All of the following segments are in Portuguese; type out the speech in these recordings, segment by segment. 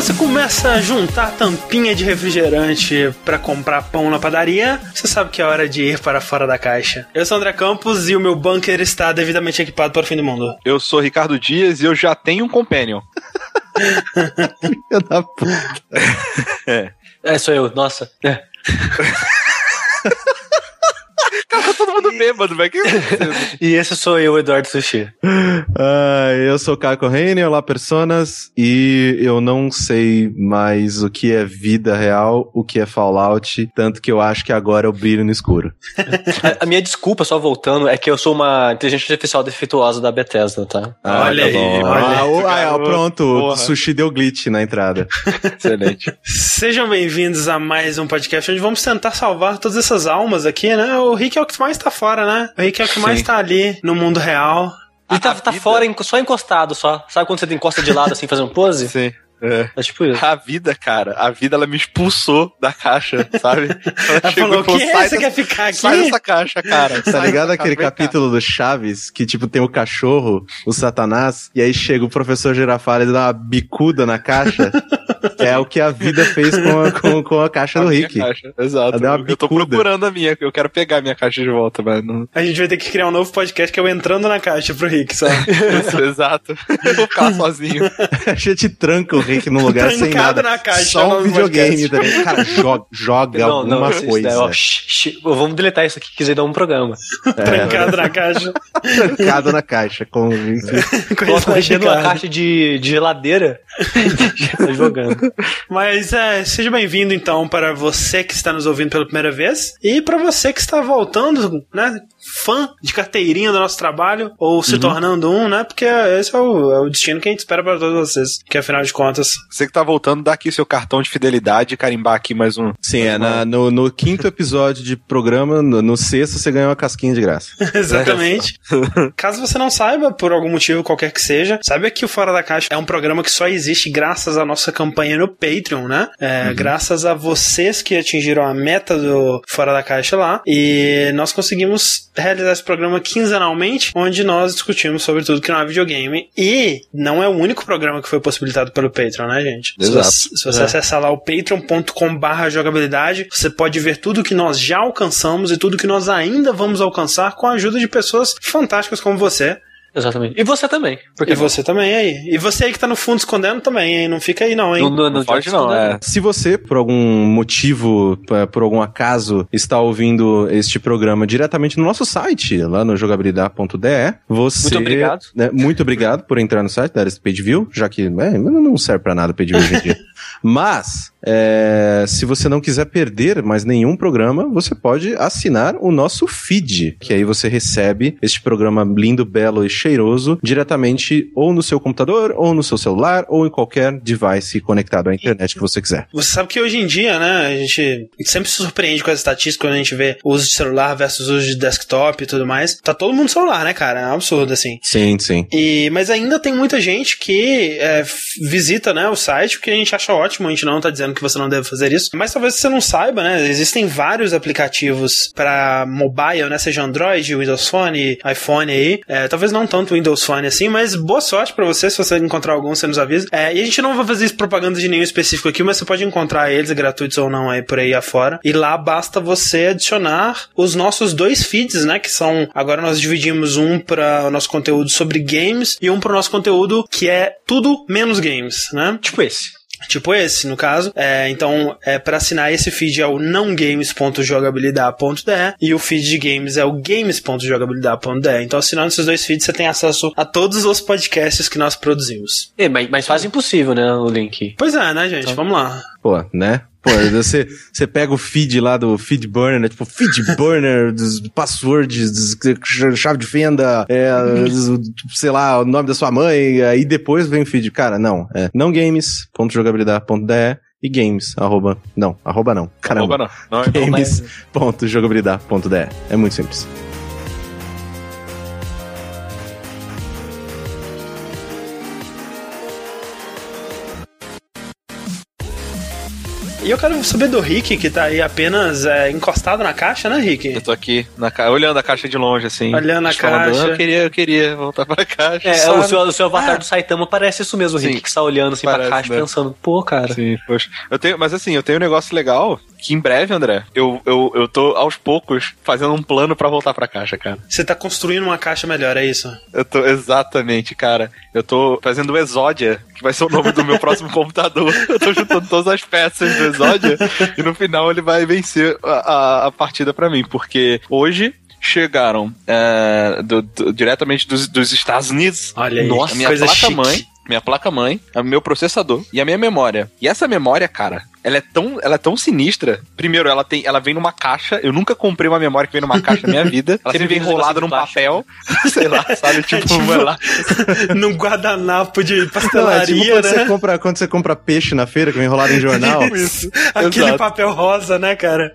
você começa a juntar tampinha de refrigerante para comprar pão na padaria, você sabe que é hora de ir para fora da caixa. Eu sou André Campos e o meu bunker está devidamente equipado para o fim do mundo. Eu sou Ricardo Dias e eu já tenho um companion. Filha da puta. É. É, sou eu, nossa. É. Cara, tá todo mundo bêbado, velho. Que... e esse sou eu, Eduardo Sushi. Uh, eu sou Caco Reine, olá personas, e eu não sei mais o que é vida real, o que é Fallout, tanto que eu acho que agora eu brilho no escuro. a, a, minha desculpa, só voltando, é que eu sou uma inteligência artificial defeituosa da Bethesda, tá? Ah, olha, tá aí, olha ah, aí. Ah, pronto, Porra. o sushi deu glitch na entrada. Excelente. Sejam bem-vindos a mais um podcast onde vamos tentar salvar todas essas almas aqui, né? O Rick é o que mais tá fora, né? O Rick é o que Sim. mais tá ali no mundo real. Ele tá, tá fora, só encostado, só. Sabe quando você encosta de lado assim, fazendo pose? Sim. É. é. tipo isso. A vida, cara, a vida ela me expulsou da caixa, sabe? Ela, ela falou, o que é? Você quer ficar aqui? Sai dessa caixa, cara. Tá ligado aquele capítulo do Chaves, que tipo tem o cachorro, o satanás, e aí chega o professor Girafales e dá uma bicuda na caixa? é o que a vida fez com a, com, com a caixa a do Rick. Caixa. Exato. Eu tô procurando a minha, eu quero pegar a minha caixa de volta, mas não... A gente vai ter que criar um novo podcast que é o Entrando na Caixa pro Rick, sabe? Isso, exato. Eu vou ficar sozinho. a gente tranca o Rick num lugar sem nada. na caixa. Só um videogame, tá Cara, joga, joga não, alguma não, coisa. Daí, ó, vamos deletar isso aqui, quiser dar um programa. É. Trancado na caixa. Trancado na caixa, com... Coloca mexendo na caixa de, de geladeira. tá jogando. Mas é, seja bem-vindo então para você que está nos ouvindo pela primeira vez e para você que está voltando, né? Fã de carteirinha do nosso trabalho ou se uhum. tornando um, né? Porque esse é o, é o, destino que a gente espera para todos vocês. Que afinal de contas. Você que tá voltando, dá aqui seu cartão de fidelidade e carimbar aqui mais um. Sim, é na, no, no, quinto episódio de programa, no, no, sexto, você ganha uma casquinha de graça. Exatamente. Caso você não saiba, por algum motivo qualquer que seja, saiba que o Fora da Caixa é um programa que só existe graças à nossa campanha no Patreon, né? É, uhum. Graças a vocês que atingiram a meta do Fora da Caixa lá. E nós conseguimos realizar esse programa quinzenalmente, onde nós discutimos sobre tudo que não é videogame. E não é o único programa que foi possibilitado pelo Patreon, né, gente? Exato. Se você, se você é. acessar lá o patreon.com/barra jogabilidade, você pode ver tudo que nós já alcançamos e tudo que nós ainda vamos alcançar com a ajuda de pessoas fantásticas como você. Exatamente. E você também. Porque e você também aí. E você aí que tá no fundo escondendo também, hein? Não fica aí não, hein? Não, não, não pode não, é. Se você, por algum motivo, por algum acaso, está ouvindo este programa diretamente no nosso site, lá no jogabilidade.de, você... Muito obrigado. Né, muito obrigado por entrar no site da Page View, já que é, não serve pra nada Page View hoje em dia. Mas, é, se você não quiser perder mais nenhum programa, você pode assinar o nosso feed, que aí você recebe este programa lindo, belo e cheiroso diretamente ou no seu computador, ou no seu celular, ou em qualquer device conectado à internet que você quiser. Você sabe que hoje em dia, né, a gente sempre se surpreende com as estatísticas quando a gente vê o uso de celular versus uso de desktop e tudo mais. Tá todo mundo celular, né, cara? É um absurdo, assim. Sim, sim. E, mas ainda tem muita gente que é, visita, né, o site, porque a gente acha ótimo, a gente não tá dizendo que você não deve fazer isso, mas talvez você não saiba, né, existem vários aplicativos para mobile, né, seja Android, Windows Phone, iPhone aí, é, talvez não tanto Windows Phone assim, mas boa sorte para você, se você encontrar algum, você nos avisa. É, e a gente não vai fazer propaganda de nenhum específico aqui, mas você pode encontrar eles gratuitos ou não aí por aí afora. E lá basta você adicionar os nossos dois feeds, né, que são, agora nós dividimos um para o nosso conteúdo sobre games e um para o nosso conteúdo que é tudo menos games, né? Tipo esse. Tipo esse, no caso. É, então, é, para assinar esse feed é o nãogames.jogabilidade.de e o feed de games é o games.jogabilidade.de. Então, assinando esses dois feeds, você tem acesso a todos os podcasts que nós produzimos. É, mas, mas faz impossível, né, o link. Pois é, né, gente? Então... Vamos lá. Pô, né? Pô, você, você pega o feed lá do feed burner, né? Tipo, feed burner dos passwords, dos, chave de fenda, é, dos, sei lá, o nome da sua mãe, aí depois vem o feed. Cara, não. É nãogames.jogabilidade.de e games, arroba, não, arroba não, caramba. Não. não é games.jogabilidade.de. É muito simples. E eu quero saber do Rick, que tá aí apenas é, encostado na caixa, né, Rick? Eu tô aqui, na ca... olhando a caixa de longe, assim. Olhando a falando, caixa. Eu queria, eu queria voltar pra caixa. É, o seu, o seu avatar do Saitama parece isso mesmo, Sim. Rick, que tá olhando assim Parece, pra caixa né? pensando, pô, cara. Sim, poxa. Eu tenho, mas assim, eu tenho um negócio legal que em breve, André, eu, eu, eu tô aos poucos fazendo um plano pra voltar pra caixa, cara. Você tá construindo uma caixa melhor, é isso? Eu tô, exatamente, cara. Eu tô fazendo o Exódia, que vai ser o nome do meu próximo computador. Eu tô juntando todas as peças do Exódia e no final ele vai vencer a, a, a partida pra mim, porque hoje chegaram é, do- do- diretamente dos, dos Estados Unidos. Olha aí, Nossa, minha placa-mãe, minha placa-mãe, o meu processador e a minha memória. E essa memória, cara, ela é tão, ela é tão sinistra. Primeiro, ela tem, ela vem numa caixa. Eu nunca comprei uma memória que vem numa caixa na minha vida. Ela Sempre vem enrolada num papel, sei lá, sabe? Tipo, tipo- vai lá. Num guardanapo de Não, é tipo pastelaria, quando, você né? compra, quando você compra peixe na feira que vem enrolado em jornal. Isso. Aquele Exato. papel rosa, né, cara?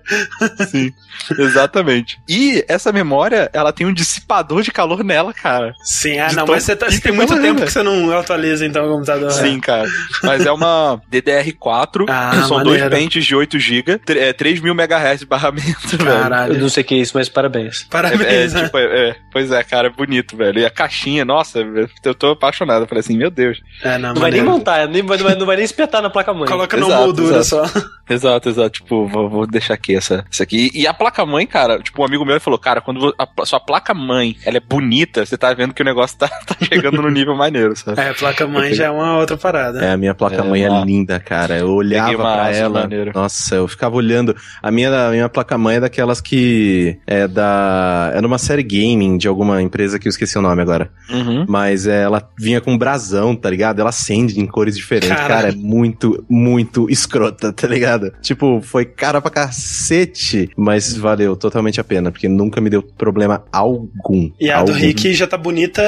Sim, exatamente. E essa memória, ela tem um dissipador de calor nela, cara. Sim, ah, De não, mas você, tá- você tem muito ela tempo é. que você não atualiza então o computador. Sim, cara. Mas é uma DDR4, Ah, são maneiro. dois pentes de 8 GB, é, 3 mil MHz de barramento, velho. Eu Caralho. não sei o que é isso, mas parabéns. É, Parabéns, é, né? tipo, é, é, pois é, cara, é bonito, velho. E a caixinha, nossa, eu tô apaixonado. Eu falei assim, meu Deus. É, não, Não vai nem montar, nem, não, vai, não vai nem espetar na placa-mãe. Coloca na Exato, moldura exato. só. Exato, exato. Tipo, vou, vou deixar aqui essa, essa aqui. E a placa-mãe, cara, tipo, um amigo meu falou, cara, quando a, sua placa-mãe ela é bonita, você tá vendo que o negócio tá, tá chegando no nível maneiro, sabe? É, placa-mãe já é uma outra parada. É, a minha placa-mãe É, é, linda, cara. Eu olhava Peguei uma ela. maneira. Nossa, eu ficava olhando. A minha, a minha placa-mãe é daquelas que. É da. É numa série gaming de alguma empresa que eu esqueci o nome agora. Uhum. Mas é, ela vinha com brasão, tá ligado? Ela acende em cores diferentes. Caralho. Cara, é muito, muito escrota, tá ligado? Tipo, foi cara pra cacete, mas valeu totalmente a pena, porque nunca me deu problema algum. E a do Algum. Rick já tá bonita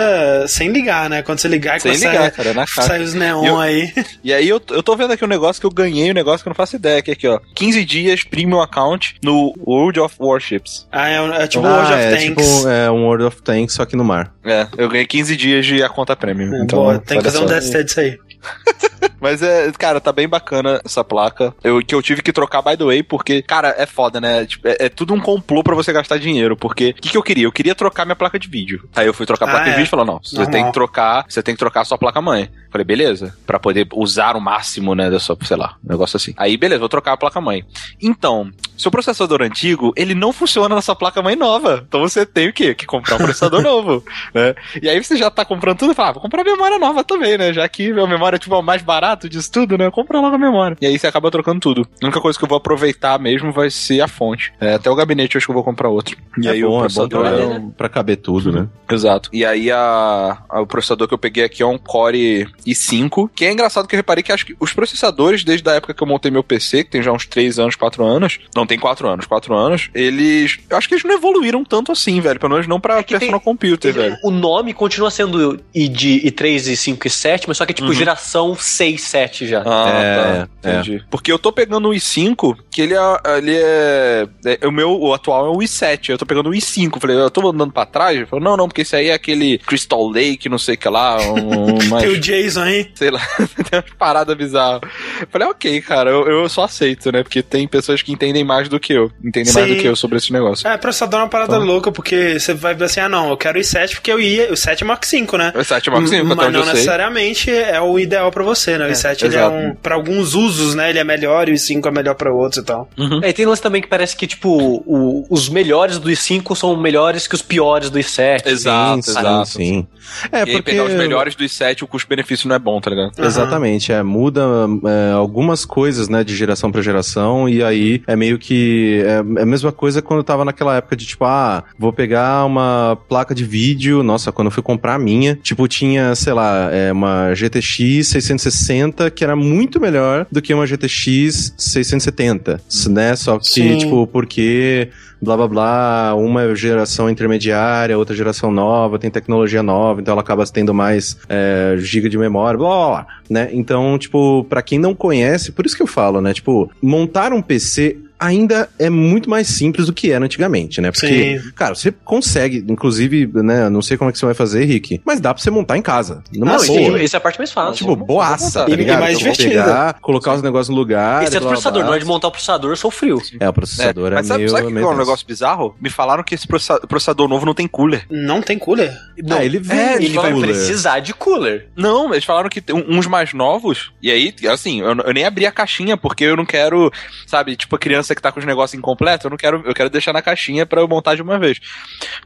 sem ligar, né? Quando você ligar, Sem ligar, a- cara, na caixa. sai os neon Eu- aí. E aí eu, eu tô vendo aqui um negócio que eu ganhei, um negócio que eu não faço ideia, que é aqui, ó. 15 dias premium account no World of Warships. Ah, é, é tipo Ah, World of é Tanks. tipo é, um World of Tanks, só que no mar. É, eu ganhei 15 dias de a conta premium. É, então, boa, tem que fazer um só. DST disso aí. Mas é, cara, tá bem bacana essa placa. Eu, que eu tive que trocar, by the way, porque, cara, é foda, né? Tipo, é, é tudo um complô pra você gastar dinheiro. Porque, o que, que eu queria? Eu queria trocar minha placa de vídeo. Aí eu fui trocar a Ah, placa é. de vídeo e falou: não, você Normal. tem que trocar, você tem que trocar a sua placa-mãe. Falei, beleza, Pra poder usar o máximo, né, da sua, sei lá, um negócio assim. Aí, beleza, vou trocar a placa-mãe. Então, seu processador antigo, ele não funciona na sua placa-mãe nova. Então você tem o quê? Que comprar um processador novo, né? E aí você já tá comprando tudo e fala, ah, vou comprar memória nova também, né? Já que a memória é tipo o mais barato disso tudo, né? Compra logo a memória. E aí você acaba trocando tudo. A única coisa que eu vou aproveitar mesmo vai ser a fonte. É, até o gabinete eu acho que eu vou comprar outro. E é aí bom, o é bom processador pra, é um- pra caber tudo, né? Exato. E aí a, a- o processador que eu peguei aqui é um Core i5, que é engraçado que eu reparei que acho que os processadores, desde a época que eu montei meu PC, que tem já uns 3 anos, 4 anos, não tem 4 anos, 4 anos, eles, eu acho que eles não evoluíram tanto assim, velho, pelo menos não pra que tem- personal computer, velho. O nome continua sendo I de I3, I5 e 7, mas só que é tipo Uhum. geração 6, 7 já. Ah, É, tá. Entendi. Porque eu tô pegando o i5, que ele é. Ele é, é- O meu o atual é o i7. Eu tô pegando o i5. Falei, eu tô andando pra trás? Falou, não, não, porque esse aí é aquele Crystal Lake, não sei o que lá. Um, mais, Tem o Jason aí. sei lá, tem umas paradas bizarras. Eu Falei, ok, cara, eu, eu só aceito, né? Porque tem pessoas que entendem mais do que eu. Entendem mais Sim. do que eu sobre esse negócio. É, processador é uma parada Então. louca, porque você vai ver assim, ah não, eu quero o i7 porque eu ia, o 7 é Mark 5, né? O i7 é Mark 5, até Mas não necessariamente é o ideal pra você, né? O i7 ele é um, pra alguns usos, né? Ele é melhor e o i5 é melhor pra outros e tal. Uhum. É, e tem lance também que parece que, tipo, o- os melhores do i5 são melhores que os piores do i7. Exato, sim, exato. Sim. É, E porque... pegar os melhores do i7, o custo-benefício não é bom, tá ligado? Aham. Exatamente, é, muda é, algumas coisas, né, de geração pra geração, e aí é meio que, é, é a mesma coisa quando eu tava naquela época de tipo, ah, vou pegar uma placa de vídeo, nossa, quando eu fui comprar a minha, tipo, tinha, sei lá, é, uma GTX 660, que era muito melhor do que uma GTX 670, né, só que, Sim. tipo, porque blá blá blá, uma geração intermediária, outra geração nova, tem tecnologia nova, então ela acaba tendo mais é, giga de memória, blá, blá, blá, né? Então, tipo, pra quem não conhece, por isso que eu falo, né? Tipo, montar um PC ainda é muito mais simples do que era antigamente, né? Porque, Sim. cara, você consegue, inclusive, né? Não sei como é que você vai fazer, Rick, mas dá pra você montar em casa. Numa sim. boa. Essa é a parte mais fácil. Tipo, boaça, tá e ligado? mais Então, divertida. pegar, colocar os negócios no lugar. Esse é blá, processador, blá. não é de montar o processador, eu sou frio. É, o processador é, Mas sabe, meio... sabe o que é um negócio bizarro? Me falaram que esse processa- processador novo não tem cooler. Não tem cooler. Ah, ele vem É, Ele vai cooler. precisar de cooler. Não, eles falaram que tem uns mais novos, e aí, assim, eu, eu nem abri a caixinha, porque eu não quero, sabe, tipo a criança que tá com os negócios incompletos, eu não quero, eu quero deixar na caixinha pra eu montar de uma vez.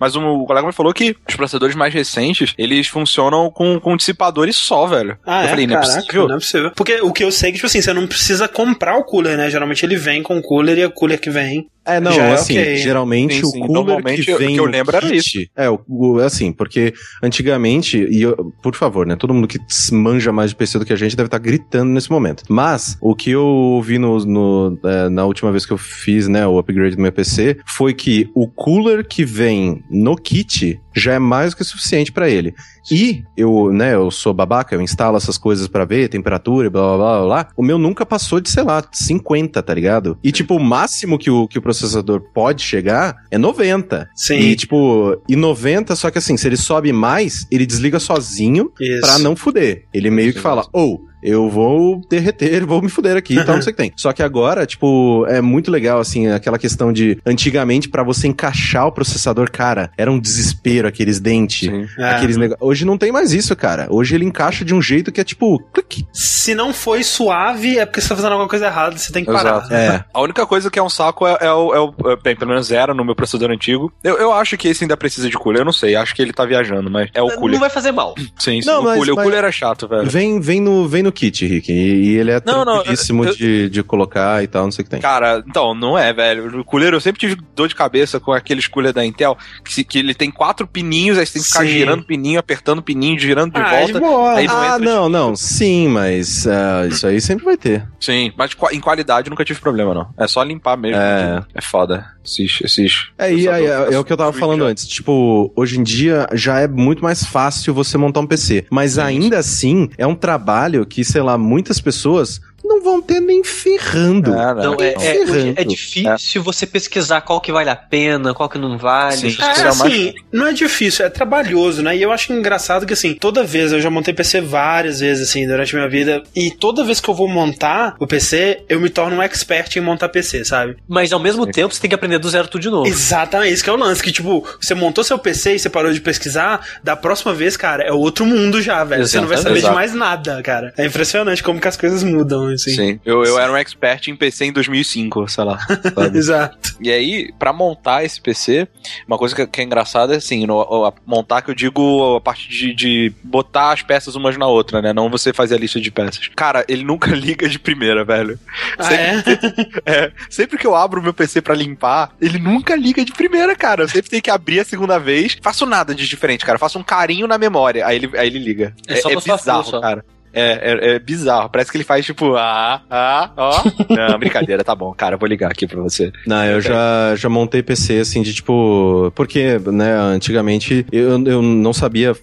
Mas um, o colega me falou que os processadores mais recentes, eles funcionam com, com dissipadores só, velho. Ah, eu é? falei, não é Caraca, possível. não é possível. Porque o que eu sei é que, tipo assim, você não precisa comprar o cooler, né? Geralmente ele vem com o cooler e o cooler que vem. É, não, Já é assim, ok. geralmente Sim, o sim. cooler Normalmente, que o vem que eu lembro era kit, É, o, o- assim, porque antigamente, e eu- por favor, né, todo mundo que manja mais de PC do que a gente deve estar gritando nesse momento. Mas, o que eu ouvi no, no, é, na última vez que eu fiz, né, o upgrade do meu PC, foi que o cooler que vem no kit já é mais do que suficiente pra ele. E eu, né, eu sou babaca, eu instalo essas coisas pra ver, temperatura e blá blá blá blá. O meu nunca passou de, sei lá, 50, tá ligado? E tipo, o máximo que o, que o processador pode chegar é 90. Sim. E tipo, e 90, só que assim, se ele sobe mais, ele desliga sozinho pra não fuder. Ele meio que fala, ou. eu vou derreter, vou me fuder aqui e tal, não sei o que tem. Só que agora, tipo, é muito legal, assim, aquela questão de, antigamente, pra você encaixar o processador, cara, era um desespero aqueles dentes. É. Aqueles neg... Hoje não tem mais isso, cara. Hoje ele encaixa de um jeito que é tipo, clique. Se não foi suave, é porque você tá fazendo alguma coisa errada, você tem que parar. Exato. É. A única coisa que é um saco é, é o, é o- é, Bem, pelo menos era no meu processador antigo. Eu, eu acho que esse ainda precisa de cooler. Eu não sei, acho que ele tá viajando, mas é o cooler. Não vai fazer mal. Sim, sim. Não, o, mas- cooler, mas- o cooler era chato, velho. Vem, vem, no, vem no kit, Rick. E, e ele é Não, não, tranquilíssimo eu- de, de colocar e tal, não sei o que tem. Cara, então, não é, velho. O cooler, eu sempre tive dor de cabeça com aqueles cooler da Intel, que, se- que ele tem quatro pininhos, aí você tem que ficar Sim. girando pininho, apertando pininho, girando de Ah, é de volta. boa. Aí não Ah, de- não, não. Sim, mas ah, isso aí sempre vai ter. Sim, mas em qualidade nunca tive problema, não. É só limpar mesmo. É. É foda. Esses. esses É, e aí, é, é o que eu tava falando antes. Tipo, hoje em dia já é muito mais fácil você montar um PC. Mas ainda assim, é um trabalho que, sei lá, muitas pessoas não vão ter nem ferrando. É, né? Não, é, é, Ferrando. é difícil você pesquisar qual que vale a pena, qual que não vale. Sim. É, é mais- assim, não é difícil, é trabalhoso, né? E eu acho engraçado que, assim, toda vez, eu já montei PC várias vezes, assim, durante a minha vida, e toda vez que eu vou montar o PC, eu me torno um expert em montar PC, sabe? Mas ao mesmo tempo você tem que aprender do zero tudo de novo. Exatamente, isso que é o lance, que, tipo, você montou seu PC e você parou de pesquisar, da próxima vez, cara, é outro mundo já, velho. Você não vai saber Exato. de mais nada, cara. É impressionante como que as coisas mudam, assim. Sim. Eu, eu era um expert em PC em 2005, sei lá. sabe? Exato. E aí, pra montar esse PC, uma coisa que, que é engraçada é assim, no, a- montar que eu digo a parte de, de botar as peças umas na outra, né? Não você fazer a lista de peças. Cara, ele nunca liga de primeira, velho. Ah, é? É, sempre que eu abro o meu PC pra limpar, ele nunca liga de primeira, cara. Eu sempre tenho que abrir a segunda vez. Faço nada de diferente, cara. Faço um carinho na memória, aí ele, aí ele liga. É só pra sua bizarro, cara. É, é, é bizarro. Parece que ele faz tipo, ah, ah, ó. Não, brincadeira, tá bom, cara. Vou ligar aqui pra você. Não, eu já, já montei PC assim de tipo. Porque, né, antigamente eu, eu não sabia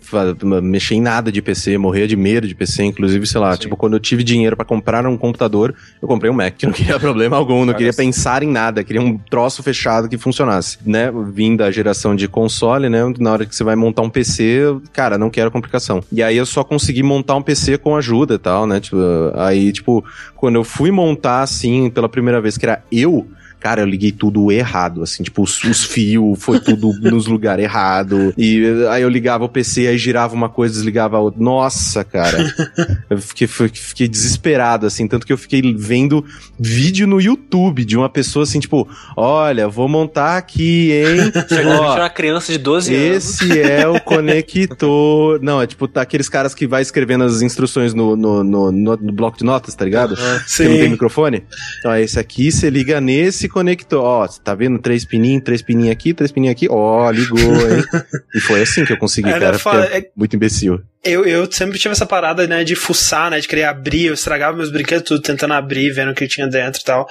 mexer em nada de PC, morria de medo de PC, inclusive, sei lá, Sim. tipo, quando eu tive dinheiro pra comprar um computador, eu comprei um Mac, que não queria problema algum, não queria pensar em nada, queria um troço fechado que funcionasse, né? Vim da geração de console, né? Na hora que você vai montar um PC, cara, não quero complicação. E aí eu só consegui montar um PC com ajuda e tal, né? Tipo, aí, tipo, quando eu fui montar assim pela primeira vez, que era eu. Cara, eu liguei tudo errado, assim, tipo, os, os fios, foi tudo nos lugares errados. E aí eu ligava o PC, aí girava uma coisa, desligava a outra. Nossa, cara. eu fiquei, fiquei desesperado, assim, tanto que eu fiquei vendo vídeo no YouTube de uma pessoa assim, tipo, olha, vou montar aqui, hein? Ó, uma criança de 12 anos. esse é o conector. Não, é tipo, tá aqueles caras que vai escrevendo as instruções no, no, no, no- bloco de notas, tá ligado? Que não tem Sim. microfone. Então, é esse aqui, você liga nesse conector. Ó, você tá vendo? Três pininhos, três pininhos aqui, três pininhos aqui. Ó, ligou, hein? e foi assim que eu consegui, Era cara. Fiquei é- muito imbecil. Eu, eu sempre tive essa parada, né, de fuçar, né, de querer abrir, eu estragava meus brinquedos tudo, tentando abrir, vendo o que tinha dentro e tal.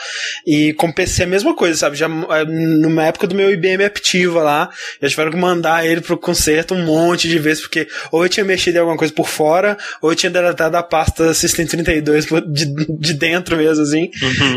E com PC é a mesma coisa, sabe? Já eh, numa época do meu IBM Aptiva lá, já tiveram que mandar ele pro conserto um monte de vezes, porque ou eu tinha mexido em alguma coisa por fora, ou eu tinha deletado a pasta System 32 de, de dentro mesmo, assim,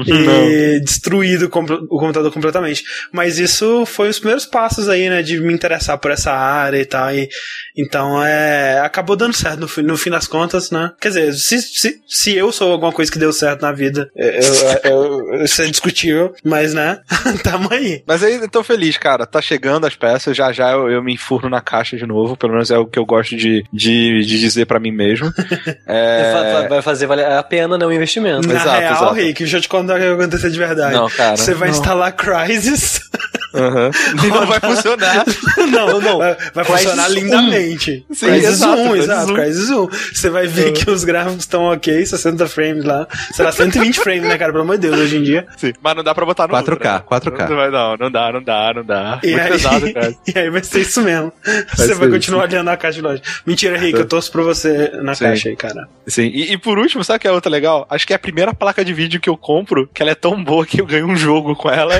e destruído o computador completamente. Mas isso foi os primeiros passos aí, né, de me interessar por essa área e tal, e então é, acabou dando certo no, fim- no fim das contas, né? Quer dizer, se, se, se eu sou alguma coisa que deu certo na vida, eu, eu- eu- isso é discutível, mas né, tamo aí. Mas aí, eu tô feliz, cara. Tá chegando as peças, já já eu, eu me enfurno na caixa de novo. Pelo menos é o que eu gosto de, de, de dizer pra mim mesmo. É... Vai- Vai fazer valer a pena, né? O investimento. Na Exato, real, exato. Rick, deixa eu te contar o que vai acontecer de verdade. Não, cara. Você vai Não. instalar Crysis. Aham. E não vai funcionar. não, não. Vai, vai funcionar 1. lindamente. Sim, Crysis exato, 1, Crysis exato. 1. Crysis 1. Você vai ver que os gráficos estão ok, 60 frames lá. Será 120 frames, né, cara? Pelo amor de Deus, hoje em dia. Sim. Mas não dá pra botar no 4K, Ultra. 4K. Não, vai, não, não dá, não dá, não dá. E Muito aí, pesado, cara. e aí vai ser isso mesmo. você ser vai isso. continuar olhando a caixa de loja. Mentira, Rick, eu torço pra você na Sim. caixa aí, cara. Sim. E, e por último, sabe o que é outra legal? Acho que é a primeira placa de vídeo que eu compro, que ela é tão boa que eu ganho um jogo com ela.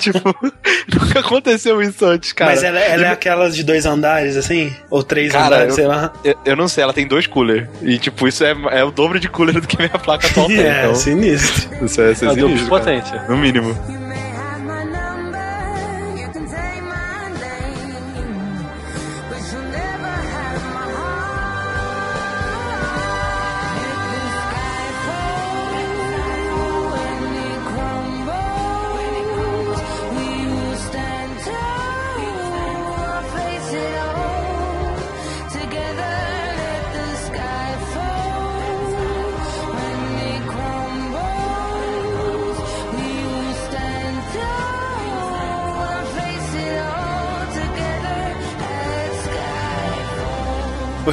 tipo, nunca aconteceu isso antes, cara. Mas ela, ela é aquelas de dois andares, assim? Ou três Cara, andares, eu- sei lá. Eu, eu não sei, ela tem dois cooler. E, tipo, isso é, é o dobro de cooler do que minha placa atual tem. É, então, sinistro. isso é, isso é É sinistro, potência. No mínimo.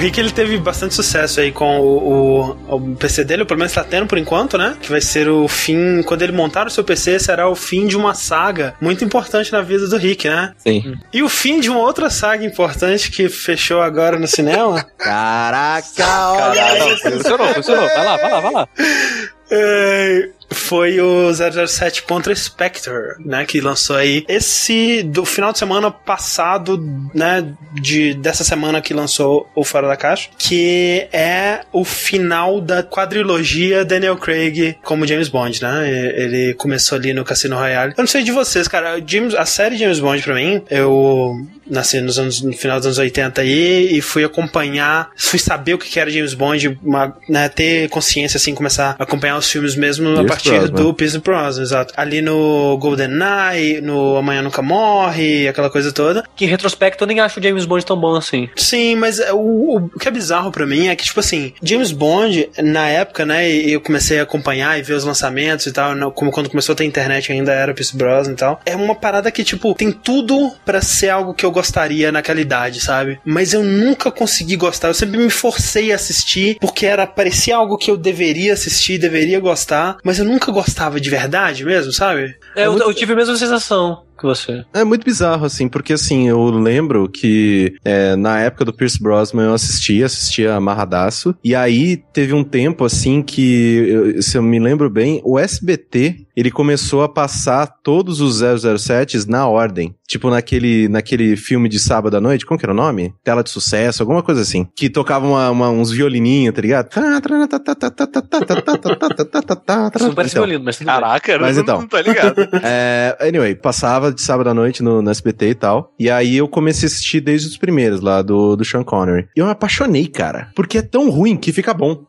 Rick ele teve bastante sucesso aí com o, o, o PC dele, ou pelo menos tá tendo por enquanto, né? Que vai ser o fim. Quando ele montar o seu PC, será o fim de uma saga muito importante na vida do Rick, né? Sim. E o fim de uma outra saga importante que fechou agora no cinema. Caraca, olha Não, funcionou, funcionou. Vai lá, vai lá, vai lá. É, foi o 007 contra Spectre, né, que lançou aí esse do final de semana passado, né, de dessa semana que lançou o Fora da Caixa, que é o final da quadrilogia Daniel Craig como James Bond, né? Ele começou ali no Cassino Royale. Eu não sei de vocês, cara, James, a série James Bond pra mim, eu nasci nos anos, no final dos anos 80 aí e fui acompanhar, fui saber o que era James Bond, uma- né, ter consciência assim, começar a acompanhar os filmes mesmo a Pierce partir Brosnan. do Pierce Brosnan, exato. Ali no GoldenEye, no Amanhã Nunca Morre, aquela coisa toda. Que em retrospecto eu nem acho o James Bond tão bom assim. Sim, mas é, o, o que é bizarro pra mim é que, tipo assim, James Bond, na época, né, e eu comecei a acompanhar e ver os lançamentos e tal, como quando começou a ter internet ainda era Pierce Brosnan e tal, é uma parada que, tipo, tem tudo pra ser algo que eu gostaria naquela idade, sabe? Mas eu nunca consegui gostar, eu sempre me forcei a assistir, porque era, parecia algo que eu deveria assistir, deveria gostar, mas eu nunca gostava de verdade mesmo, sabe? É, eu, eu tive a mesma sensação que você. É muito bizarro, assim, porque assim, eu lembro que é, na época do Pierce Brosnan eu assistia, assistia amarradaço, e aí teve um tempo, assim, que, eu- se eu me lembro bem, o SBT, ele começou a passar todos os 007s na ordem. Tipo naquele, naquele filme de sábado à noite, como que era o nome? Tela de Sucesso, alguma coisa assim. Que tocava uma- uma- uns violininhos, tá ligado? Isso não parece Então, violino, mas. Caraca, Mas não, então. não tô ligado. é, anyway, passava de sábado à noite no, no SBT e tal. E aí eu comecei a assistir desde os primeiros lá do, do Sean Connery. E eu me apaixonei, cara. Porque é tão ruim que fica bom.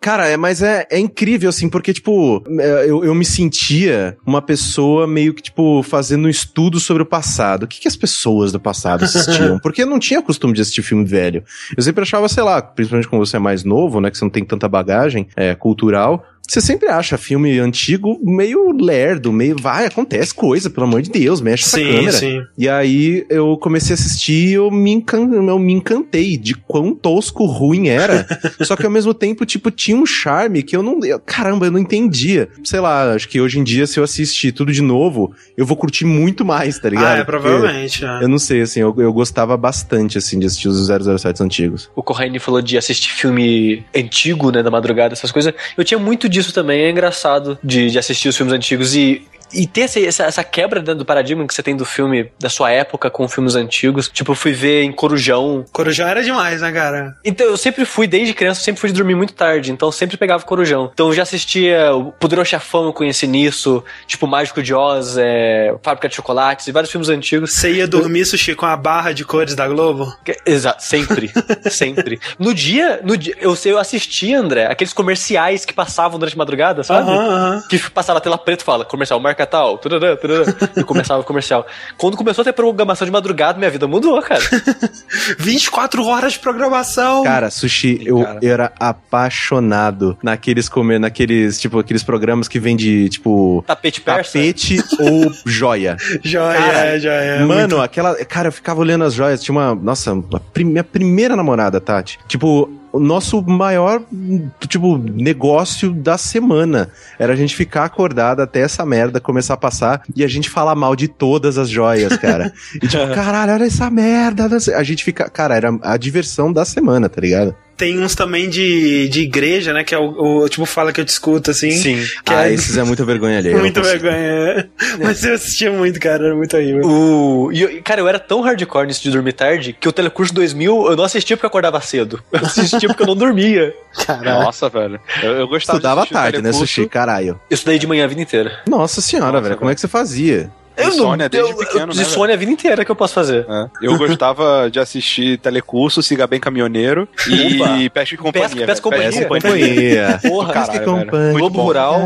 cara, é, mas é, é incrível, assim, porque, tipo, é, eu, eu me sentia uma pessoa meio que, tipo, fazendo um estudo sobre passado. O que, que as pessoas do passado assistiam? Porque eu não tinha costume de assistir filme velho. Eu sempre achava, sei lá, principalmente quando você é mais novo, né, que você não tem tanta bagagem é, cultural, você sempre acha filme antigo meio lerdo, meio. Vai, acontece coisa, pelo amor de Deus, mexe essa Sim, câmera. sim. E aí eu comecei a assistir e eu me, encan... eu me encantei de quão tosco, ruim era. Só que ao mesmo tempo, tipo, tinha um charme que eu não. eu- caramba, eu não entendia. Sei lá, acho que hoje em dia, se eu assistir tudo de novo, eu vou curtir muito mais, tá ligado? Ah, é, provavelmente. é. Eu não sei, assim, eu, eu gostava bastante, assim, de assistir os 007 antigos. O Corraine falou de assistir filme antigo, né, da madrugada, essas coisas. Eu tinha muito disso também, é engraçado de, de assistir os filmes antigos e. E ter essa, essa, quebra né, do paradigma que você tem do filme da sua época com filmes antigos. Tipo, eu fui ver em Corujão. Corujão era demais, né, cara? Então, eu sempre fui, desde criança, eu sempre fui dormir muito tarde. Então, eu sempre pegava Corujão. Então, eu já assistia o Poderoso Chefão, eu conheci nisso. Tipo, Mágico de Oz, é, Fábrica de Chocolates e vários filmes antigos. Você ia dormir, Sushi, com a barra de cores da Globo? Exato, sempre, sempre. No dia, no dia eu, eu assistia, André, aqueles comerciais que passavam durante a madrugada, sabe? Aham, aham. Que passava a tela preta e fala, comercial, marca tal, turarã, turarã, e começava o comercial. Quando começou a ter programação de madrugada, minha vida mudou, cara. 24 horas de programação. Cara, sushi, eu, cara. eu era apaixonado naqueles comer, naqueles, tipo, aqueles programas que vem de, tipo, Tapete persa. tapete ou joia. Joia, Cara, é, joia. é Mano, muito- aquela. Cara, eu ficava olhando as joias. Tinha uma. Nossa, a prim- minha primeira namorada, Tati. Tipo, o nosso maior, tipo, negócio da semana era a gente ficar acordado até essa merda começar a passar e a gente falar mal de todas as joias, cara. E tipo, caralho, olha essa merda. A gente fica. Cara, era a diversão da semana, tá ligado? Tem uns também de, de igreja, né? Que é o, o tipo fala que eu te escuto, assim. Sim. Que ah, é esses é muita vergonha alheia. eu não muito consigo. vergonha. Mas eu assistia muito, cara. Era muito horrível. O... E, eu- cara, eu era tão hardcore nisso de dormir tarde que o Telecurso 2000 eu não assistia porque eu acordava cedo. Eu assistia porque eu não dormia. Nossa, velho. Eu, eu gostava de Estudava tarde, né. Sushi? Caralho. Eu estudei de manhã a vida inteira. Nossa senhora, Nossa, velho. Como é que você fazia? Eu Insônia não, desde eu, pequeno, eu, né, de insônia a vida inteira que eu posso fazer. É. Eu gostava de assistir Telecurso, Siga Bem Caminhoneiro e. Pesca e Companhia. Pesca- Pesca e. Companhia. Companhia. Porra, Caralho, velho. companhia. Globo bom. Rural.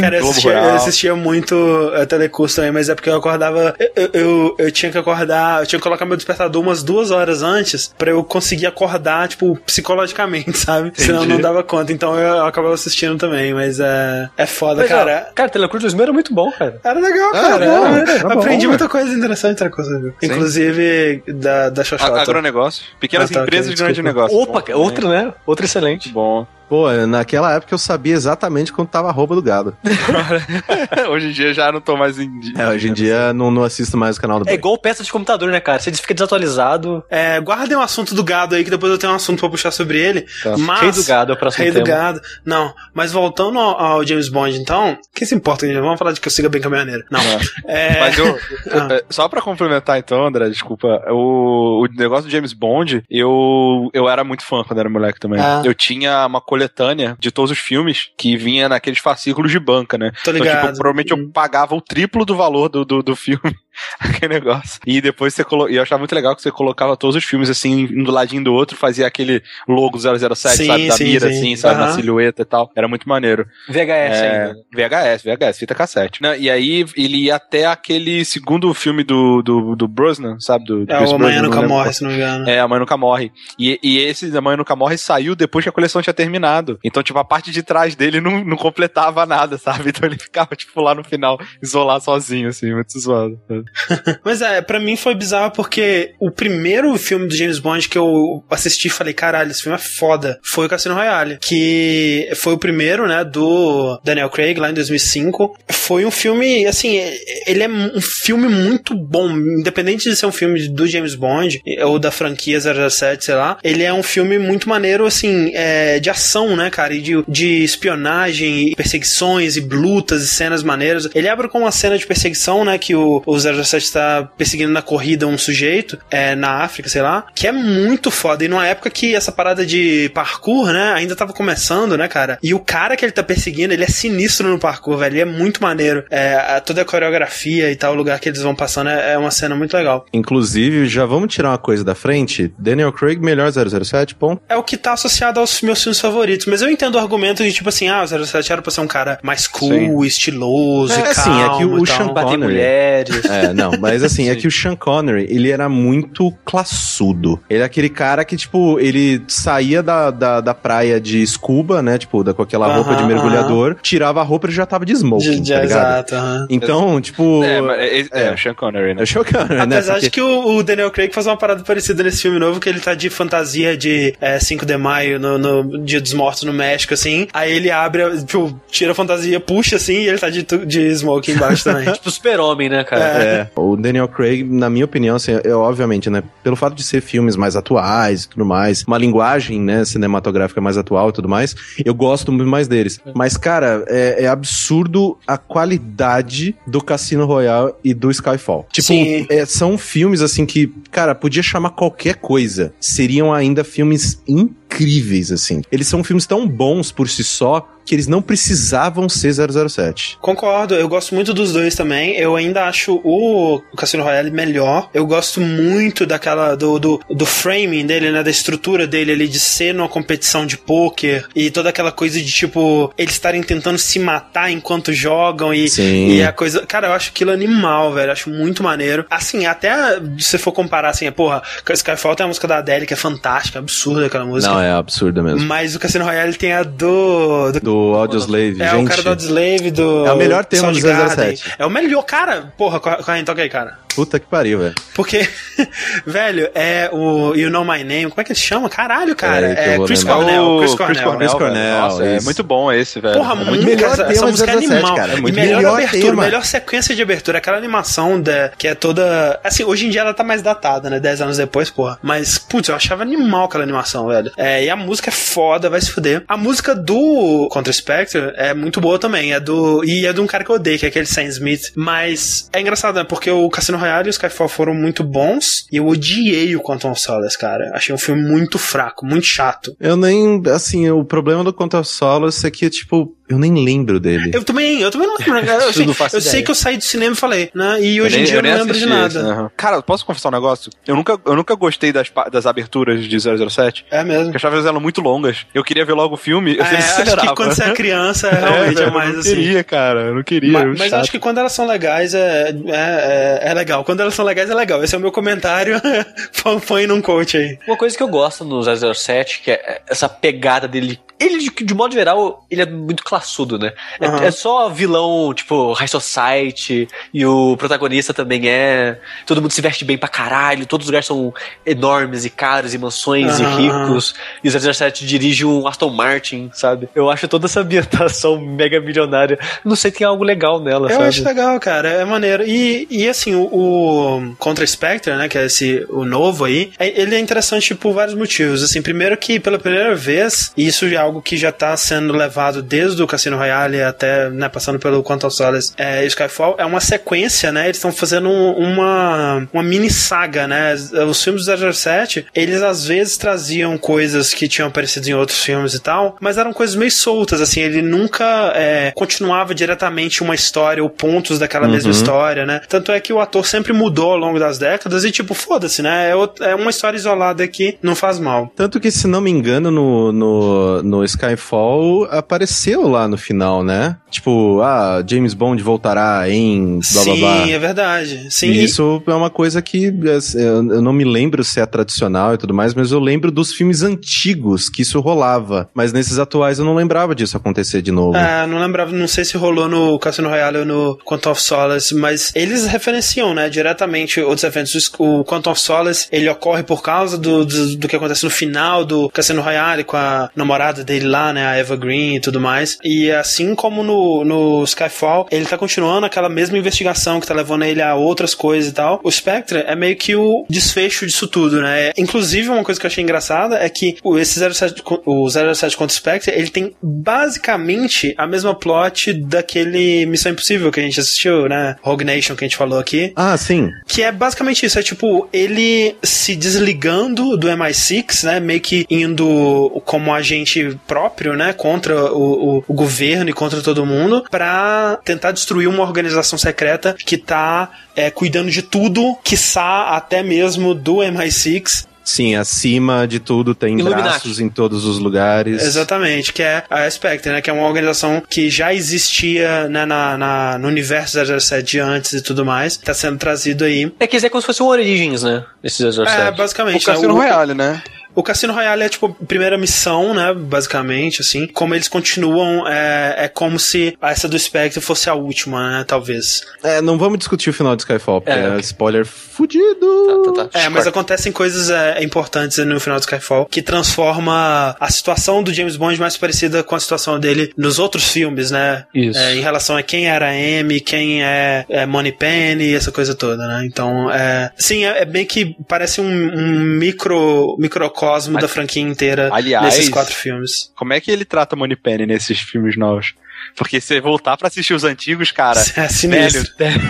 Cara, eu assistia, Rural. eu assistia muito eh, Telecurso também, mas é porque eu acordava. Eu, eu, eu tinha que acordar. Eu tinha que colocar meu despertador umas duas horas antes pra eu conseguir acordar, tipo, psicologicamente, sabe? Senão eu não dava conta. Então eu acabava assistindo também, mas é, é foda, Mas, ó, cara. cara, Telecurso 2000 era muito bom, cara. Era legal, Ah, cara. bom, Era- bom, aprendi muita coisa interessante, outra coisa, viu? Inclusive da, da Xoxota. Agronegócio. Pequenas Ah, tá, empresas ok, de grande desculpa. negócio. Opa, Bom, outro, né? Outro Muito excelente. bom. Pô, naquela época eu sabia exatamente quando tava a roupa do gado. hoje em dia já não tô mais em dia. É, hoje em dia não, não assisto mais o canal do É igual peça de computador, né, cara? Você fica desatualizado. É, guardem o assunto do gado aí, que depois eu tenho um assunto pra puxar sobre ele. Tá. Mas, Rei do gado é o próximo Rei tema. do gado. Não, mas voltando ao, ao James Bond, então, que se importa? gente? Vamos falar de que eu siga bem caminhoneiro. Não. É, Mas eu, Ah. é, só pra complementar então, André, desculpa, o, o negócio do James Bond, eu, eu era muito fã quando era moleque também. Ah. Eu tinha uma coletânea de todos os filmes que vinha naqueles fascículos de banca, né? tô Então, ligado. tipo, provavelmente eu pagava o triplo do valor do, do, do filme, aquele negócio. E depois você colocava. E eu achava muito legal que você colocava todos os filmes assim, um do ladinho do outro, fazia aquele logo 007, Sim, sabe? Da sim, mira, sim. assim, sabe? Na Aham. silhueta e tal. Era muito maneiro. VHS É, ainda. VHS, VHS, fita cassete. Né? E aí ele ia até aquele segundo filme do, do, do Brosnan, sabe? Do, do É, Pierce o Amanhã Nunca não Morre, se não me engano. é, A Mãe Nunca Morre. E, e esse A Mãe Nunca Morre saiu depois que a coleção tinha terminado. Então, tipo, a parte de trás dele não, não completava nada, sabe? Então ele ficava, tipo, lá no final, isolado sozinho, assim, muito zoado. Mas é, pra mim foi bizarro porque o primeiro filme do James Bond que eu assisti e falei, caralho, esse filme é foda, foi o Cassino Royale. Que foi o primeiro, né, do Daniel Craig, lá em 2005. Foi um filme, assim, ele é um filme muito bom, independente de ser um filme do James Bond ou da franquia 007, sei lá. Ele é um filme muito maneiro, assim, é, de ação, né, cara, e de, de espionagem, e perseguições e lutas e cenas maneiras. Ele abre com uma cena de perseguição, né, que o, o 007 está perseguindo na corrida um sujeito, é, na África, sei lá, que é muito foda. E numa época que essa parada de parkour, né, ainda tava começando, né, cara? E o cara que ele tá perseguindo, ele é sinistro no parkour, velho. Ele é muito maneiro. É, a- toda a coreografia e tal, o lugar que eles vão passando é, é uma cena muito legal. Inclusive, já vamos tirar uma coisa da frente. Daniel Craig, melhor 007, ponto. É o que tá associado aos meus filmes favoritos. Mas eu entendo o argumento de tipo assim, ah, o 07 era pra ser um cara mais cool, estiloso É, e sim, calmo é que o tal. Sean Bater Connery. mulheres. É, É, não, mas assim, é que o Sean Connery, ele era muito classudo. Ele é aquele cara que, tipo, ele saía da, da, da praia de scuba, né? Tipo, da, com aquela Aham, roupa de mergulhador, tirava a roupa e já tava de smoking, De, de, tá ligado? exato. aham. Então, tipo. É, mas é, é, é. o Sean Connery, né? É o Sean Connery, né? Apesar de que o, o Daniel Craig faz uma parada parecida nesse filme novo, que ele tá de fantasia de é, 5 de maio no, no Dia dos Mortos no México, assim. Aí ele abre, tipo, tira a fantasia, puxa assim, e ele tá de, de smoke embaixo também. Tipo super-homem, né, cara? É. O Daniel Craig, na minha opinião, assim, é obviamente, né, pelo fato de ser filmes mais atuais e tudo mais, uma linguagem, né, cinematográfica mais atual e tudo mais, eu gosto muito mais deles. Mas, cara, é, é absurdo a qualidade do Cassino Royale e do Skyfall. Tipo, Sim. é, são filmes, assim, que, cara, podia chamar qualquer coisa. Seriam ainda filmes incríveis, assim. Eles são filmes tão bons por si só que eles não precisavam ser 007. Concordo, eu gosto muito dos dois também. Eu ainda acho o Cassino Royale melhor. Eu gosto muito daquela do, do, do framing dele, né? Da estrutura dele ali de ser numa competição de pôquer e toda aquela coisa de tipo eles estarem tentando se matar enquanto jogam e, Sim. e a coisa. Cara, eu acho aquilo animal, velho. Eu acho muito maneiro. Assim, até se você for comparar assim, porra, Skyfall tem a música da Adele que é fantástica, absurda aquela música. Não, é absurdo mesmo. Mas o Cassino Royale tem a do. do Do Audioslave, é, gente. o cara do Slave, do. É o melhor tema do Soundgarden. 007. É o melhor, cara. Porra, corre, toca aí, cara. Puta que pariu, velho. Porque, velho, é o You Know My Name. Como é que ele chama? Caralho, cara. É vou Chris. Cornell. Chris Cornell. Chris Cornell. velho. Nossa, é muito bom esse, velho. Porra, é muito, melhor essa, tema essa música é 007, animal. cara. É e muito melhor, melhor abertura, tema. melhor sequência de abertura. Aquela animação da, que é toda. Assim, hoje em dia ela tá mais datada, né? Dez anos depois, porra. Mas, putz, eu achava animal aquela animação, velho. É, e a música é foda, vai se fuder. A música do Contra Spectre é muito boa também. É do. E é de um cara que eu odeio, que é aquele Sam Smith. Mas é engraçado, né? Porque o Cassino Royale e o Skyfall foram muito bons. E eu odiei o Quantum of Solace, cara. Achei um filme muito fraco, muito chato. Eu nem, assim, o problema do Contra Solace é que, tipo, eu nem lembro dele. Eu também, eu também não lembro. né? Eu, sei, não faço eu sei que eu saí do cinema e falei, né? E hoje nem- em dia eu não lembro de nada. esse, aham. Cara, posso confessar um negócio? Eu nunca, eu nunca gostei das, das aberturas de 007. É mesmo. Porque eu achava elas muito longas. Eu queria ver logo o filme, eu É, sempre acho que quando você é criança, realmente é, velho, mais eu não assim. queria, cara. Eu não queria. Ma- é Mas, eu acho que quando elas são legais é, é, é, é legal. Quando elas são legais é legal. Esse é o meu comentário. Põe- num coach aí. Uma coisa que eu gosto no 007, que é essa pegada dele. Ele, de, de modo geral, ele é muito classudo, né? É- Aham. É, só vilão, tipo, High Society, e o protagonista também é. Todo mundo se veste bem pra caralho, todos os lugares são enormes e caros, e mansões Aham, e ricos. E o 007 dirige um Aston Martin, sabe? Eu acho toda essa ambientação mega milionária. Não sei, tem algo legal nela, Eu sabe? acho legal, cara. É maneiro. E, e assim, o, o Contra Spectre, né? Que é esse, o novo aí, é- ele é interessante por vários motivos. Assim, primeiro que pela primeira vez, e isso é algo que já tá sendo levado desde o Cassino Royale até, né, passando pelo Quantum Solace é, e Skyfall, é uma sequência, né? Eles estão fazendo um- uma, uma mini saga, né? Os filmes do 007, eles às vezes traziam coisas que tinham aparecido em outros filmes e tal, mas eram coisas meio soltas, assim, ele nunca é, continuava diretamente uma história ou pontos daquela mesma história, né? Tanto é que o ator sempre mudou ao longo das décadas e, tipo, foda-se, né? É, é uma história isolada aqui, não faz mal. Tanto que, se não me engano, no, no, no Skyfall apareceu lá no final, né? Tipo, ah, James Bond voltará em blá blá Sim, blá. é verdade. Sim, E isso é uma coisa que é, eu eu não me lembro se é tradicional e tudo mais, mas eu lembro dos filmes antigos que isso rolava. Mas nesses atuais eu não lembrava disso acontecer de novo. É, não lembrava, não sei se rolou no Cassino Royale ou no Quantum of Solace, mas eles referenciam, né, diretamente outros eventos. O Quantum of Solace, ele ocorre por causa do, do, do que acontece no final do Cassino Royale com a namorada dele lá, né, a Eva Green e tudo mais. E assim como no, no Skyfall, ele tá continuando aquela mesma investigação que tá levando ele a outras coisas e tal. O Spectre é meio que o desfecho disso tudo, né? Inclusive, uma coisa que eu achei engraçada é que o- esse 07, co- o 07 contra o Spectre, ele tem basicamente a mesma plot daquele Missão Impossível que a gente assistiu, né? Rogue Nation que a gente falou aqui. Ah, sim. Que é basicamente isso, é tipo, ele se desligando do MI6, né? Meio que indo como agente próprio, né? Contra o, o- o governo e contra todo mundo, pra tentar destruir uma organização secreta que tá é, cuidando de tudo, quiçá até mesmo do MI6. Sim, acima de tudo tem Illuminati. braços em todos os lugares. Exatamente, que é a Spectre, né? Que é uma organização que já existia né, na, na- no universo 007 de antes e tudo mais. Tá sendo trazido aí. É que é como se fosse um Origins, né? Esse 007. É, O basicamente. Cassino né, o- Royale, né? O Cassino Royale é tipo a primeira missão, né? Basicamente, assim. Como eles continuam, é, é como se essa do Spectre fosse a última, né? Talvez. É, não vamos discutir o final de Skyfall, porque É, é, spoiler fudido. Tá, tá, tá. É, mas acontecem coisas é, importantes no final do Skyfall que transforma a situação do James Bond mais parecida com a situação dele nos outros filmes, né? Isso. É, em relação a quem era M, quem é, é Moneypenny, essa coisa toda, né? Então, é, sim, é, é bem que parece um, um micro microcosmo Ali- da franquia inteira Aliás- nesses quatro filmes. Como é que ele trata Moneypenny nesses filmes novos? Porque se voltar pra assistir os antigos, cara. é sinistro. Velho,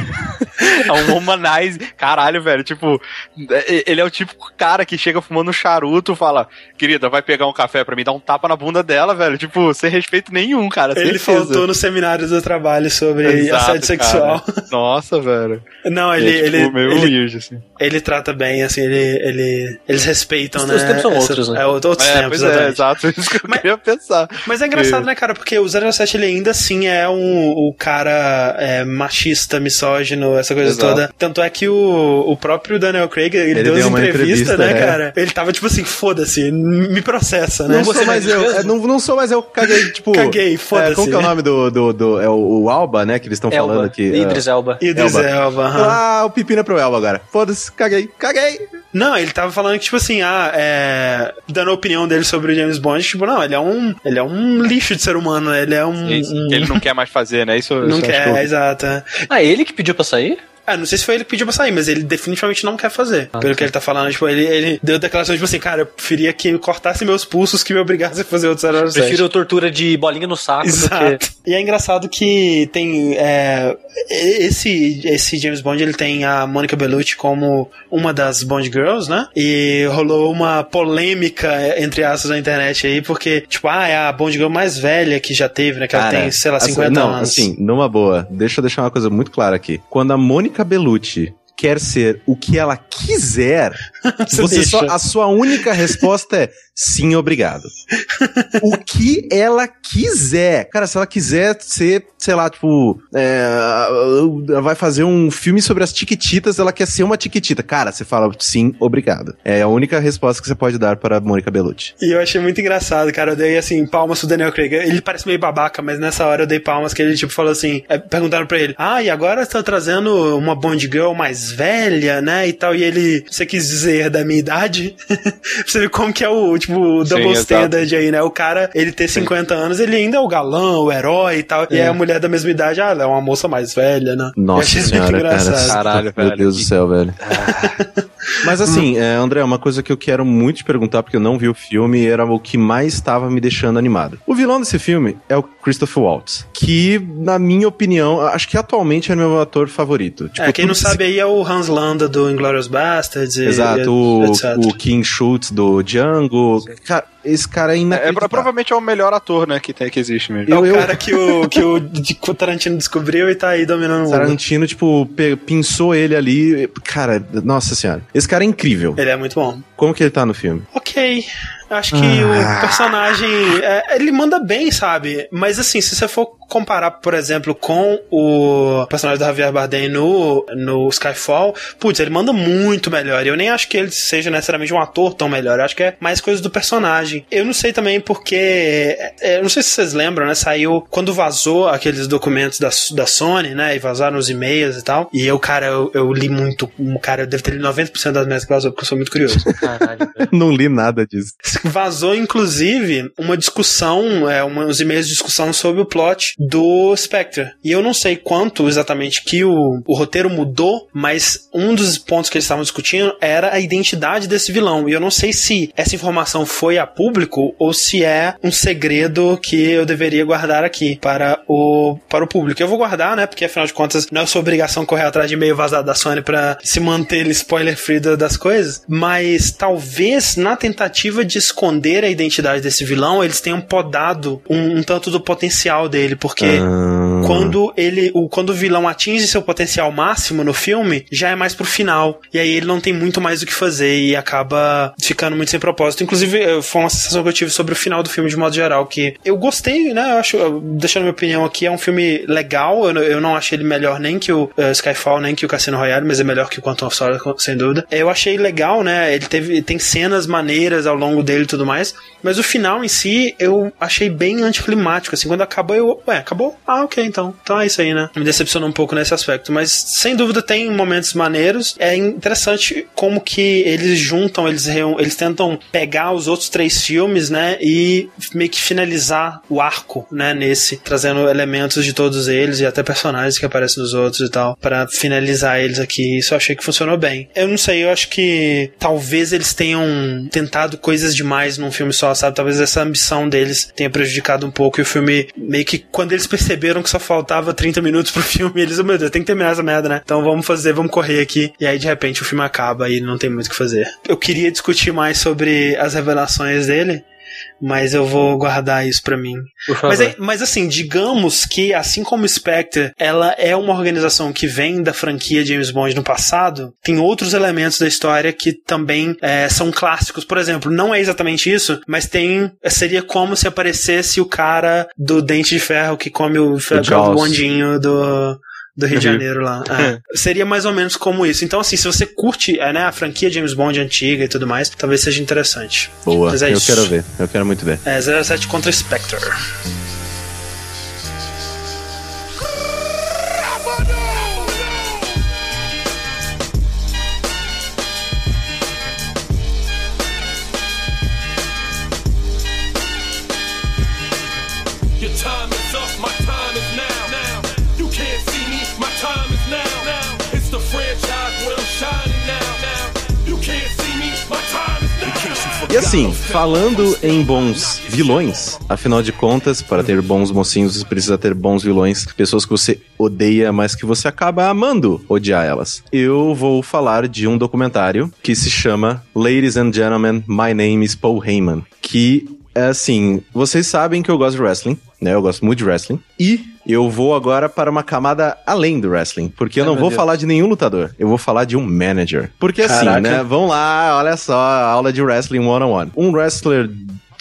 é um humanize. Caralho, velho. Tipo, é- ele é o típico cara que chega fumando um charuto fala: Querida, vai pegar um café pra mim, dar um tapa na bunda dela, velho. Tipo, sem respeito nenhum, cara. Ele certeza. faltou no seminário do trabalho sobre Exato, assédio sexual. cara. Nossa, velho. Não, Ele, ele, é, tipo, ele, meio ele, weird, assim. ele trata bem, assim, ele, ele, eles respeitam, Os- né? os tempos são outros, né? É, outros É, tempos, pois é, exato. Isso que eu Mas- queria pensar. Mas é engraçado, né, cara? Porque o 07 ele ainda assim é um, o cara é, machista, misógino, essa coisa Exato. toda. Tanto é que o, o próprio Daniel Craig, ele, Ele deu, deu uma entrevista, entrevista, né, é. cara? Ele tava tipo assim, foda-se, me processa, né? Não sou mais eu, é, não, não sou mais eu, caguei, tipo... Caguei, foda-se. É, como que é o nome do... do, do- é o, o Alba, né, que eles estão falando aqui. Idris Elba. Idris Elba. Elba, aham. Ah, o pepino é pro Elba agora. Foda-se, caguei, caguei. Não, ele tava falando que, tipo assim, ah, é. Dando a opinião dele sobre o James Bond, tipo, não, ele é um. Ele é um lixo de ser humano, né? Ele é um. Isso, um- ele não quer mais fazer, né? Isso, não isso quer, que eu- exato. é. Ah, ele que pediu pra sair? Ah, não sei se foi ele que pediu pra sair, mas ele definitivamente não quer fazer. Ah, pelo tá. que ele tá falando, tipo, ele, ele deu declaração, tipo assim, cara, eu preferia que me cortasse meus pulsos que me obrigasse a fazer outro 007. Prefiro tortura de bolinha no saco do que. Exato. E é engraçado que tem. é, esse, esse James Bond ele tem a Monica Bellucci como uma das Bond Girls, né? E rolou uma polêmica, entre aspas, na internet aí, porque, tipo, ah, é a Bond Girl mais velha que já teve, né? Que ela Cara, tem, sei lá, assim, 50 não, anos. assim, numa boa, deixa eu deixar uma coisa muito clara aqui. Quando a Mônica Bellucci quer ser o que ela quiser, Você só, a sua única resposta é sim, obrigado. o que ela quiser. Cara, se ela quiser ser, sei lá, tipo, é, ela vai fazer um filme sobre as tiquititas, ela quer ser uma tiquitita. Cara, você fala sim, obrigado. É a única resposta que você pode dar para a Mônica Bellucci. E eu achei muito engraçado, cara. Eu dei, assim, palmas pro Daniel Craig. Ele parece meio babaca, mas nessa hora eu dei palmas que ele, tipo, falou assim... é, perguntaram pra ele, ah, e agora você tá trazendo uma Bond Girl mais velha, né, e tal. E ele, você quis dizer da minha idade? Você ver como que é o, tipo, o Sim, double exato. standard aí, né? O cara, ele ter 50 anos, ele ainda é o galã, o herói e tal. E É. aí a mulher da mesma idade, ah, ela é uma moça mais velha, né? Nossa senhora, cara. Caralho, Meu velho. Deus do céu, velho. Mas assim, é, André, uma coisa que eu quero muito te perguntar, porque eu não vi o filme, era o que mais estava me deixando animado. O vilão desse filme é o Christopher Waltz, que, na minha opinião, acho que atualmente é meu ator favorito. Tipo, É, quem não sabe aí é o Hans Landa do Inglourious Basterds e, Exato, e o, o King Schultz do Django. Cara, esse cara é É, é, inacreditável. provavelmente é o melhor ator, né, que, tem, que existe mesmo. É o Eu- eu- cara que o, que o o Tarantino descobriu e tá aí dominando o mundo. Tarantino, tipo, pe- pinçou ele ali. Cara, nossa senhora. Esse cara é incrível. Ele é muito bom. Como que ele tá no filme? Ok. Acho que Ah. o personagem. é, ele manda bem, sabe? Mas assim, se você for comparar, por exemplo, com o personagem do Javier Bardem no, no Skyfall, putz, ele manda muito melhor. E eu nem acho que ele seja necessariamente um ator tão melhor. Eu acho que é mais coisa do personagem. Eu não sei também porque. é, eu não sei se vocês lembram, né? Saiu quando vazou aqueles documentos da, da Sony, né? E vazaram os e-mails e tal. E eu, cara, eu, eu li muito. Cara, eu devo ter lido 90% das minhas que vazou, porque eu sou muito curioso. Caralho. Não li nada disso. Vazou, inclusive, uma discussão, é, uma, uns e-mails de discussão sobre o plot do Spectre. E eu não sei quanto exatamente que o, o roteiro mudou, mas um dos pontos que eles estavam discutindo era a identidade desse vilão. E eu não sei se essa informação foi a público ou se é um segredo que eu deveria guardar aqui para o, para o público. Eu vou guardar, né? Porque afinal de contas não é sua obrigação correr atrás de e-mail vazado da Sony para se manter spoiler free da- das coisas. Mas talvez na tentativa de esconder a identidade desse vilão, eles tenham podado um, um tanto do potencial dele, Ah. quando ele, o, quando o vilão atinge seu potencial máximo no filme, já é mais pro final. E aí ele não tem muito mais o que fazer e acaba ficando muito sem propósito. Inclusive, foi uma sensação que eu tive sobre o final do filme de modo geral, que eu gostei, né? Eu acho, deixando minha opinião aqui, é um filme legal. Eu, não- eu não achei ele melhor nem que o eh, Skyfall, nem que o Cassino Royale, mas é melhor que o Quantum of Solace, sem dúvida. Eu achei legal, né? Ele teve, tem cenas maneiras ao longo dele e tudo mais. Mas o final em si, eu achei bem anticlimático. Assim, quando acabou, eu. Ué, acabou? Ah, ok, então. Então é isso aí, né? Me decepcionou um pouco nesse aspecto. Mas sem dúvida tem momentos maneiros. É interessante como que eles juntam, eles, eles tentam pegar os outros três filmes, né? E meio que finalizar o arco, né? Nesse, trazendo elementos de todos eles e até personagens que aparecem nos outros e tal, para finalizar eles aqui. Isso eu achei que funcionou bem. Eu não sei, eu acho que talvez eles tenham tentado coisas demais num filme só, sabe? Talvez essa ambição deles tenha prejudicado um pouco e o filme, meio que quando eles perceberam que só faltava 30 minutos pro filme, eles, oh, meu Deus, tem que terminar essa merda, né? Então vamos fazer, vamos correr aqui. E aí de repente o filme acaba e não tem muito o que fazer. Eu queria discutir mais sobre as revelações dele. Mas eu vou guardar isso pra mim. Mas, é- mas assim, digamos que, assim como Spectre, ela é uma organização que vem da franquia James Bond no passado, tem outros elementos da história que também é, são clássicos. Por exemplo, não é exatamente isso, mas tem. Seria como se aparecesse o cara do Dente de Ferro que come o, é o bondinho do. Do Rio de. Janeiro lá. É. Seria mais ou menos como isso. Então, assim, se você curte é, né, a franquia James Bond antiga e tudo mais, talvez seja interessante. Boa, é eu isso. quero ver. Eu quero muito ver. É 07 contra Spectre. Assim, falando em bons vilões, afinal de contas, para ter bons mocinhos, você precisa ter bons vilões, pessoas que você odeia, mas que você acaba amando odiar elas. Eu vou falar de um documentário que se chama Ladies and Gentlemen, My Name is Paul Heyman, que assim, vocês sabem que eu gosto de wrestling, né? Eu gosto muito de wrestling. E eu vou agora para uma camada além do wrestling, porque eu Ai, não meu vou Deus. falar de nenhum lutador, eu vou falar de um manager. Porque assim, Caraca. né? Vamos lá, olha só, aula de wrestling one-on-one. Um wrestler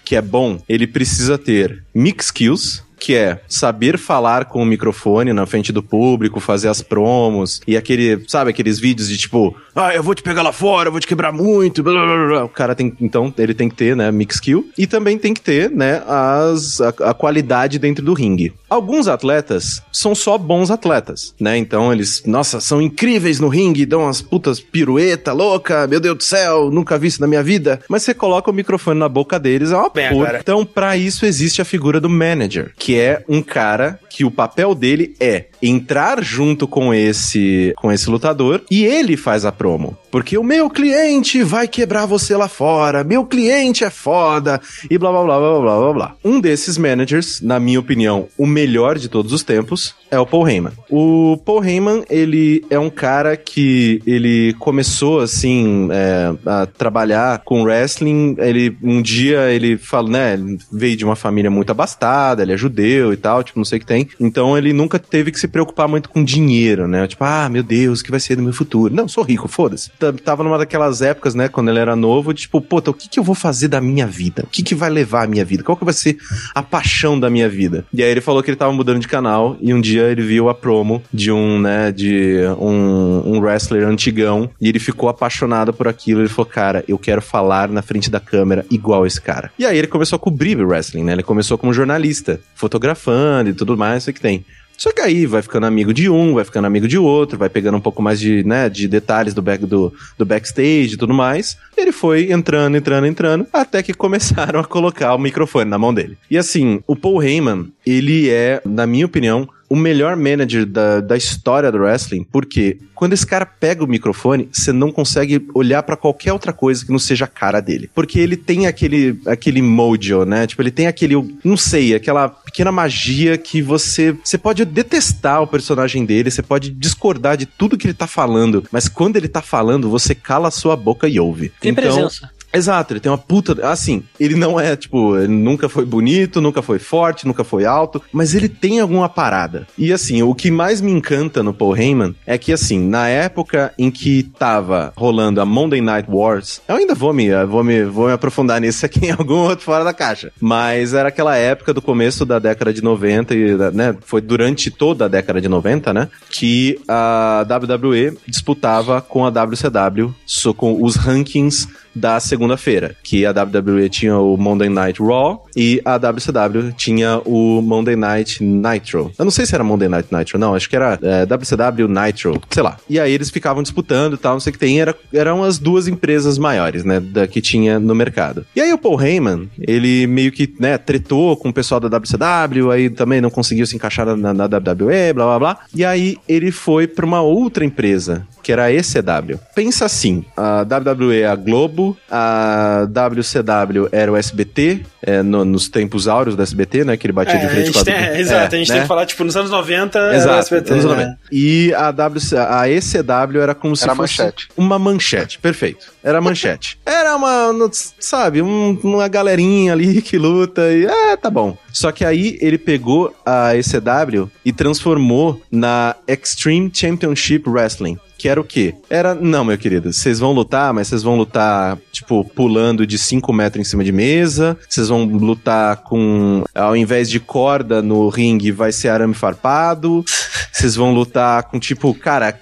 que é bom, ele precisa ter mix skills, que é saber falar com o microfone na frente do público, fazer as promos e aquele, sabe, aqueles vídeos de tipo, ah, eu vou te pegar lá fora, eu vou te quebrar muito, blá, blá, blá. O cara tem, então, ele tem que ter, né, mix skill e também tem que ter, né, as, a, a qualidade dentro do ringue. Alguns atletas são só bons atletas, né, então eles, nossa, são incríveis no ringue, dão umas putas pirueta louca, meu Deus do céu, nunca vi isso na minha vida, mas você coloca o microfone na boca deles, é uma agora- Então, pra isso existe a figura do manager, que é um cara que o papel dele é entrar junto com esse com esse lutador e ele faz a promo. Porque o meu cliente vai quebrar você lá fora, meu cliente é foda e blá blá blá blá blá blá blá. Um desses managers, na minha opinião, o melhor de todos os tempos, é o Paul Heyman. O Paul Heyman, ele é um cara que ele começou assim é, a trabalhar com wrestling. Ele um dia ele fala, né, ele veio de uma família muito abastada, ele judeu e tal, tipo, não sei o que tem. Então ele nunca teve que se preocupar muito com dinheiro, né? Tipo, ah, meu Deus, o que vai ser do meu futuro? Não, sou rico, foda-se. Tava numa daquelas épocas, né, quando ele era novo, tipo, puta, o que que eu vou fazer da minha vida? O que que vai levar a minha vida? Qual que vai ser a paixão da minha vida? E aí ele falou que ele tava mudando de canal e um dia ele viu a promo de um, né, de um, um wrestler antigão e ele ficou apaixonado por aquilo. Ele falou, cara, eu quero falar na frente da câmera igual esse cara. E aí ele começou a cobrir wrestling, né? Ele começou como jornalista, fotografando e tudo mais, isso que tem. Só que aí vai ficando amigo de um, vai ficando amigo de outro, vai pegando um pouco mais de, né, de detalhes do, back, do, do backstage e tudo mais. Ele foi entrando, entrando, entrando, até que começaram a colocar o microfone na mão dele. E assim, o Paul Heyman, ele é, na minha opinião, o melhor manager da, da história do wrestling, porque quando esse cara pega o microfone, você não consegue olhar pra qualquer outra coisa que não seja a cara dele. Porque ele tem aquele, aquele mojo, né? Tipo, ele tem aquele, não sei, aquela pequena magia que você, você pode detestar o personagem dele, você pode discordar de tudo que ele tá falando, mas quando ele tá falando, você cala a sua boca e ouve. Tem então, presença. Exato, ele tem uma puta. Assim, ele não é, tipo, ele nunca foi bonito, nunca foi forte, nunca foi alto, mas ele tem alguma parada. E assim, o que mais me encanta no Paul Heyman é que, assim, na época em que tava rolando a Monday Night Wars, eu ainda vou me, vou me, vou me aprofundar nisso aqui em algum outro fora da caixa. Mas era aquela época do começo da década de 90, e, né? Foi durante toda a década de 90, né? Que a WWE disputava com a WCW, com os rankings da segunda-feira, que a WWE tinha o Monday Night Raw e a WCW tinha o Monday Night Nitro. Eu não sei se era Monday Night Nitro, não, acho que era é, WCW Nitro, sei lá. E aí eles ficavam disputando e tal, não sei o que tem, era, eram as duas empresas maiores, né, da, que tinha no mercado. E aí o Paul Heyman, ele meio que, né, tretou com o pessoal da WCW, aí também não conseguiu se encaixar na, na WWE, blá blá blá. E aí ele foi pra uma outra empresa, que era a ECW. Pensa assim, a WWE é a Globo, a WCW era o SBT, é, no- nos tempos áureos do SBT, né, que ele batia É, de frente com a... tem, é, exato, a gente né? tem que falar, tipo, nos anos 90 era o Exato, SBT, anos né? 90. E a, WC, a ECW era como se Era fosse manchete. uma manchete, perfeito. Era manchete. Era uma, sabe, um- uma galerinha ali que luta e é, tá bom. Só que aí ele pegou a ECW e transformou na Extreme Championship Wrestling. Que era o quê? Era, não, meu querido, vocês vão lutar, mas vocês vão lutar, tipo, pulando de 5 metros em cima de mesa. Vocês vão lutar com, ao invés de corda no ringue, vai ser arame farpado. Vocês vão lutar com, tipo, cara,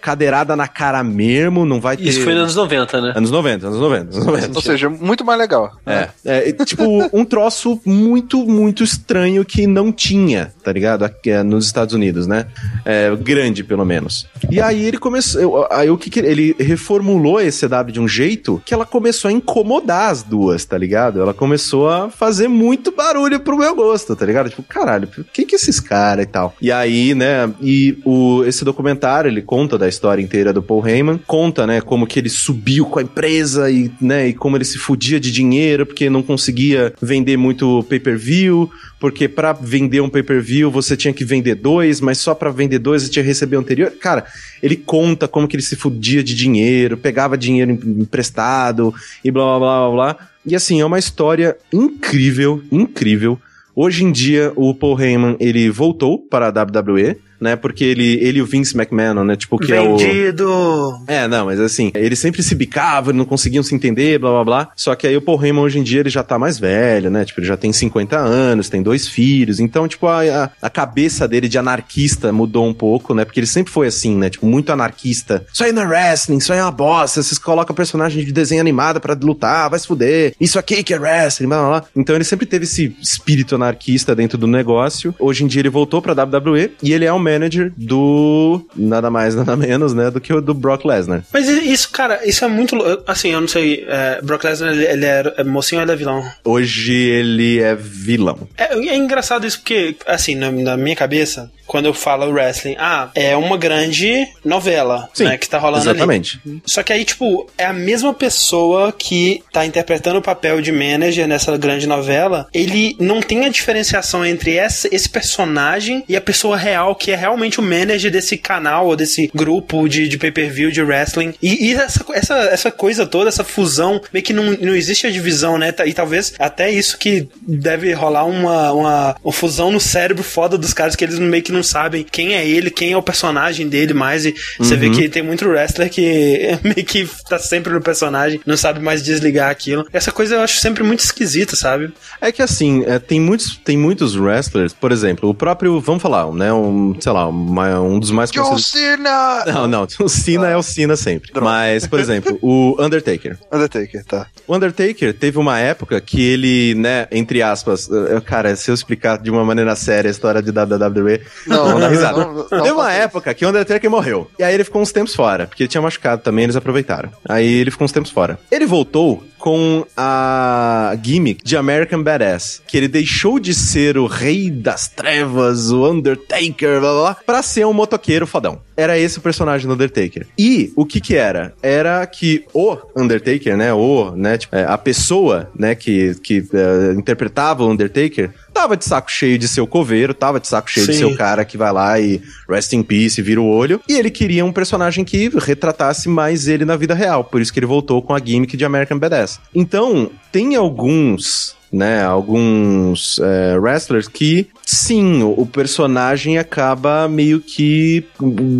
cadeirada na cara mesmo, não vai ter... Isso foi nos anos 90, né? Anos 90, anos 90, anos 90. Ou seja, muito mais legal. É, é, tipo, um troço muito, muito estranho que não tinha, tá ligado? Aqui, é, nos Estados Unidos, né? É, grande, pelo menos. E aí ele começou. Aí o que, que ele reformulou esse CW de um jeito que ela começou a incomodar as duas, tá ligado? Ela começou a fazer muito barulho pro meu gosto, tá ligado? Tipo, caralho, quem que é esses caras e tal? E aí, né? E o, esse documentário, ele conta da história inteira do Paul Heyman, conta, né, como que ele subiu com a empresa e, né, e como ele se fudia de dinheiro porque não conseguia vender muito pay-per-view, porque pra vender um pay-per-view você tinha que vender dois, mas só pra vender dois você tinha que receber o anterior. Cara, ele conta como que ele se fudia de dinheiro, pegava dinheiro em- emprestado e blá blá blá blá blá. E assim, é uma história incrível, incrível. Hoje em dia, o Paul Heyman, ele voltou para a WWE, né? Porque ele, ele e o Vince McMahon, né? Tipo, que é o... Vendido. É, não, mas assim, eles sempre se bicavam, não conseguiam se entender, blá blá blá. Só que aí o Paul Heyman hoje em dia ele já tá mais velho, né? Tipo, ele já tem 50 anos, tem dois filhos. Então, tipo, a, a, a cabeça dele de anarquista mudou um pouco, né? Porque ele sempre foi assim, né? Tipo, muito anarquista. Isso aí não é wrestling, isso aí é uma bosta. Vocês colocam personagem de desenho animado pra lutar, vai se fuder. Isso aqui que é wrestling, blá blá blá. Então ele sempre teve esse espírito anarquista dentro do negócio. Hoje em dia ele voltou pra WWE e ele é o manager do nada mais, nada menos, né? Do que o do Brock Lesnar. Mas isso, cara, isso é muito. Assim, eu não sei. É, Brock Lesnar, ele, ele é, é mocinho ou ele é vilão? Hoje ele é vilão. É, é engraçado isso porque, assim, na, na minha cabeça, quando eu falo wrestling, ah, é uma grande novela, Sim, né, que tá rolando exatamente. ali. Só que aí, tipo, é a mesma pessoa que tá interpretando o papel de manager nessa grande novela, ele não tem a diferenciação entre essa, esse personagem e a pessoa real, que é realmente o manager desse canal ou desse grupo de, de pay-per-view de wrestling. E, e essa, essa, essa coisa toda, essa fusão, meio que não, não existe a divisão, né? E talvez até isso que deve rolar uma, uma, uma fusão no cérebro foda dos caras que eles meio que não sabem quem é ele, quem é o personagem dele mais. E você vê que tem muito wrestler que meio que tá sempre no personagem, não sabe mais desligar aquilo. Essa coisa eu acho sempre muito esquisita, sabe? É que assim, é, tem, muitos, tem muitos wrestlers, por exemplo, o próprio, vamos falar, né? Um, sei lá, uma- um dos mais John conhecidos. Cena! Não, não, o Cena é o Cena sempre. Mas, por exemplo, o Undertaker. Undertaker, tá. O Undertaker teve uma época que ele, né, entre aspas, eh, cara, se eu explicar de uma maneira séria a história de WWE, Não, vão dar não, risada. não, não Teve uma época que o Undertaker morreu. E aí ele ficou uns tempos fora, porque ele tinha machucado também, eles aproveitaram. Aí ele ficou uns tempos fora. Ele voltou com a gimmick de American Badass, que ele deixou de ser o rei das trevas, o Undertaker, blá blá, blá, pra ser um motoqueiro fodão. Era esse o personagem do Undertaker. E o que que era? Era que o Undertaker, né, o, né, tipo, é, a pessoa, né, que, que é, interpretava o Undertaker, tava de saco cheio de ser o coveiro, tava de saco cheio de Sim. ser o cara que vai lá e rest in peace, vira o olho. E ele queria um personagem que retratasse mais ele na vida real. Por isso que ele voltou com a gimmick de American Badass. Então, tem alguns né, alguns é, wrestlers que, sim, o, o personagem acaba meio que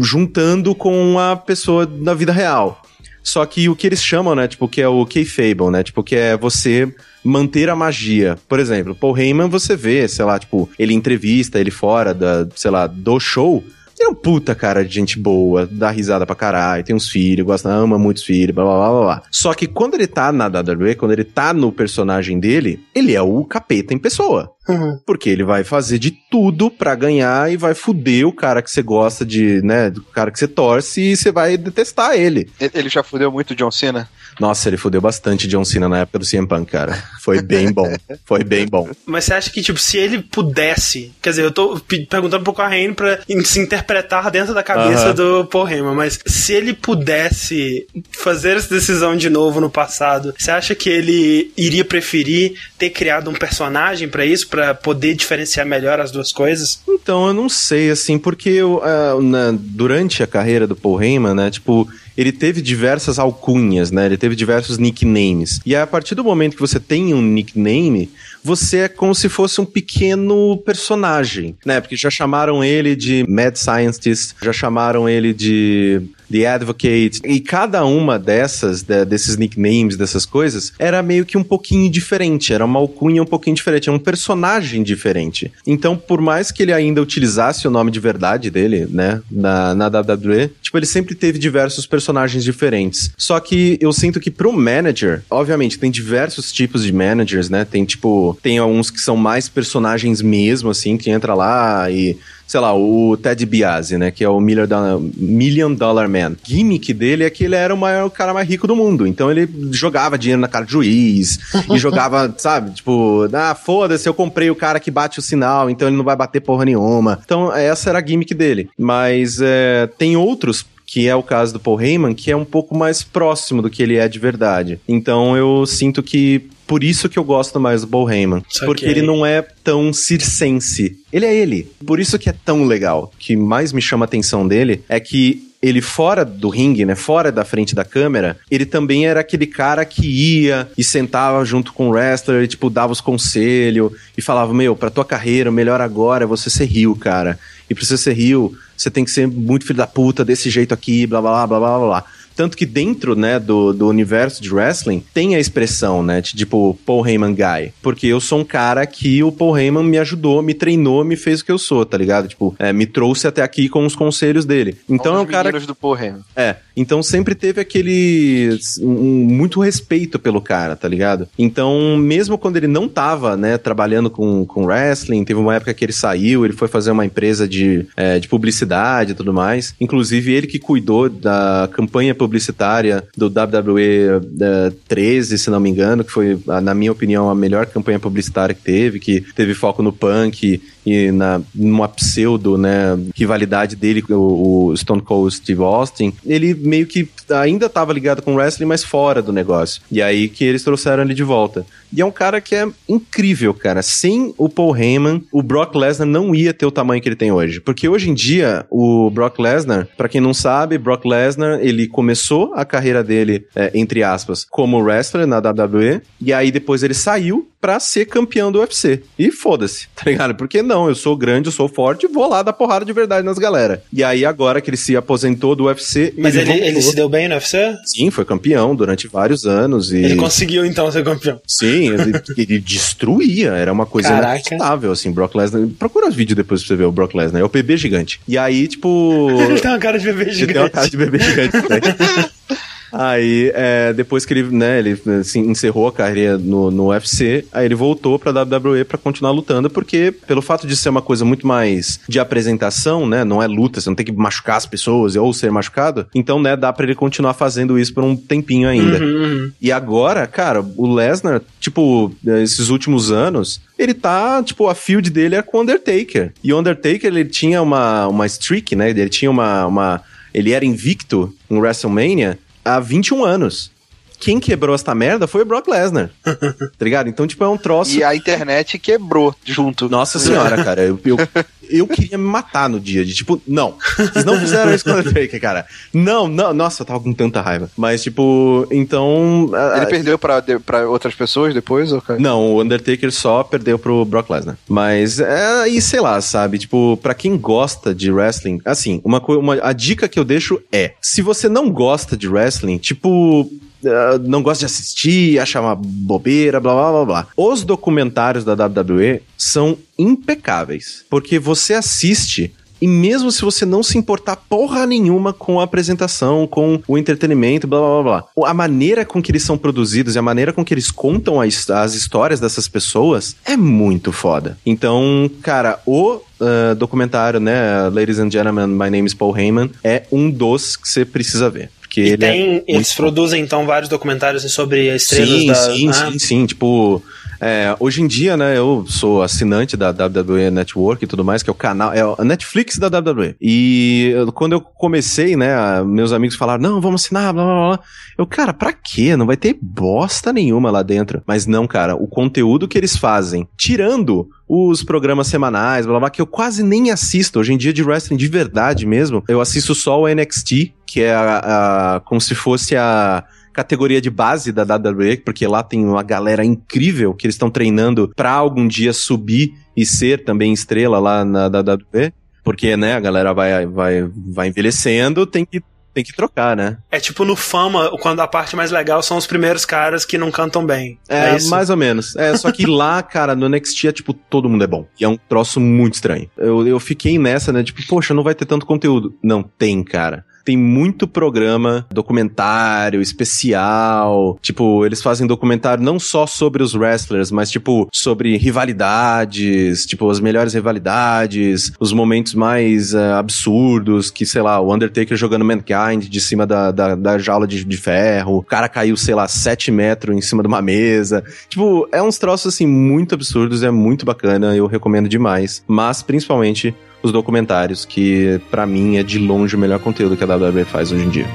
juntando com a pessoa na vida real. Só que o que eles chamam, né, tipo, que é o kayfabe, né, tipo, que é você manter a magia. Por exemplo, Paul Heyman, você vê, sei lá, tipo, ele entrevista ele fora da, sei lá, do show, ele é um puta cara de gente boa, dá risada pra caralho, tem uns filhos, gosta, ama muitos filhos, blá blá blá blá. Só que quando ele tá na WWE, quando ele tá no personagem dele, ele é o capeta em pessoa. Uhum. Porque ele vai fazer de tudo pra ganhar e vai fuder o cara que você gosta de, né, do cara que você torce e você vai detestar ele. Ele- já fudeu muito John Cena? Nossa, ele fudeu bastante John Cena na época do CM Punk, cara. Foi bem bom. Foi bem bom. Mas você acha que, tipo, se ele pudesse. Quer dizer, eu tô pe- perguntando pro Corraine pra se interpretar dentro da cabeça Aham. do Paul Heyman, mas se ele pudesse fazer essa decisão de novo no passado, você acha que ele iria preferir ter criado um personagem pra isso, pra poder diferenciar melhor as duas coisas? Então, eu não sei, assim, porque eu, ah, na- durante a carreira do Paul Heyman, né, tipo, ele teve diversas alcunhas, né, ele teve diversos nicknames. E a partir do momento que você tem um nickname, você é como se fosse um pequeno personagem, né, porque já chamaram ele de Mad Scientist, já chamaram ele de The Advocate, e cada uma dessas, de- desses nicknames, dessas coisas, era meio que um pouquinho diferente, era uma alcunha um pouquinho diferente, é um personagem diferente. Então, por mais que ele ainda utilizasse o nome de verdade dele, né, na, na WWE, tipo, ele sempre teve diversos personagens diferentes. Só que eu sinto que pro manager, obviamente, tem diversos tipos de managers, né, tem tipo, tem alguns que são mais personagens mesmo, assim, que entra lá e sei lá, o Ted Biasi, né, que é o Million Dollar, Million Dollar Man. Gimmick dele é que ele era o maior o cara mais rico do mundo. Então ele jogava dinheiro na cara do juiz e jogava, sabe, tipo, ah, foda-se, eu comprei o cara que bate o sinal, então ele não vai bater porra nenhuma. Então essa era a gimmick dele. Mas é, tem outros que é o caso do Paul Heyman, que é um pouco mais próximo do que ele é de verdade. Então eu sinto que por isso que eu gosto mais do Paul Heyman, Saquei. porque ele não é tão circense. Ele é ele. Por isso que é tão legal. O que mais me chama a atenção dele é que ele fora do ringue, né, fora da frente da câmera, ele também era aquele cara que ia e sentava junto com o wrestler e, tipo, dava os conselhos e falava, meu, pra tua carreira, o melhor agora é você ser rio, cara. E pra você ser rio, você tem que ser muito filho da puta desse jeito aqui, blá, blá, blá, blá, blá, blá. Tanto que dentro, né, do, do universo de wrestling, tem a expressão, né, de, tipo, Paul Heyman Guy. Porque eu sou um cara que o Paul Heyman me ajudou, me treinou, me fez o que eu sou, tá ligado? Tipo, é, me trouxe até aqui com os conselhos dele. Então é um cara... do Porra. É, então sempre teve aquele um, um muito respeito pelo cara, tá ligado? Então, mesmo quando ele não tava, né, trabalhando com, com wrestling, teve uma época que ele saiu, ele foi fazer uma empresa de, é, de publicidade e tudo mais. Inclusive, ele que cuidou da campanha publicitária do WWE eh, 13, se não me engano, que foi, na minha opinião, a melhor campanha publicitária que teve, que teve foco no punk e na numa pseudo, né, rivalidade dele o, o Stone Cold Steve Austin, ele meio que ainda estava ligado com o wrestling, mas fora do negócio. E aí que eles trouxeram ele de volta. E é um cara que é incrível, cara. Sem o Paul Heyman, o Brock Lesnar não ia ter o tamanho que ele tem hoje. Porque hoje em dia, o Brock Lesnar, pra quem não sabe, Brock Lesnar, ele começou a carreira dele, é, entre aspas, como wrestler na WWE, e aí depois ele saiu pra ser campeão do UFC. E foda-se, tá ligado? Porque não, eu sou grande, eu sou forte, vou lá dar porrada de verdade nas galera. E aí agora que ele se aposentou do UFC, Mas ele, ele voltou. se deu bem no UFC? Sim, foi campeão durante vários anos e Ele conseguiu então ser campeão. Sim, ele, ele destruía, era uma coisa Caraca. inacreditável, assim, Brock Lesnar. Procura os vídeos depois pra você ver o Brock Lesnar, é o bebê gigante. E aí, tipo. Ele tem uma cara de bebê ele tem uma gigante. cara de bebê gigante. né? Aí, é, depois que ele, né, ele assim, encerrou a carreira no, no UFC, aí ele voltou pra WWE pra continuar lutando, porque pelo fato de ser uma coisa muito mais de apresentação, né, não é luta, você não tem que machucar as pessoas ou ser machucado, então, né, dá pra ele continuar fazendo isso por um tempinho ainda. Uhum. E agora, cara, o Lesnar, tipo, esses últimos anos, ele tá, tipo, a field dele é com o Undertaker. E o Undertaker, ele tinha uma, uma streak, né? Ele tinha uma, uma. Ele era invicto em WrestleMania há 21 anos. Quem quebrou essa merda foi o Brock Lesnar. tá ligado? Então, tipo, é um troço. E a internet quebrou junto. Nossa senhora, cara, eu, eu, eu queria me matar no dia de tipo, não, vocês não fizeram isso com o Undertaker, cara. Não, não, nossa, eu tava com tanta raiva. Mas, tipo, então. Ele ah, perdeu pra, pra outras pessoas depois? ou cara? Não, o Undertaker só perdeu pro Brock Lesnar. Mas é aí, sei lá, sabe? Tipo, pra quem gosta de wrestling, assim, uma, uma a dica que eu deixo é: se você não gosta de wrestling, tipo. ah, não gosta de assistir, acha uma bobeira, blá blá blá blá. Os documentários da WWE são impecáveis. Porque você assiste e mesmo se você não se importar porra nenhuma com a apresentação, com o entretenimento, blá blá blá blá, a maneira com que eles são produzidos e a maneira com que eles contam a his- as histórias dessas pessoas é muito foda. Então, cara, o ah, documentário, né, Ladies and Gentlemen, My Name is Paul Heyman, é um dos que você precisa ver. Porque E ele é tem, muito eles produzem então vários documentários sobre as estrelas sim, da. sim, Ah, sim, sim. Tipo, é, hoje em dia, né, eu sou assinante da WWE Network e tudo mais, que é o canal, é a Netflix da WWE. E quando eu comecei, né, meus amigos falaram, não, vamos assinar, blá, blá, blá. Eu, cara, pra quê? Não vai ter bosta nenhuma lá dentro. Mas não, cara, o conteúdo que eles fazem, tirando os programas semanais, blá, blá, que eu quase nem assisto. Hoje em dia, de wrestling de verdade mesmo, eu assisto só o NXT, que é a, a- como se fosse a categoria de base da WWE, porque lá tem uma galera incrível que eles estão treinando pra algum dia subir e ser também estrela lá na WWE. Porque, né, a galera vai, vai, vai envelhecendo, tem que, tem que trocar, né? É tipo no Fama, quando a parte mais legal são os primeiros caras que não cantam bem. É, isso? mais ou menos. É, só que lá, cara, no NXT é tipo, todo mundo é bom. E é um troço muito estranho. Eu, eu fiquei nessa, né? Tipo, poxa, não vai ter tanto conteúdo. Não, tem, cara. Tem muito programa, documentário, especial. Tipo, eles fazem documentário não só sobre os wrestlers, mas, tipo, sobre rivalidades, tipo, as melhores rivalidades, os momentos mais eh, absurdos, que, sei lá, o Undertaker jogando Mankind de cima da, da, da jaula de, de ferro, o cara caiu, sei lá, 7 metros em cima de uma mesa. Tipo, é uns troços, assim, muito absurdos, é muito bacana, eu recomendo demais. Mas, principalmente, os documentários, que pra mim é de longe o melhor conteúdo que a WWE faz hoje em dia.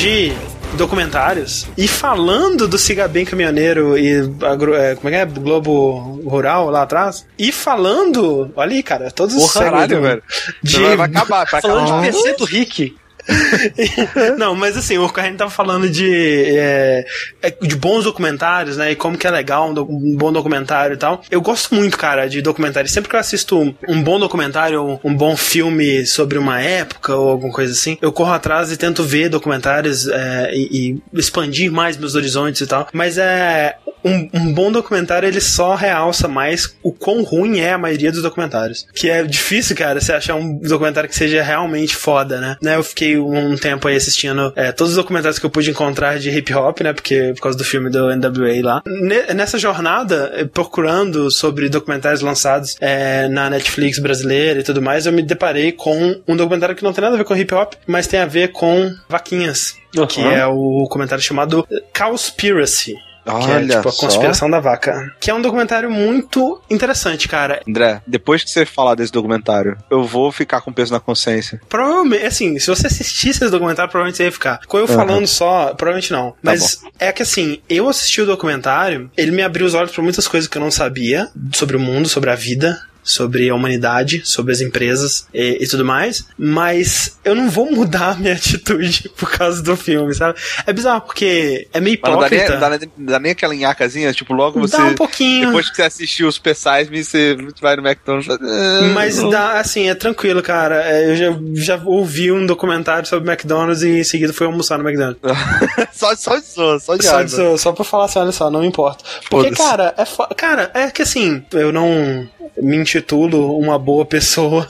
De documentários e falando do Siga Bem Caminhoneiro e agro- é, como é que é? Globo Rural lá atrás. E falando, olha aí, cara, todos os caralho, velho. de Vai, vai acabar, vai acabar. Falando de PC do Rick. Não, mas assim, o Carrene tava falando de, é, é, de bons documentários, né? E como que é legal um, um bom documentário e tal. Eu gosto muito, cara, de documentários. Sempre que eu assisto um bom documentário, um bom filme sobre uma época ou alguma coisa assim, eu corro atrás e tento ver documentários é, e, e expandir mais meus horizontes e tal. Mas é. Um, um bom documentário ele só realça mais o quão ruim é a maioria dos documentários. Que é difícil, cara, você achar um documentário que seja realmente foda, né? né eu fiquei um tempo aí assistindo é, todos os documentários que eu pude encontrar de hip hop, né? Porque por causa do filme do NWA lá. Ne- nessa jornada, eh, procurando sobre documentários lançados é, na Netflix brasileira e tudo mais, eu me deparei com um documentário que não tem nada a ver com hip hop, mas tem a ver com vaquinhas. Que é o comentário chamado Cowspiracy. Que é Olha tipo a só. conspiração da vaca. Que é um documentário muito interessante, cara. André, depois que você falar desse documentário, eu vou ficar com peso na consciência. Provavelmente, assim, se você assistisse esse documentário, provavelmente você ia ficar. Com eu Aham. falando só, provavelmente não. Mas é que assim, eu assisti o documentário, ele me abriu os olhos pra muitas coisas que eu não sabia sobre o mundo, sobre a vida. Sobre a humanidade, sobre as empresas e, e tudo mais, mas eu não vou mudar a minha atitude por causa do filme, sabe? É bizarro, porque é meio Mas não dá nem, hipócrita. dá, dá nem aquela nhacazinha, tipo, logo você. Dá um pouquinho. Depois que você assistiu os Super Size Me, você vai no McDonald's "Ah, Mas dá, assim, é tranquilo, cara. É, Eu já, já ouvi um documentário sobre McDonald's e em seguida fui almoçar no McDonald's. só, só zoa, só de Só, raiva. só, só pra falar assim, olha só, não importa. Porque, cara, é cara, é que assim, eu não me intitulo uma boa pessoa.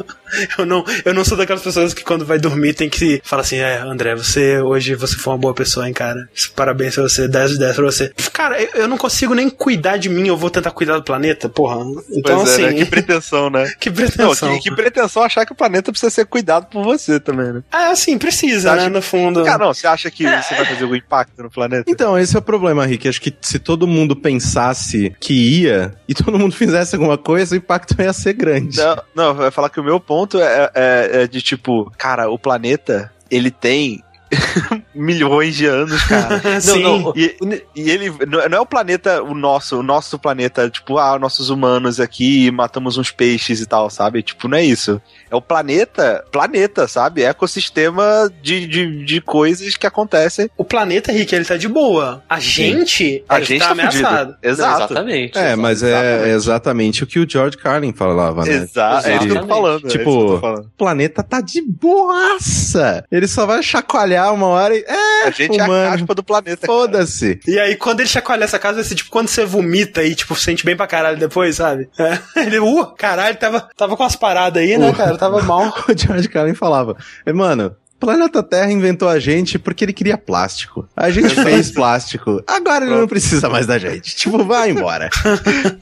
Eu não, eu não sou daquelas pessoas que quando vai dormir tem que falar assim, é, André, você hoje você foi uma boa pessoa, hein, cara. Parabéns pra você, 10 de 10 pra você. Cara, eu, eu não consigo nem cuidar de mim, eu vou tentar cuidar do planeta, porra. Então, Pois assim, é, né? Que pretensão, né? que Não, pretensão. que, que pretensão achar que o planeta precisa ser cuidado por você também, né? Ah, assim, precisa, né, no fundo. Cara, não, você acha que você vai fazer algum impacto no planeta? Então, esse é o problema, Rick. Acho que se todo mundo pensasse que ia e todo mundo fizesse alguma coisa, o impacto ia ser grande. Não, não, vai falar que o meu ponto é, é- é de tipo, cara, o planeta, ele tem milhões de anos, cara. Sim. não, E, e ele não não é o planeta, o nosso, o nosso planeta, tipo, ah, nossos humanos aqui matamos uns peixes e tal, sabe? Tipo, não é isso. É o planeta, planeta, sabe? É ecossistema de, de, de coisas que acontecem. O planeta, Rick, ele tá de boa. A gente, A ele gente tá tá ameaçado. Exato. Exatamente. É, mas é exatamente o que o George Carlin falava, né? Exato, é isso que eu tô Exatamente. falando. é isso que eu Tipo, tô falando. o planeta tá de boaça. Ele só vai chacoalhar uma hora e. É, A gente é a humano. caspa do planeta. Foda-se. E aí, quando ele chacoalha essa casa, vai ser tipo quando você vomita e, tipo, sente bem pra caralho depois, sabe? É. Ele, uh, caralho, tava, tava com umas paradas aí, né, Uh. cara? Tava mal. O George Carlin falava, "É, mano, planeta Terra inventou a gente porque ele queria plástico. A gente fez plástico. Agora ele não precisa mais da gente. Tipo, vai embora.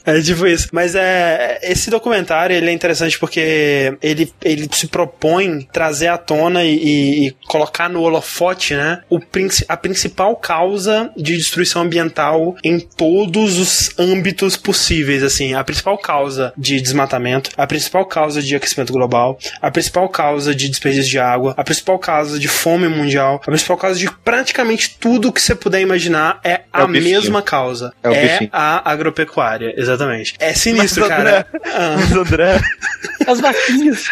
É tipo isso. Mas é. Esse documentário ele é interessante porque ele, ele se propõe trazer à tona e, e- colocar no holofote, né? O, a principal causa de destruição ambiental em todos os âmbitos possíveis. Assim, a principal causa de desmatamento, a principal causa de aquecimento global, a principal causa de desperdício de água, a principal causa de fome mundial, a principal causa de praticamente tudo que você puder imaginar é, a o bifinho. mesma causa. É o é bifinho. a agropecuária, exatamente. É sinistro, Mas, cara. Ah, Mas, André, As vaquinhas.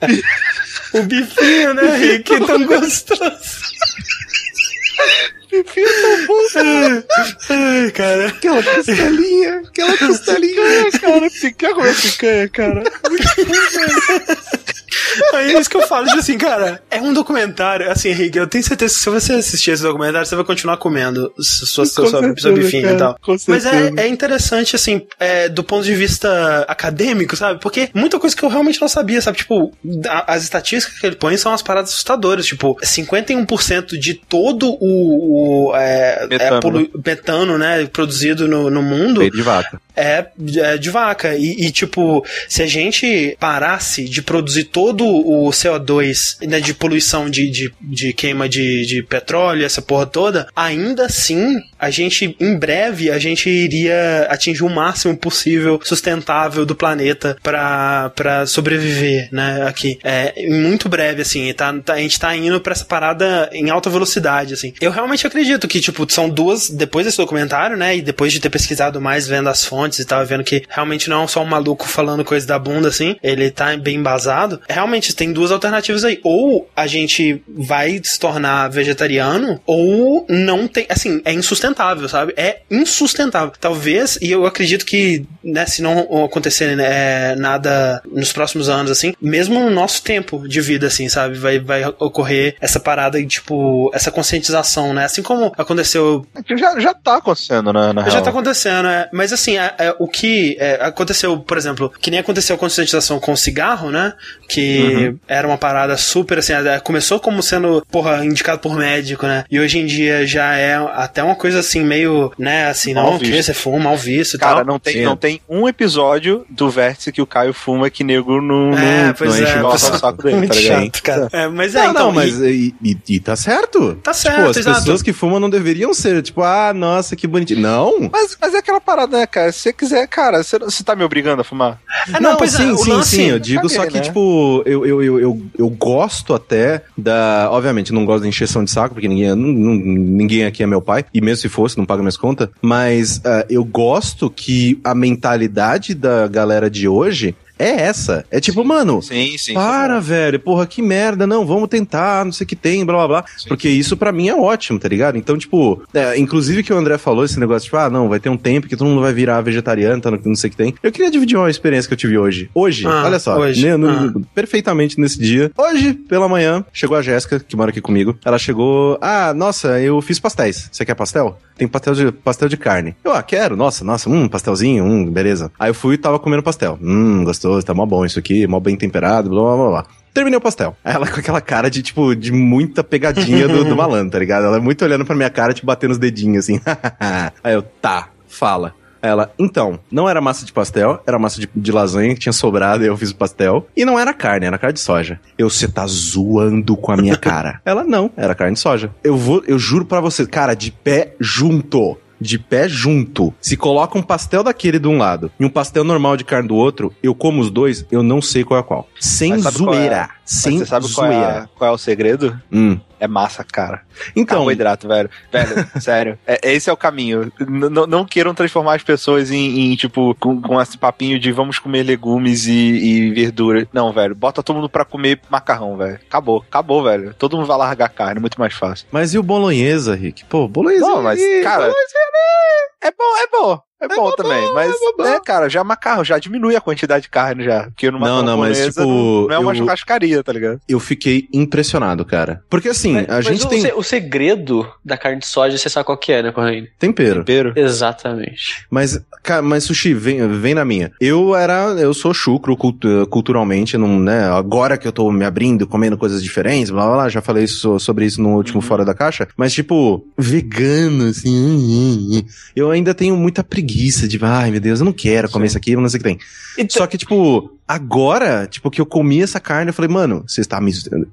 o bifinho, né, Rick? É tão gostoso. Bifinho tão bom, Ai, cara. Aquela costelinha, aquela costelinha. cara, quer comer picanha, cara? Aí é isso que eu falo, tipo assim, cara, é um documentário, assim, Rick, eu tenho certeza que se você assistir esse documentário, você vai continuar comendo sua, sua, sua, bifinho cara, e tal. Mas é, é interessante, assim, é, do ponto de vista acadêmico, sabe? Porque muita coisa que eu realmente não sabia, sabe? Tipo, a- as estatísticas que ele põe são as paradas assustadoras. Tipo, 51% de todo o, o, é, Metano, é polu- metano, né, produzido no, no mundo Peito de vaca. é, é de vaca. E, e, tipo, se a gente parasse de produzir todo o CO2 né, de poluição de, de, de queima de, de petróleo, essa porra toda, ainda assim, a gente, em breve, a gente iria atingir o máximo possível sustentável do planeta pra pra sobreviver, né, aqui. É, em muito breve, assim, tá, tá- a gente tá indo pra essa parada em alta velocidade, assim. Eu realmente acredito que, tipo, são duas, depois desse documentário, né, e depois de ter pesquisado mais, vendo as fontes e tal, vendo que realmente não é só um maluco falando coisa da bunda, assim, ele tá bem embasado, realmente tem duas alternativas aí. Ou a gente vai se tornar vegetariano, ou não tem, assim, é insustentável, sabe? É insustentável. Talvez, e eu acredito que, né, se não acontecer né, nada nos próximos anos, assim, mesmo no nosso tempo de vida, assim, sabe? Vai, vai ocorrer essa parada, e, tipo, essa conscientização, né? Assim como aconteceu Já, já tá acontecendo, né, na já real. tá acontecendo, é. Mas assim, é, é, o que é, aconteceu, por exemplo, que nem aconteceu com a conscientização com o cigarro, né? Que era uma parada super assim, é, começou como sendo, porra, indicado por médico, né? E hoje em dia já é até uma coisa assim, meio, né, assim, Mal não, que visto. você fuma, mal visto e Cara, tal. não tem, Sim. não tem um episódio do Vértice que o Caio fuma que nego não, É, não, pois não enche é, o saco dele, Muito tá ligado? chato, cara. É, mas é, não, então, não, mas e- e, e- e tá certo. Tá certo, Tipo, as exato. pessoas que fumam não deveriam ser, tipo, ah, nossa, que bonitinho. Não. Mas, mas é aquela parada, né, cara? Se você quiser, cara, você, você tá me obrigando a fumar? É, não, pois é, sim, o sim, lance- sim. Eu digo Caguei, só que, né? tipo, eu, eu, eu, eu, eu gosto até da. Obviamente, não gosto da encheção de saco, porque ninguém, não- não- ninguém aqui é meu pai. E mesmo se fosse, não paga minhas contas. Mas ah, eu gosto que a mentalidade da galera de hoje é essa. É tipo, mano, Sim, sim. para, velho, porra, que merda, não, vamos tentar, não sei o que tem, blá blá blá. Sim. Porque isso pra mim é ótimo, tá ligado? Então, tipo, é, inclusive que o André falou esse negócio, tipo, ah, não, vai ter um tempo que todo mundo vai virar vegetariano, tá, não sei o que tem. Eu queria dividir uma experiência que eu tive hoje. Hoje, Ah, olha só, hoje. né, no- Ah. perfeitamente nesse dia. Hoje, pela manhã, chegou a Jéssica, que mora aqui comigo. Ela chegou, ah, nossa, eu fiz pastéis. Você quer pastel? Tem pastel de, pastel de carne. Eu, ah, quero, nossa, nossa, hum, pastelzinho, hum, beleza. Aí eu fui e tava comendo pastel. Hum, gostoso, tá mó bom isso aqui, mó bem temperado, blá blá blá blá. Terminei o pastel. Ela com aquela cara de, tipo, de muita pegadinha do, do malandro, tá ligado? Ela muito olhando pra minha cara, tipo, batendo os dedinhos, assim. Aí eu, tá, fala. Ela, então, não era massa de pastel, era massa de, de lasanha que tinha sobrado e eu fiz o pastel. E não era carne, era carne de soja. Eu, você tá zoando com a minha cara. Ela, não, era carne de soja. Eu vou, eu juro pra você, cara, de pé junto. De pé junto. Se coloca um pastel daquele de um lado e um pastel normal de carne do outro, eu como os dois, eu não sei qual é qual. Sem é? zoeira. Mas Sem você sabe qual é, zoeira. qual é o segredo? Hum. É massa, cara. Então, Carboidrato, velho. Velho, sério. É, esse é o caminho. N- não queiram transformar as pessoas em, em, tipo, com, com esse papinho de vamos comer legumes e, e verdura. Não, velho. Bota todo mundo pra comer macarrão, velho. Acabou, acabou, velho. Todo mundo vai largar carne, muito mais fácil. mas e o bolonhesa, Rick? Pô, bolonhesa. Não, mas, ali, cara, bolonhesa É bom, é bom. É, bom, bom, também, mas, é bom. é, cara, já macarrão, já diminui a quantidade de carne já. Porque numa Não, não, mas, tipo, não, não é uma eu- churrascaria, tá ligado? eu fiquei impressionado, cara. Porque assim, Mas- a mas gente o, tem o segredo da carne de soja, você sabe qual que é, né, Corraine? tempero. Tempero. Exatamente. Mas, cara, mas sushi, vem, vem na minha. Eu era, eu sou chucro cultu- culturalmente, não, né? Agora que eu tô me abrindo, comendo coisas diferentes, blá blá blá, já falei isso- sobre isso no último Fora da Caixa. Mas, tipo, vegano, assim, eu ainda tenho muita preguiça de, ai meu Deus, eu não quero comer isso aqui, não sei o que tem. Então, Só que, tipo, agora, tipo, que eu comi essa carne, eu falei, mano, você está me.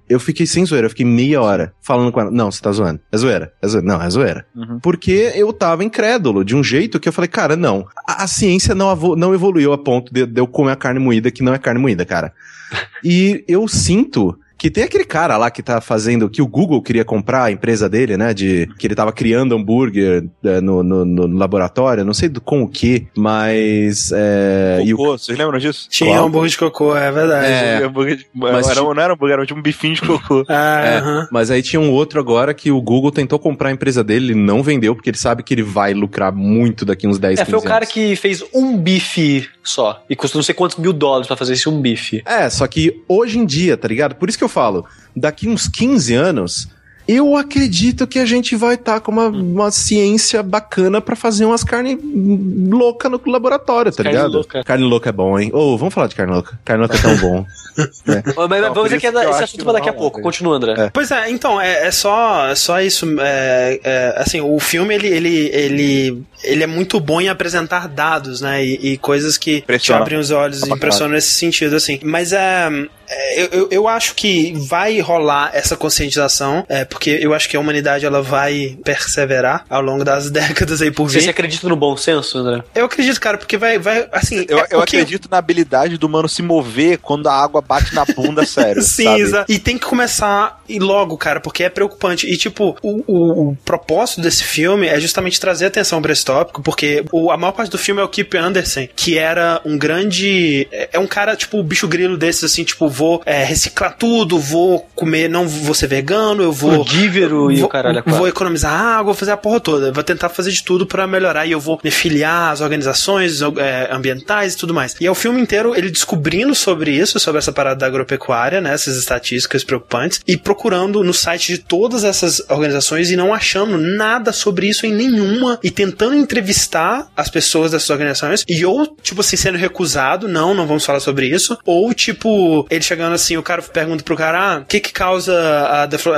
Eu fiquei sem zoeira, eu fiquei meia hora falando com ela. Não, você tá zoando. É zoeira. É zoeira. Não, é zoeira. Uhum. Porque eu tava incrédulo, de um jeito que eu falei, cara, não. A, a ciência não, não evoluiu a ponto de, de eu comer a carne moída que não é carne moída, cara. E eu sinto. Que tem aquele cara lá que tá fazendo, que o Google queria comprar a empresa dele, né? De que ele tava criando hambúrguer é, no, no, no laboratório, não sei do, com o que, mas. É, e o Cocô, vocês lembram disso? Tinha Qual? hambúrguer de cocô, é verdade. É. Hambúrguer de- Mas era, não era hambúrguer, era tipo um bifinho de cocô. Ah, É, aham. mas aí tinha um outro agora que o Google tentou comprar a empresa dele, ele não vendeu, porque ele sabe que ele vai lucrar muito daqui uns 10, é, 15 foi o cara anos. que fez um bife só. E custou não sei quantos mil dólares pra fazer esse um bife. É, só que hoje em dia, tá ligado? Por isso que eu falo, daqui uns 15 anos, eu acredito que a gente vai estar com uma, uma ciência bacana pra fazer umas carnes louca no laboratório, tá Carne ligado? louca. Carne louca é bom, hein? Ô, vamos falar de carne louca. Carne louca é tão bom. Mas, mas Não, vamos dizer que é que eu esse assunto pra daqui a pouco. né? Continua, André. Pois é, então, é, é só, é só isso. É, é, assim, o filme, ele, ele, ele, ele é muito bom em apresentar dados, né? E, e coisas que te abrem os olhos e impressionam nesse sentido, assim. Mas é, é, eu, eu- eu acho que vai rolar essa conscientização, é, porque eu acho que a humanidade ela vai perseverar ao longo das décadas aí por Você vir. acredita no bom senso, André? Eu acredito, cara, porque vai, vai assim. Eu, é eu o acredito na habilidade do mano se mover quando a água bate na bunda, sério. Sim, sabe? exa- e tem que começar e logo, cara, porque é preocupante. E, tipo, o, o- o propósito desse filme é justamente trazer atenção pra esse tópico, porque o- a maior parte do filme é o Kip Anderson, que era um grande. É é um cara, tipo, bicho grilo desses, assim, tipo, vou é, reciclar tudo, vou comer, não vou ser vegano, eu vou. Frugívero e vou, o caralho é vou quatro. economizar água, vou fazer a porra toda. Vou tentar fazer de tudo pra melhorar e eu vou me filiar às organizações é, ambientais e tudo mais. E é o filme inteiro ele descobrindo sobre isso, sobre essa parada da agropecuária, né? Essas estatísticas preocupantes, e procurando no site de todas essas organizações e não achando nada sobre isso em nenhuma, e tentando entrevistar as pessoas dessas organizações, e ou, tipo assim, sendo recusado, não, não vamos falar sobre isso, ou, tipo, ele chegando assim, o cara pergunta pro cara, ah, o que que causa a deflo-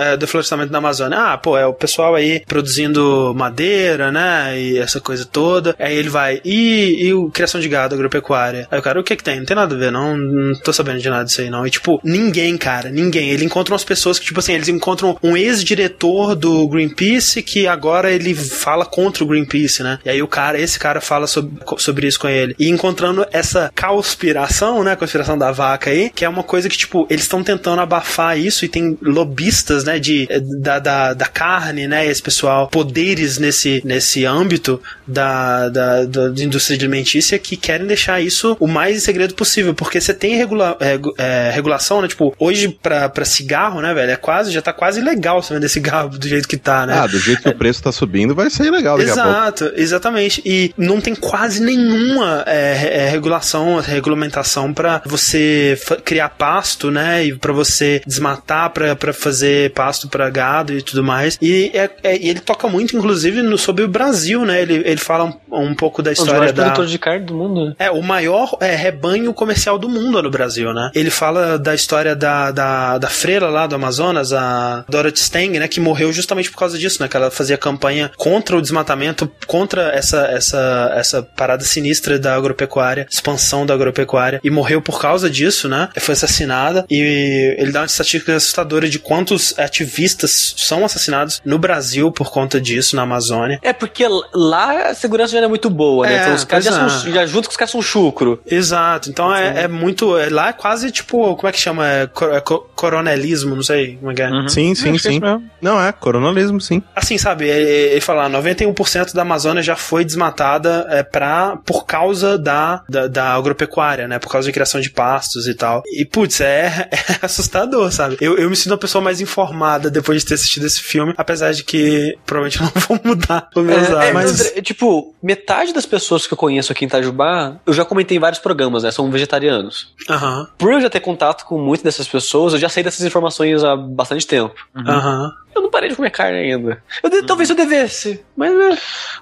deflorestamento da Amazônia? Ah, pô, é o pessoal aí produzindo madeira, né, e essa coisa toda. Aí ele vai, e, e o criação de gado, agropecuária? Aí o cara, o que que tem? Não tem nada a ver, não, não tô sabendo de nada disso aí, não. E, tipo, ninguém, cara, ninguém. Ele encontra umas pessoas que, tipo assim, eles encontram um ex-diretor do Greenpeace que agora ele fala contra o Greenpeace, né? E aí o cara, esse cara fala sobre, sobre isso com ele. E encontrando essa conspiração, né? Conspiração da vaca aí, que é uma coisa que, tipo, eles estão tentando abafar isso e tem lobistas, né? De da, da, da carne, né? Esse pessoal, poderes nesse, nesse âmbito da, da, da, da indústria alimentícia que querem deixar isso o mais em segredo possível, porque você tem regula, regu- é, regulação, né? Tipo, hoje pra, pra cigarro, né, velho? É quase, já tá quase legal você vender cigarro do jeito que tá, né? Ah, do jeito que o preço tá subindo, vai ser legal daqui a pouco. Exato, exatamente. E não tem quase nenhuma é, é, regulação, regulamentação pra você criar pasto, né? E pra você desmatar pra pra fazer pasto pra e tudo mais. E, é- é- ele toca muito, inclusive, no, sobre o Brasil, né? Ele, ele fala um, um pouco da história da. produtores de carne do mundo. né? É, o maior é, rebanho comercial do mundo no Brasil, né? Ele fala da história da, da, da freira lá do Amazonas, a Dorothy Stang, né? Que morreu justamente por causa disso, né? Que ela fazia campanha contra o desmatamento, contra essa, essa, essa parada sinistra da agropecuária, expansão da agropecuária, e morreu por causa disso, né? Foi assassinada, e ele dá uma estatística assustadora de quantos ativistas são assassinados no Brasil por conta disso, na Amazônia. É porque lá a segurança já não é muito boa, né? É, então os caras já, são, é. já junto que os caras são chucro. Exato, então é, é muito. é- lá é quase tipo. Como é que chama? É, cor- é co- coronelismo, não sei como é que é. Sim, sim, é sim. mesmo. Não, é, coronalismo, sim. Assim, sabe? é- é- Ele fala: 91% da Amazônia já foi desmatada é, pra, por causa da, da, da agropecuária, né? Por causa de criação de pastos e tal. E, putz, é, é assustador, sabe? Eu, eu me sinto uma pessoa mais informada depois de ter assistido esse filme, apesar de que provavelmente eu não vou mudar os meus É, é, mas, é, tipo, metade das pessoas que eu conheço aqui em Itajubá, eu já comentei em vários programas, né? São vegetarianos. Aham, Por eu já ter contato com muitas dessas pessoas, eu já sei dessas informações há bastante tempo. aham. Eu não parei de comer carne ainda. Eu de- Talvez eu devesse, mas né?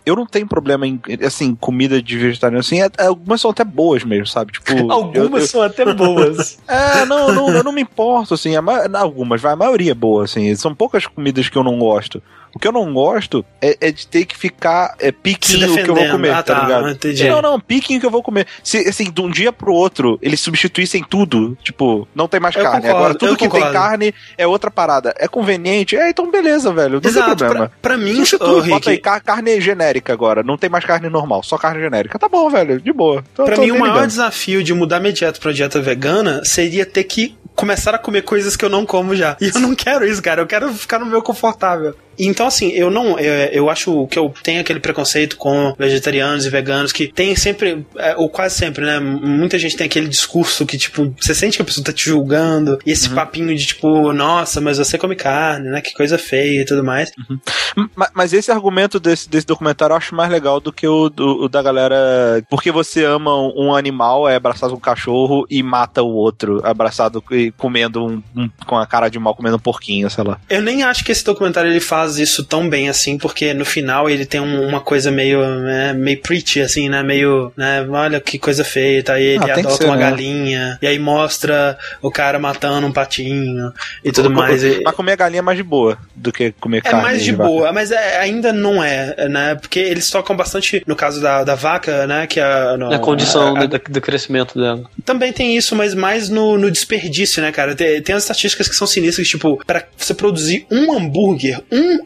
Eu não tenho problema em, assim, comida de vegetariano, assim, é- é- algumas são até boas mesmo, sabe? Tipo, algumas eu- são até boas. eu- é, não, não, eu não me importo, assim, a ma- algumas, vai, a maioria é boa, assim, são poucas comidas que eu não gosto. O que eu não gosto é, é de ter que ficar é, piquinho o que eu vou comer, Ah, tá, tá, ligado? entendi. Não, não, piquinho que eu vou comer. Se, assim, de um dia pro outro, eles substituíssem tudo, tipo, não tem mais Eu carne. concordo, Agora, tudo que concordo. tem carne é outra parada. É conveniente? É, então beleza, velho, não tem Exato, problema. pra, pra mim, Substitui, ô, bota aí Rick, car- carne genérica agora. Não tem mais carne normal, só carne genérica. Tá bom, velho, de boa. Tô- Pra tô mim, o maior ligando. desafio de mudar minha dieta pra dieta vegana seria ter que começar a comer coisas que eu não como já. E eu não quero isso, cara. Eu quero ficar no meu confortável. Então, assim, eu não. Eu, eu acho que eu tenho aquele preconceito com vegetarianos e veganos que tem sempre, é, ou quase sempre, né? Muita gente tem aquele discurso que, tipo, você sente que a pessoa tá te julgando. E esse papinho de, tipo, nossa, mas você come carne, né? Que coisa feia e tudo mais. Ma- Mas esse argumento desse, desse documentário eu acho mais legal do que o, do- o da galera. Porque você ama um animal, é abraçado um cachorro e mata o outro, abraçado e comendo um, um- com a cara de mal, comendo um porquinho, sei lá. Eu nem acho que esse documentário ele faz isso tão bem assim, porque no final ele tem um- uma coisa meio, né, meio preachy, assim, né? Meio, né? Olha que coisa feia, tá aí ele Ah, adota ser, uma né? galinha, e aí mostra o cara matando um patinho e tudo mais. E- Mas comer galinha é mais de boa do que comer É carne. mais de vaca. boa, mas é- ainda não é, né? Porque eles tocam bastante no caso da, da vaca, né? Que a, no- Na condição a- a- do, do crescimento dela. também tem isso, mas mais no, no desperdício, né, cara? Tem, tem as estatísticas que são sinistras, tipo, pra você produzir um hambúrguer,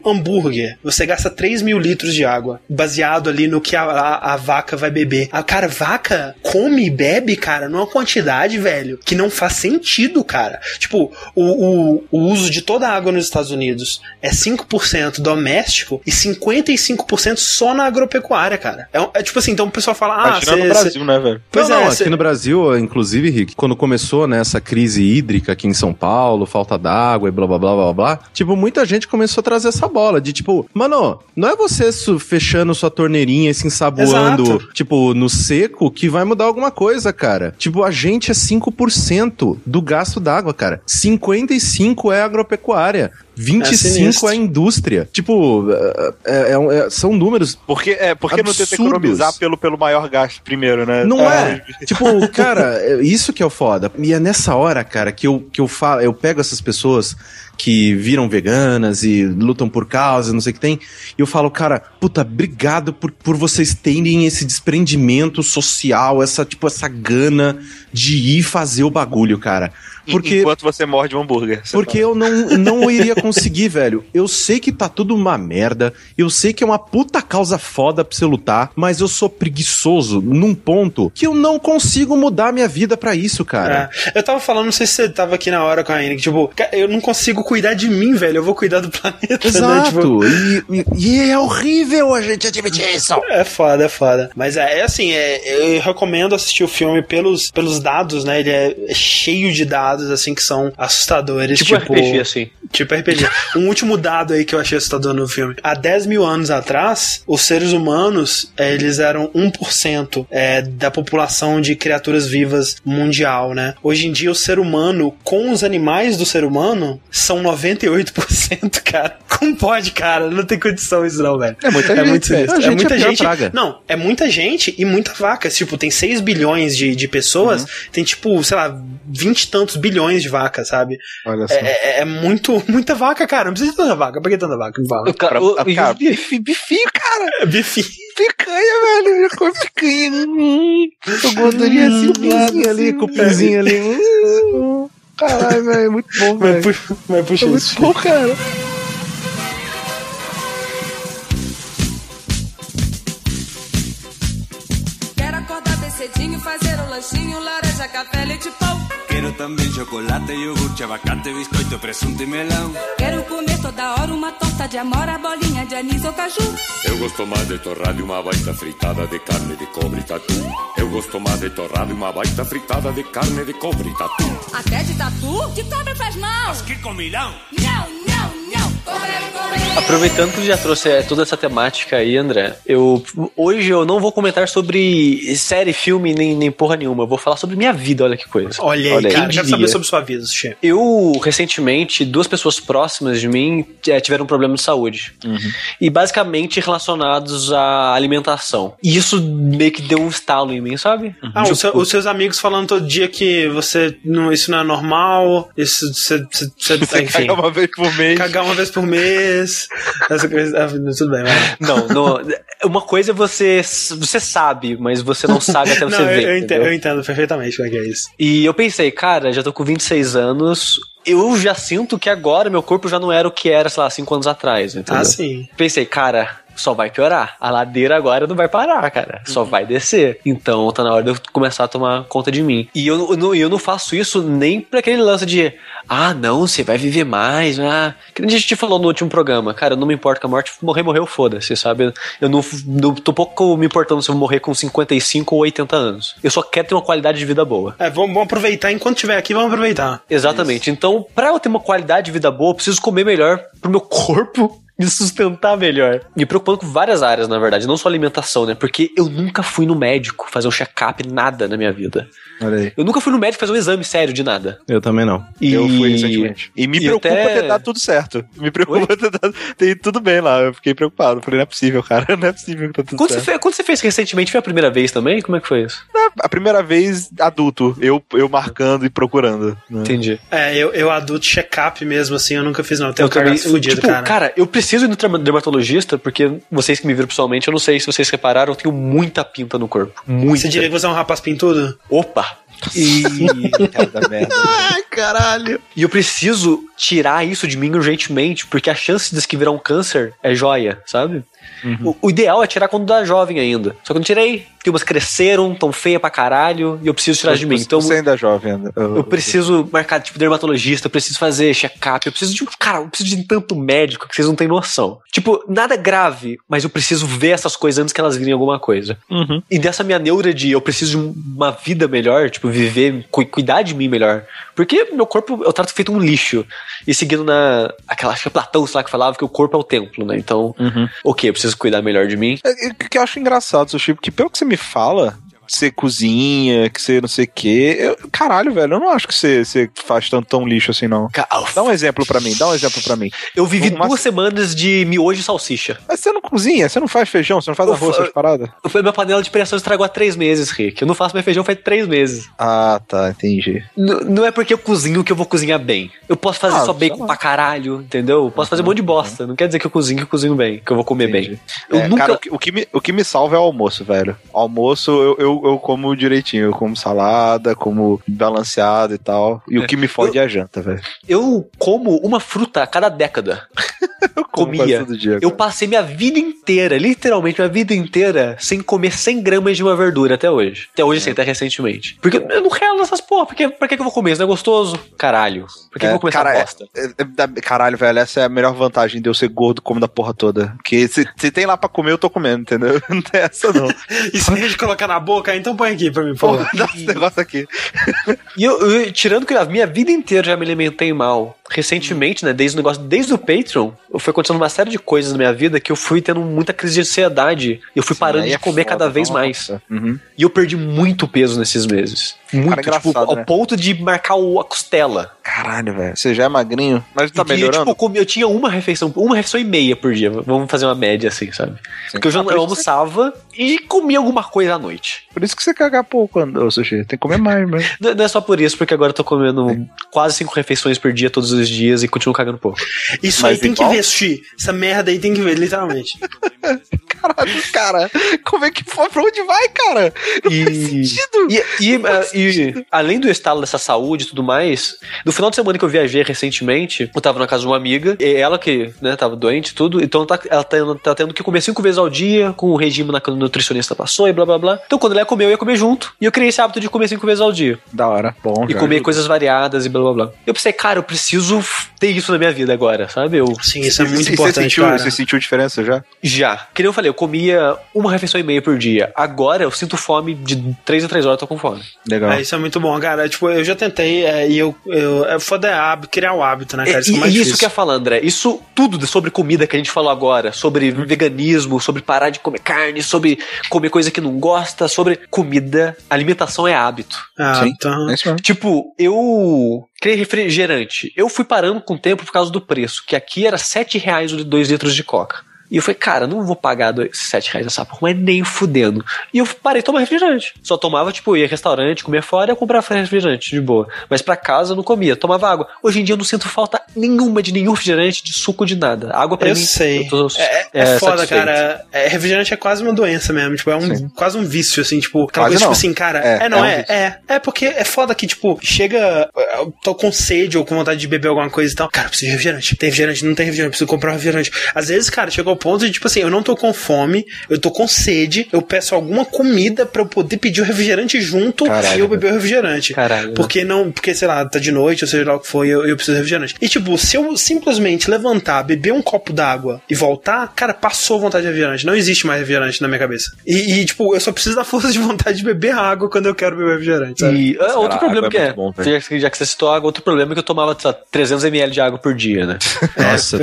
um hambúrguer, você gasta 3 mil litros de água, baseado ali no que a, a, a vaca vai beber. A cara, vaca come e bebe, cara, numa quantidade, velho, que não faz sentido, cara. Tipo, o, o, o uso de toda a água nos Estados Unidos é 5% doméstico e 55% só na agropecuária, cara. É, é tipo assim, então o pessoal fala, ah, Imagina no cê- Brasil, né, velho? Pois não, é, não, cê- aqui no Brasil, inclusive, Rick, quando começou né, essa crise hídrica aqui em São Paulo, falta d'água e blá blá blá blá blá, tipo, muita gente começou a trazer essa bola de tipo, mano, não é você fechando sua torneirinha e se ensaboando, Exato. tipo, no seco que vai mudar alguma coisa, cara. Tipo, a gente é 5% do gasto d'água, cara. 55% é agropecuária. 25 sinistro. é, indústria. Tipo, é- é- é- são números Porque, é, porque não tenta economizar pelo, pelo maior gasto primeiro, né? Não é. tipo, cara, é isso que é o foda. E é nessa hora, cara, que eu, que eu falo, eu pego essas pessoas que viram veganas e lutam por causa, não sei o que tem, e eu falo, cara, puta, obrigado por, por vocês terem esse desprendimento social, essa, tipo, essa gana de ir fazer o bagulho, cara. Porque, Enquanto você morde um hambúrguer. porque eu não, não iria conseguir, velho. Eu sei que tá tudo uma merda, eu sei que é uma puta causa foda pra você lutar, mas eu sou preguiçoso num ponto que eu não consigo mudar minha vida pra isso, cara. É. Eu tava falando, não sei se você tava aqui na hora com a Anne, que, tipo, eu não consigo cuidar de mim, velho. Eu vou cuidar do planeta, né? Tipo, Exato. E, e- e é horrível a gente admitir isso. É foda, é foda. Mas é, é assim, é, eu recomendo assistir o filme pelos, pelos dados, né? Ele é, é cheio de dados, assim, que são assustadores. Tipo, Tipo, RPG, assim. Tipo RPG. um último dado aí que eu achei assustador no filme. Há 10 mil anos atrás, os seres humanos, eh, eles eram 1% é, da população de criaturas vivas mundial, né? Hoje em dia, o ser humano, com os animais do ser humano, são 98%, cara. Como pode, cara? Não tem condição isso não, velho. É muita É gente, muito É gente é muita pior gente. praga. Não, é muita gente e muita vaca. Tipo, tem 6 bilhões de, de pessoas, tem tipo, sei lá, 20 e tantos bilhões de vacas, sabe? Olha só. É, é- é muito, muita vaca, cara. Não precisa de tanta vaca. Pra que tanta vaca? Me fala. O cara, o- e cara, os- bifi- bifinho, cara. É bife. Picanha, velho. Eu como picanha. Hum, Eu gordurinha assim, Cupinzinho ali, cupinzinho ali. Hum, Caralho, velho. é Muito bom, Mas velho. puxa, mas puxa É isso. muito bom, cara. Quero acordar bem cedinho, fazer um lanchinho, laranja, café, leite e também chocolate, iogurte, abacate, biscoito, presunto e melão. Quero comer toda hora uma torta de amora, bolinha de anis ou caju. Eu gosto mais de torrada e uma baita fritada de carne de cobre e tatu. Eu gosto mais de torrada e uma baita fritada de carne de cobre e tatu. Até de tatu, de cobre faz mal. Que comilão! Não, não. Aproveitando que já trouxe é, toda essa temática aí, André, eu hoje eu não vou comentar sobre série, filme, nem, nem porra nenhuma. Eu vou falar sobre minha vida, olha que coisa. Olha aí, Olha aí, cara. quem Quero saber sobre sua vida, Sushi. Eu, recentemente, duas pessoas próximas de mim eh, tiveram um problema de saúde. E basicamente relacionados à alimentação. E isso meio que deu um estalo em mim, sabe? Ah, o seu- os seus amigos falando todo dia que você não, isso não é normal, isso você, você, você- Você enfim, caga uma vez por mês. cagar uma vez por mês. Essa coisa, ah, tudo bem, vai. Não, não. Uma coisa é você, você sabe, mas você não sabe até você Não, eu, ver. eu entendo, entendeu? eu entendo perfeitamente como é que é isso. E eu pensei, cara, já tô com 26 anos. Eu já sinto que agora meu corpo já não era o que era, sei lá, 5 anos atrás, entendeu? Ah, sim. Pensei, cara, só vai piorar. A ladeira agora não vai parar, cara. Uhum. Só vai descer. Então tá na hora de eu começar a tomar conta de mim. E eu, eu não, eu não faço isso nem pra aquele lance de, ah, não, você vai viver mais. Ah. Que a gente falou no último programa. Cara, eu não me importo com a morte. Morrer, morreu, foda-se, sabe? Eu não, não tô pouco me importando se eu vou morrer com 55 ou 80 anos. Eu só quero ter uma qualidade de vida boa. É, vamos, vamos aproveitar. Enquanto estiver aqui, vamos aproveitar. Exatamente. Então, pra eu ter uma qualidade de vida boa, eu preciso comer melhor pro meu corpo me sustentar melhor. Me preocupando com várias áreas, na verdade, não só alimentação, né? Porque eu nunca fui no médico fazer um check-up, nada na minha vida. Olha aí. Eu nunca fui no médico fazer um exame sério de nada. Eu também não. E... Eu fui recentemente. E me e preocupa até- ter dado tudo certo. Me preocupa ter dado. Tem tudo bem lá. Eu fiquei preocupado. Falei, não é possível, cara. Não é possível que tá tudo Quando você, certo. fez, quando você fez recentemente, foi a primeira vez também? Como é que foi isso? A primeira vez, adulto. Eu, eu marcando e procurando. né? Entendi. É, eu, eu adulto check-up mesmo, assim, eu nunca fiz, não. Eu tenho um também- fudido, tipo, cara. eu preciso ir no derma- dermatologista, porque vocês que me viram pessoalmente, eu não sei se vocês repararam, eu tenho muita pinta no corpo. Muita. Você diria que você é um rapaz pintudo? Opa! E... Cara da merda. Ai, caralho. E eu preciso tirar isso de mim urgentemente, porque a chance disso que virar um câncer é joia, sabe? O, o ideal é tirar quando dá jovem ainda. Só que eu não tirei. Porque umas cresceram, tão feia pra caralho, e eu preciso tirar de mim. Então Você ainda é jovem, ainda. eu preciso marcar, tipo, dermatologista, eu preciso fazer check-up, eu preciso de. Cara, eu preciso de tanto médico que vocês não têm noção. Tipo, nada grave, mas eu preciso ver essas coisas antes que elas virem alguma coisa. Uhum. E dessa minha neura de eu preciso de uma vida melhor, tipo, viver, cu- cuidar de mim melhor. Porque meu corpo eu trato feito um lixo. E seguindo na. Aquela, acho que é Platão, sei lá, que falava que o corpo é o templo, né? Então, ok, preciso cuidar melhor de mim. É, é que eu acho engraçado, Sushi, porque pelo que você me fala, você cozinha, que você não sei o quê. Eu- caralho, velho, eu não acho que você, você faz tanto tão lixo assim, não. Ca- Dá um exemplo pra mim, dá um exemplo pra mim. Eu vivi Uma- duas semanas de miojo e salsicha. Mas você não cozinha, você não faz feijão, você não faz Eu arroz, fa- essas paradas? Foi minha panela de pressão estragou há três meses, Rick. Eu não faço meu feijão faz três meses. Ah, tá, entendi. N- não é porque eu cozinho que eu vou cozinhar bem. Eu posso fazer Ah, só bacon lá. pra caralho, entendeu? Eu posso fazer um monte de bosta. Não quer dizer que eu cozinho que eu cozinho bem, que eu vou comer Entendi. bem. Eu É, nunca. cara, o, que, o que me, o que me salva é o almoço, velho. Almoço eu, eu, eu como direitinho, eu como salada, como balanceado e tal. E o É. que me fode é a janta, velho. Eu como uma fruta a cada década. Eu Comia. dia. Eu passei minha vida inteira, literalmente minha vida inteira, sem comer 100 gramas de uma verdura até hoje. Até hoje, assim, até recentemente. Porque eu não relo nessas porra. Porque, pra que que eu vou comer? Isso não é gostoso? Caralho. Por que, que eu É, vou comer cara, essa é- bosta? É- é Caralho, velho, essa é a melhor vantagem de eu ser gordo como da porra toda. Porque se, se tem lá pra comer, eu tô comendo, entendeu? Não tem essa, não. E se deixa de colocar na boca, então põe aqui pra mim, por favor. Porra, dá esse negócio aqui. E eu, eu- tirando que a minha vida inteira já me alimentei mal. Recentemente, né, desde o negócio, desde o Patreon, foi acontecendo uma série de coisas na minha vida que eu fui tendo muita crise de ansiedade. Eu fui parando Aí de é comer foda, cada vez nossa. mais. Uhum. E eu perdi muito peso nesses meses. Muito, Cara, tipo, engraçado, ao né? ponto de marcar o- a costela. Caralho, velho. Você já é magrinho, mas tá E melhorando. tipo, eu, comi- eu tinha uma refeição, uma refeição e meia por dia. Vamos fazer uma média assim, sabe? Porque eu já Ah, eu almoçava e comia alguma coisa à noite. Por isso que você caga pouco, ô, Sushi. Tem que comer mais, mano. Não não é só por isso, porque agora eu tô comendo quase cinco refeições por dia todos os dias e continuo cagando pouco. Isso Mas aí tem igual? que ver, Sushi. Essa merda aí tem que ver, literalmente. Caralho, cara. Como é que foi? Pra onde vai, cara? E, e, e, ah, e, além do estado dessa saúde e tudo mais, no final de semana que eu viajei recentemente, eu tava na casa de uma amiga, e ela que, né, tava doente e tudo, então tá, ela tá, tá tendo que comer cinco vezes ao dia, com o regime na que o nutricionista passou e blá blá blá. Então quando ela ia comer, eu ia comer junto. E eu criei esse hábito de comer cinco vezes ao dia. Da hora. Bom, E comer ajuda. coisas variadas e blá blá blá. Eu pensei, cara, eu preciso f- ter isso na minha vida agora, sabe? Eu Sim, isso é muito Você- importante, você sentiu, cara. Você sentiu diferença já? já. Que nem eu falei, eu comia uma refeição e meia por dia. Agora eu sinto fome de três em três horas, eu tô com fome. Legal. É, isso é muito bom, cara. Tipo, eu já tentei é, e eu, eu. É foda é hábito, criar o hábito, né, cara? Isso e é mais e isso difícil. que eu ia falar, André, isso tudo sobre comida que a gente falou agora, sobre veganismo, sobre parar de comer carne, sobre comer coisa que não gosta, sobre comida, alimentação é hábito. Ah, Sim. então. É isso mesmo. Tipo, eu criei refrigerante. Eu fui parando com o tempo por causa do preço, que aqui era 7 reais de 2 litros de coca. E eu falei, cara, não vou pagar dois, 7 reais essa porra, mas nem fudendo. E eu parei de tomar refrigerante. Só tomava, tipo, ia restaurante, comia fora e eu comprava refrigerante, de boa. Mas pra casa eu não comia, tomava água. Hoje em dia eu não sinto falta nenhuma de nenhum refrigerante, de suco, de nada. Água pra Eu mim. sei. eu tô, É, é foda, satisfeito. cara. É, refrigerante é quase uma doença mesmo. Tipo, é um, quase um vício, assim, tipo, aquela Quase coisa, tipo não. assim, cara. É, É, não é um é? É, é, porque é foda que, tipo, chega. Eu tô com sede ou com vontade de beber alguma coisa e tal. Cara, eu preciso de refrigerante. Tem refrigerante, não tem refrigerante, preciso comprar um refrigerante. Às vezes, cara, chega ao ponto de, tipo assim, eu não tô com fome, eu tô com sede, eu peço alguma comida pra eu poder pedir o refrigerante junto Caralho, e eu beber o refrigerante. Caralho. Porque não, porque, sei lá, tá de noite, ou seja lá o que for, e eu, eu preciso de refrigerante. E, tipo, se eu simplesmente levantar, beber um copo d'água e voltar, cara, passou vontade de refrigerante. Não existe mais refrigerante na minha cabeça. E, e, tipo, eu só preciso da força de vontade de beber água quando eu quero beber refrigerante, sabe? E ah, outro problema água que é é, bom, velho. já, que- já que você citou água, outro problema é que eu tomava sei lá, 300 ml de água por dia, né? Nossa.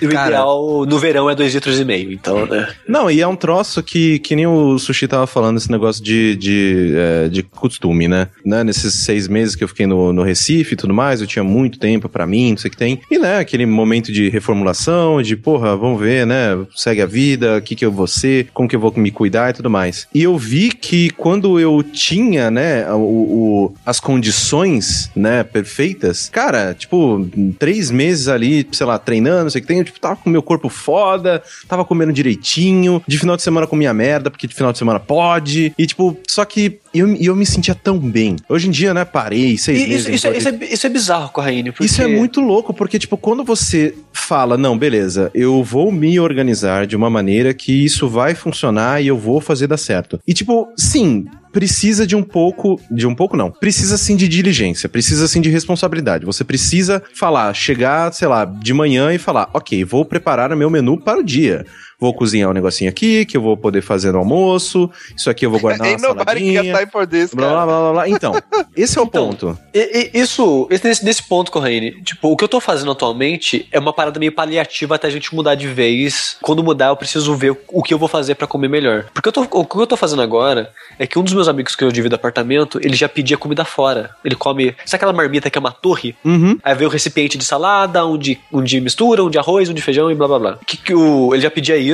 E o ideal no verão é 2 litros e meio, então, né? Não, e é um troço que, que nem o Sushi tava falando, esse negócio de, de, é, de costume, né? né? Nesses seis meses que eu fiquei no, no Recife e tudo mais, eu tinha muito tempo pra mim, não sei o que tem. E, né, aquele momento de reformulação, de, porra, vamos ver, né? Segue a vida, o que que eu vou ser, como que eu vou me cuidar e tudo mais. E eu vi que quando eu tinha, né, o, o- as condições, né, perfeitas, cara, tipo, três meses ali, sei lá, treinando, não sei o que tem, eu, tipo, tava com o meu corpo foda, tava comendo direitinho, de final de semana comia merda, porque de final de semana pode, e tipo, só que e eu me sentia tão bem. Hoje em dia, né, parei, seis E meses. isso, isso, é, não isso, é, isso é bizarro, Corraine, porque... isso é muito louco, porque, tipo, quando você fala, não, beleza, eu vou me organizar de uma maneira que isso vai funcionar e eu vou fazer dar certo. E, tipo, sim. Precisa de um pouco. De um pouco, não. Precisa sim de diligência, precisa sim de responsabilidade. Você precisa falar, chegar, sei lá, de manhã e falar: ok, vou preparar o meu menu para o dia. Vou cozinhar um negocinho aqui, que eu vou poder fazer no almoço. Isso aqui eu vou guardar nobody saladinha. time for this, Blá, blá, blá, blá, blá. Então, esse é o Então, ponto. E- e- Isso, esse- nesse, ponto, Corraine, tipo, o que eu tô fazendo atualmente é uma parada meio paliativa até a gente mudar de vez. Quando mudar, eu preciso ver o que eu vou fazer pra comer melhor. Porque eu tô- o que eu tô fazendo agora é que um dos meus amigos que eu divido apartamento, ele já pedia comida fora. Ele come. Sabe aquela marmita que é uma torre? Uhum. Aí vem o recipiente de salada, um de, um de mistura, um de arroz, um de feijão e blá blá blá. Que, que o, ele já pedia isso.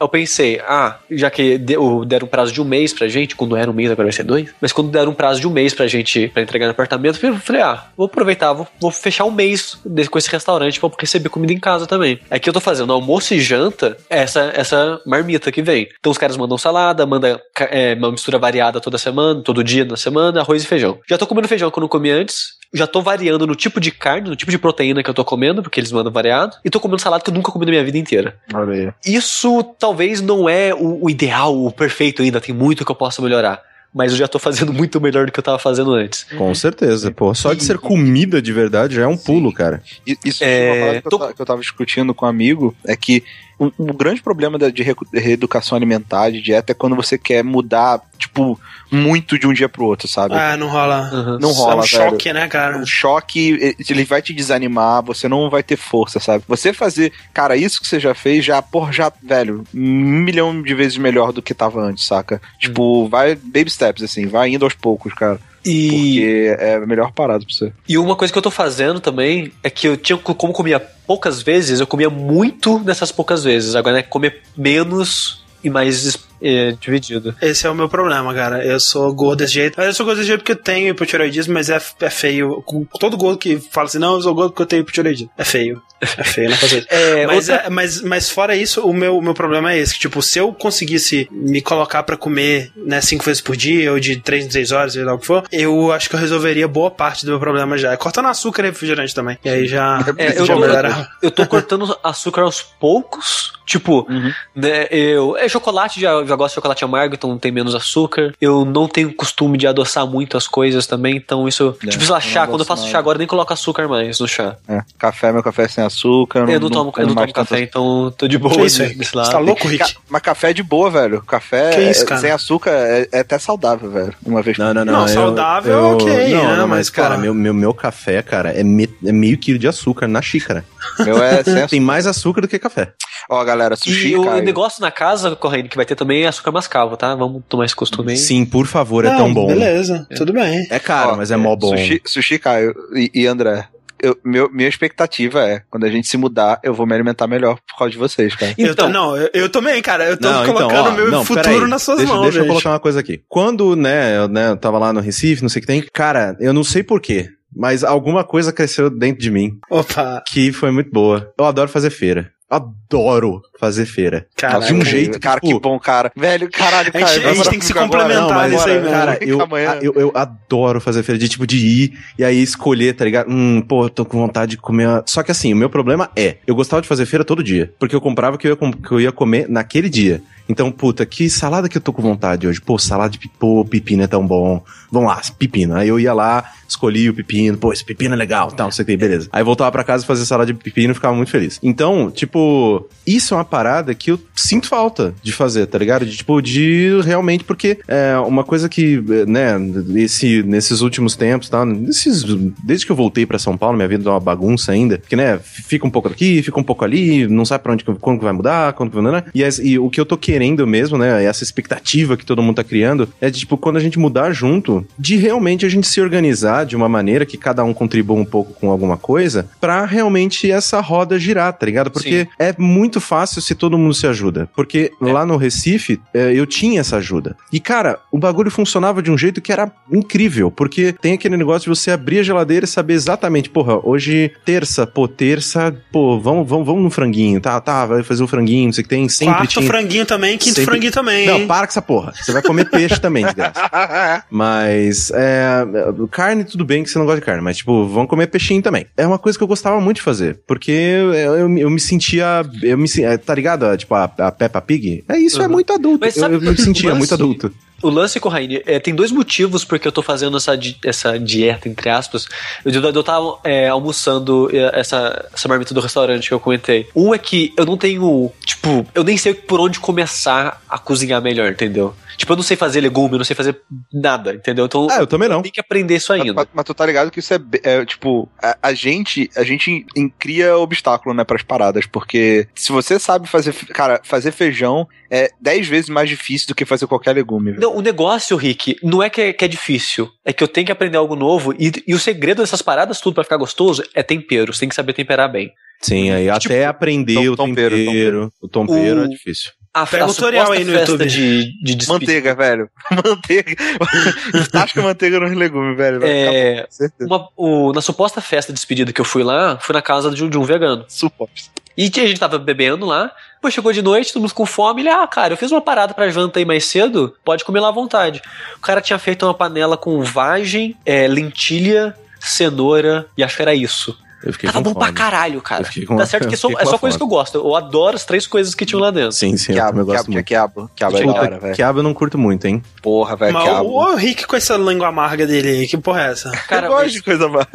Eu pensei, ah, já que deram um prazo de um mês pra gente, quando era um mês, agora vai ser dois. Mas quando deram um prazo de um mês pra gente pra entregar no apartamento, eu falei, ah, vou aproveitar, vou, vou fechar um mês com esse restaurante pra receber comida em casa também. Aqui eu tô fazendo almoço e janta, essa, essa marmita que vem. Então os caras mandam salada, mandam ca- é, uma mistura variada toda semana, todo dia na semana, arroz e feijão. Já tô comendo feijão que eu não comi antes. Já tô variando no tipo de carne, no tipo de proteína que eu tô comendo, porque eles mandam variado. E tô comendo salada que eu nunca comi na minha vida inteira. Olha aí. Isso talvez não é o, o ideal, o perfeito ainda, tem muito que eu possa melhorar. Mas eu já tô fazendo muito melhor do que eu tava fazendo antes. Com certeza, pô. Só de ser comida de verdade já é um pulo, cara. Isso É, uma parada eu que eu tava discutindo com um amigo é que o, o grande problema da- de reeducação alimentar, de dieta, é quando você quer mudar, tipo, muito de um dia pro outro, sabe? Ah, não rola. Uhum. Não É rola, um velho. choque, né, cara? O choque, ele vai te desanimar, você não vai ter força, sabe? Você fazer, cara, isso que você já fez, já, porra, já, velho, um milhão de vezes melhor do que tava antes, saca? Tipo, vai baby steps, assim, vai indo aos poucos, cara. E, Porque é a melhor parada pra você. e uma coisa que eu tô fazendo também é que eu tinha, como comia poucas vezes, eu comia muito nessas poucas vezes. Agora é comer menos e mais é, dividido. Esse é o meu problema, cara. Eu sou gordo desse jeito. Mas eu sou gordo desse jeito porque eu tenho hipotiroidismo, mas é, é feio. Com Todo gordo que fala assim, não, eu sou gordo porque eu tenho hipotiroidismo. É feio. É feio, não fazer isso. É, Mas, outra- é- mas, mas fora isso, o meu, o meu problema é esse: que, tipo, se eu conseguisse me colocar pra comer, né, cinco vezes por dia, ou de três em três horas, sei lá o que for, eu acho que eu resolveria boa parte do meu problema já. Cortando açúcar e refrigerante também. E aí já. É, eu, já tô, melhora. eu tô cortando açúcar aos poucos. Tipo, né, eu. É chocolate, já, já gosto de chocolate amargo, então tem menos açúcar. Eu não tenho costume de adoçar muito as coisas também, então isso. É, tipo, sei lá, eu não chá, quando eu faço nada. chá agora, eu nem coloco açúcar mais no chá. É, café, meu café é sem açúcar. eu não tomo, eu não tomo tanto café, então tô de boa Que isso, aí? desse Você lado. tá louco, Rick? Ca- Mas café é de boa, velho. Café isso, é- cara? sem açúcar é, é até saudável, velho. Uma vez Não, não, não. Não, eu- saudável, eu- ok, Não, né, não, mas, cara, pô. meu, meu, meu café, cara, é, me- é meio quilo de açúcar na xícara. Meu é sem. Tem mais açúcar do que café. Ó, galera, sushi, E o negócio na casa, correndo, que vai ter também é açúcar mascavo, tá? Vamos tomar esse costume aí. Sim, por favor, é Não, tão bom. Beleza, tudo bem. É caro, Ó, mas é mó bom. Sushi, sushi Caio e, e André. Eu, meu, minha expectativa é, quando a gente se mudar, eu vou me alimentar melhor por causa de vocês, cara. eu tô, Então, não, eu, eu também, cara. Eu tô Não, então, colocando ó, meu não, futuro peraí. nas suas deixa, mãos, Deixa eu gente. colocar uma coisa aqui. Quando, né, eu, né, eu tava lá no Recife, não sei o que tem, cara, eu não sei porquê, mas alguma coisa cresceu dentro de mim Opa, que foi muito boa. Eu adoro fazer feira. Adoro fazer feira. cara. de um jeito Cara, tipo, que bom, cara. Velho, caralho, A gente- cara. a gente tem que se complementar agora, nisso aí agora, mesmo. Cara, eu, a- eu, eu adoro fazer feira, de tipo de ir e aí escolher, tá ligado? Hum, pô, eu tô com vontade de comer. uma- Só que assim, o meu problema é, eu gostava de fazer feira todo dia, porque eu comprava que eu ia, que eu ia comer naquele dia. Então, puta, que salada que eu tô com vontade hoje. Pô, salada de pipô, pepino é tão bom. Vamos lá, pepino. Aí eu ia lá, escolhi o pepino. Pô, esse pepino é legal, tal, não sei o que, beleza. Aí voltava pra casa fazer salada de pepino e ficava muito feliz. Então, tipo, isso é uma parada que eu sinto falta de fazer, tá ligado? De, tipo, de realmente, porque é uma coisa que, né, esse, nesses últimos tempos, tá? Nesses, desde que eu voltei pra São Paulo, minha vida é uma bagunça ainda, porque, né, fica um pouco aqui, fica um pouco ali, não sabe pra onde, que- quando que vai mudar, quando que vai, né? E, e o que eu tô querendo mesmo, né, essa expectativa que todo mundo tá criando, é de, tipo, quando a gente mudar junto, de realmente a gente se organizar de uma maneira que cada um contribua um pouco com alguma coisa, pra realmente essa roda girar, tá ligado? Porque é muito fácil se todo mundo se ajuda. Porque lá no Recife, é, eu tinha essa ajuda. E, cara, o bagulho funcionava de um jeito que era incrível. Porque tem aquele negócio de você abrir a geladeira e saber exatamente, porra, hoje, terça, pô, terça, pô, vamos, vamos, vamos no franguinho, tá, tá, vai fazer o franguinho, não sei o que tem, sempre Quarto tinha. franguinho também, quinto Sempre- franguinho também. Não, para com essa porra. Você vai comer peixe também, desgraça. Mas, é, carne, tudo bem que você não gosta de carne, mas, tipo, vamos comer peixinho também. É uma coisa que eu gostava muito de fazer, porque eu, eu, eu me sentia, eu me, é, tá ligado? É, Tipo, a, a Peppa Pig? É isso, é Uhum. muito adulto. Mas eu, sabe eu me sentia muito adulto. O lance, Corraine, é, tem dois motivos porque eu tô fazendo essa, di- essa dieta, entre aspas. Eu, eu, eu tava é, almoçando é, essa, essa marmita do restaurante que eu comentei. Um é que eu não tenho, tipo, eu nem sei por onde começar a cozinhar melhor, entendeu? Tipo, eu não sei fazer legume, eu não sei fazer nada, entendeu? Então Ah, eu também não. tenho que aprender isso ainda. Mas, mas tu tá ligado que isso é, é, tipo, a, a gente, a gente em- cria obstáculo, né, pras paradas, porque se você sabe fazer, cara, fazer feijão é 10 vezes mais difícil do que fazer qualquer legume, velho. Não, o negócio, Rick, não é que é, que é difícil. É que eu tenho que aprender algo novo. E, e o segredo dessas paradas, tudo pra ficar gostoso, é tempero. Você tem que saber temperar bem. Sim, aí Tipo, até aprender tom- o tompeiro, tempero. O tompeiro O- é difícil. A, Pega a tutorial suposta aí no festa YouTube. de, de despedida. Manteiga, velho. Manteiga. Tasca manteiga nos legumes, velho. Vai ficar É, bom, com certeza. uma- o- na suposta festa de despedida que eu fui lá, fui na casa de, um- de um vegano. Suposto. E a gente tava bebendo lá. Depois chegou de noite, todo mundo com fome. Ele, ah, cara, eu fiz uma parada pra janta aí mais cedo, pode comer lá à vontade. O cara tinha feito uma panela com vagem, é, lentilha, cenoura e acho que era isso. Eu fiquei Tava com bom pra fome. caralho, cara. Eu fiquei com- Tá certo que eu só- é só coisa que fome. eu gosto. Eu adoro as três coisas que tinham lá dentro. Sim, sim, eu Quiabo, também gosto quiabo, muito. quiabo. Quiabo é hora, velho. quiabo eu não curto muito, hein? Porra, velho, Mas quiabo. o, o Rick com essa língua amarga dele aí, que porra é essa? Cara, eu gosto mas- de coisa vaga.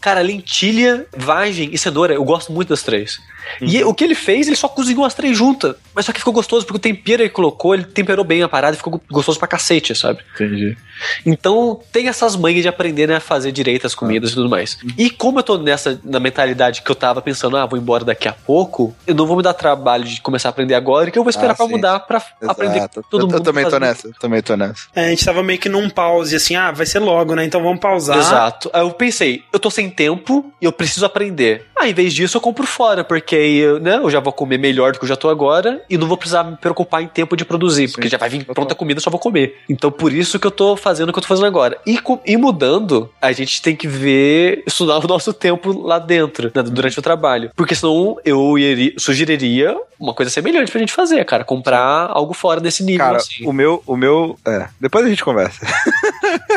Cara, lentilha, vagem e cenoura, eu gosto muito das três. E o que ele fez, ele só cozinhou as três juntas. Mas só que ficou gostoso, porque o tempero ele colocou, ele temperou bem a parada e ficou gostoso pra cacete, sabe? Entendi. Então tem essas manhas de aprender né, a fazer direito as comidas e tudo mais. E como eu tô nessa na mentalidade que eu tava pensando, ah, vou embora daqui a pouco, eu não vou me dar trabalho de começar a aprender agora, que eu vou esperar Ah, pra sim. mudar pra aprender Exato. todo eu, mundo. eu também tô nessa, também tô nessa. É, a gente tava meio que num pause, assim, ah, vai ser logo, né? Então vamos pausar. Exato. Aí eu pensei, eu tô sem tempo e eu preciso aprender. Ah, em vez disso eu compro fora, porque aí eu, né, eu já vou comer melhor do que eu já tô agora e não vou precisar me preocupar em tempo de produzir, porque já vai vir pronta a comida, eu só vou comer. Então por isso que eu tô fazendo o que eu tô fazendo agora. E, e mudando, a gente tem que ver, estudar o nosso tempo lá dentro, né, durante o trabalho. Porque senão eu iria, sugeriria uma coisa semelhante pra gente fazer, cara. Comprar algo fora desse nível, Cara, assim. o meu, o meu. É, depois a gente conversa.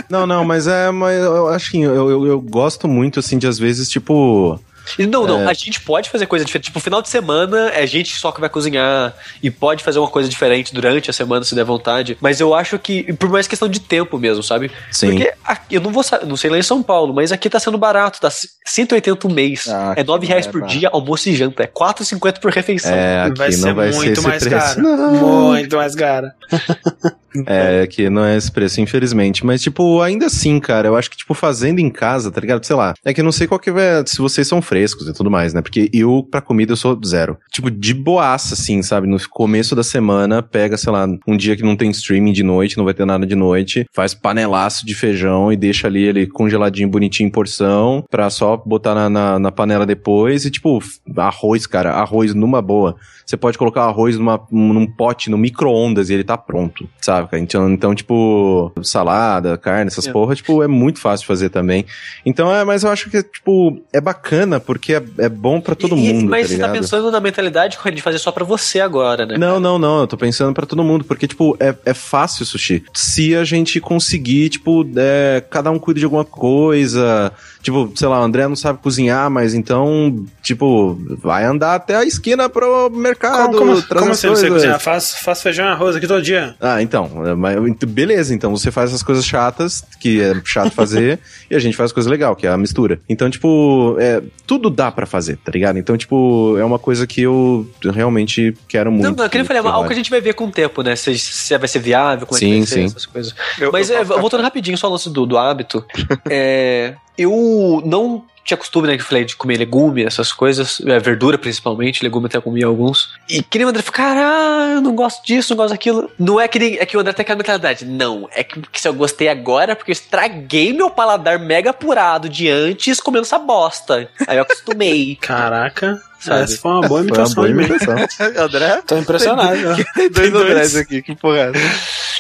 Não, não, mas é, mas eu acho que eu, eu, eu gosto muito, assim, de às vezes, tipo. Não, não, É. a gente pode fazer coisa diferente. Tipo, final de semana é a gente só que vai cozinhar e pode fazer uma coisa diferente durante a semana, se der vontade. Mas eu acho que, por mais questão de tempo mesmo, sabe? Sim. Porque aqui, eu não vou não sei lá em São Paulo, mas aqui tá sendo barato, tá 180 o mês. Ah, é 9 reais é, por dia, almoço e janta. É 4,50 por refeição. É, aqui vai não ser vai ser muito esse mais preço. caro. Não. Muito mais caro. É, que não é esse preço, infelizmente. Mas, tipo, ainda assim, cara, eu acho que, tipo, fazendo em casa, tá ligado? Sei lá. É que eu não sei qual que vai. Se vocês são frescos e tudo mais, né? Porque eu, pra comida, eu sou zero. Tipo, de boaça, assim, sabe? No começo da semana, pega, sei lá, um dia que não tem streaming de noite, não vai ter nada de noite, faz panelaço de feijão e deixa ali ele congeladinho, bonitinho em porção, pra só botar na, na, na panela depois. E, tipo, arroz, cara, arroz numa boa. Você pode colocar arroz numa, num pote, no micro-ondas e ele tá pronto, sabe? cara? Então, então, tipo, salada, carne, essas É. porra, tipo, é muito fácil de fazer também. Então, é, mas eu acho que, tipo, é bacana porque é, é bom pra todo E- mundo, mas tá você tá ligado? pensando na mentalidade de fazer só pra você agora, né? Não, não, não. Eu tô pensando pra todo mundo, porque, tipo, é, é fácil, Sushi. Se a gente conseguir, tipo, é, cada um cuida de alguma coisa. Tipo, sei lá, o André não sabe cozinhar, mas então, tipo, vai andar até a esquina pro mercado. Como, como, como as assim você cozinhar? Faço, faço feijão e arroz aqui todo dia. Ah, então, é, mas, ent- beleza, então você faz as coisas chatas, que é chato fazer, e a gente faz coisa legal, que é a mistura. Então, tipo, é, tudo dá pra fazer, tá ligado? Então, tipo, é uma coisa que eu realmente quero muito. Não, não, eu queria que- falar, é algo que a gente vai ver com o tempo, né? Se, se vai ser viável, como é Sim, que vai ser, sim. essas coisas. Eu- Mas eu é, voltando rapidinho, só o lance do, do hábito. é, eu não tinha costume, né, que falei, de comer legume, essas coisas, é, verdura principalmente, legume até comia alguns. E que nem o André ficar, ah, eu não gosto disso, não gosto daquilo. Não é que nem, é que o André tem aquela mentalidade. Não, é que, que se eu gostei agora, porque eu estraguei meu paladar mega apurado de antes comendo essa bosta. Aí eu acostumei. Caraca, Sabe? essa foi uma boa Foi uma imitação. boa mim. imitação. André? Tô impressionado. né? Tem dois dois. Andrés aqui, que porra é?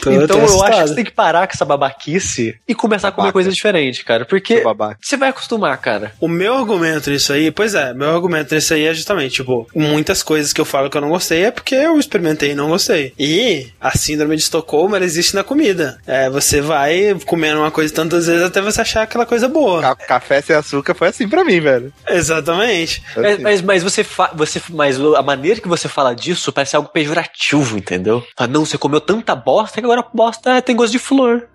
Tô, então eu acho que assustado. você tem que parar com essa babaquice e começar a comer Babaca. coisa diferente, cara. Porque babaca. você vai acostumar, cara. O meu argumento nisso aí, pois é, meu argumento nisso aí é justamente, tipo, muitas coisas que eu falo que eu não gostei é porque eu experimentei e não gostei. E a síndrome de Estocolmo, ela existe na comida. É, você vai comendo uma coisa tantas vezes até você achar aquela coisa boa. Ca- Café sem açúcar foi assim pra mim, velho. Exatamente. Assim. mas, mas você, fa- você mas a maneira que você fala disso parece algo pejorativo, entendeu? Fala, não, você comeu tanta bosta que agora a bosta tem gosto de flor.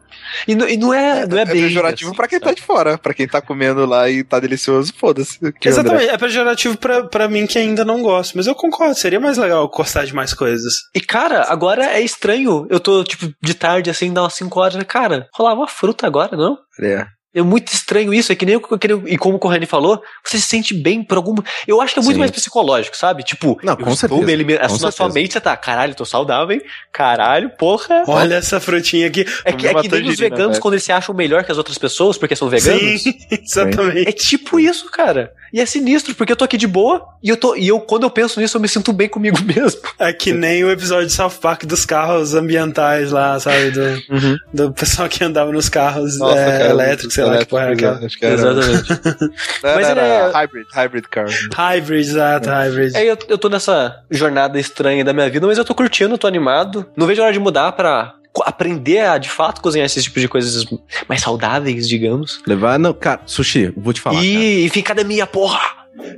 E, não- e não é, não é, É bem. pejorativo assim, pra quem tá de fora. Pra quem tá comendo lá e tá delicioso, foda-se. Exatamente, é pejorativo pra, pra mim que ainda não gosto, mas eu concordo, seria mais legal gostar de mais coisas. E, cara, agora é estranho. Eu tô, tipo, de tarde, assim, dá umas 5 horas. Cara, rolar uma fruta agora, não? André. É. É muito estranho isso, é que nem, o- que nem e como o Corrêne falou, você se sente bem por algum. Eu acho que é muito Sim. mais psicológico, sabe? Tipo, Não, eu com estou certeza, eliminando. com Na sua mente você tá, caralho, tô saudável, hein? Caralho, porra. Olha essa frutinha aqui. É que, é que nem os tangerina, veganos velho. quando eles se acham melhor que as outras pessoas porque são veganos. Sim, exatamente. É tipo isso, cara. E é sinistro, porque eu tô aqui de boa e eu tô. E eu, quando eu penso nisso, eu me sinto bem comigo mesmo. É que nem o episódio de South Park dos carros ambientais lá, sabe? Do, Uhum. do pessoal que andava nos carros Nossa, é, elétricos, sei lá é elétrico, aquela. acho que era- Exatamente. Era, Mas ele era é- hybrid, hybrid car. Hybrid, exato, hybrid. Aí eu, eu tô nessa jornada estranha da minha vida, mas eu tô curtindo, tô animado. Não vejo a hora de mudar pra aprender a de fato cozinhar esses tipos de coisas mais saudáveis, digamos. Levar, não, cara, sushi, vou te falar. e, e ficar academia, porra!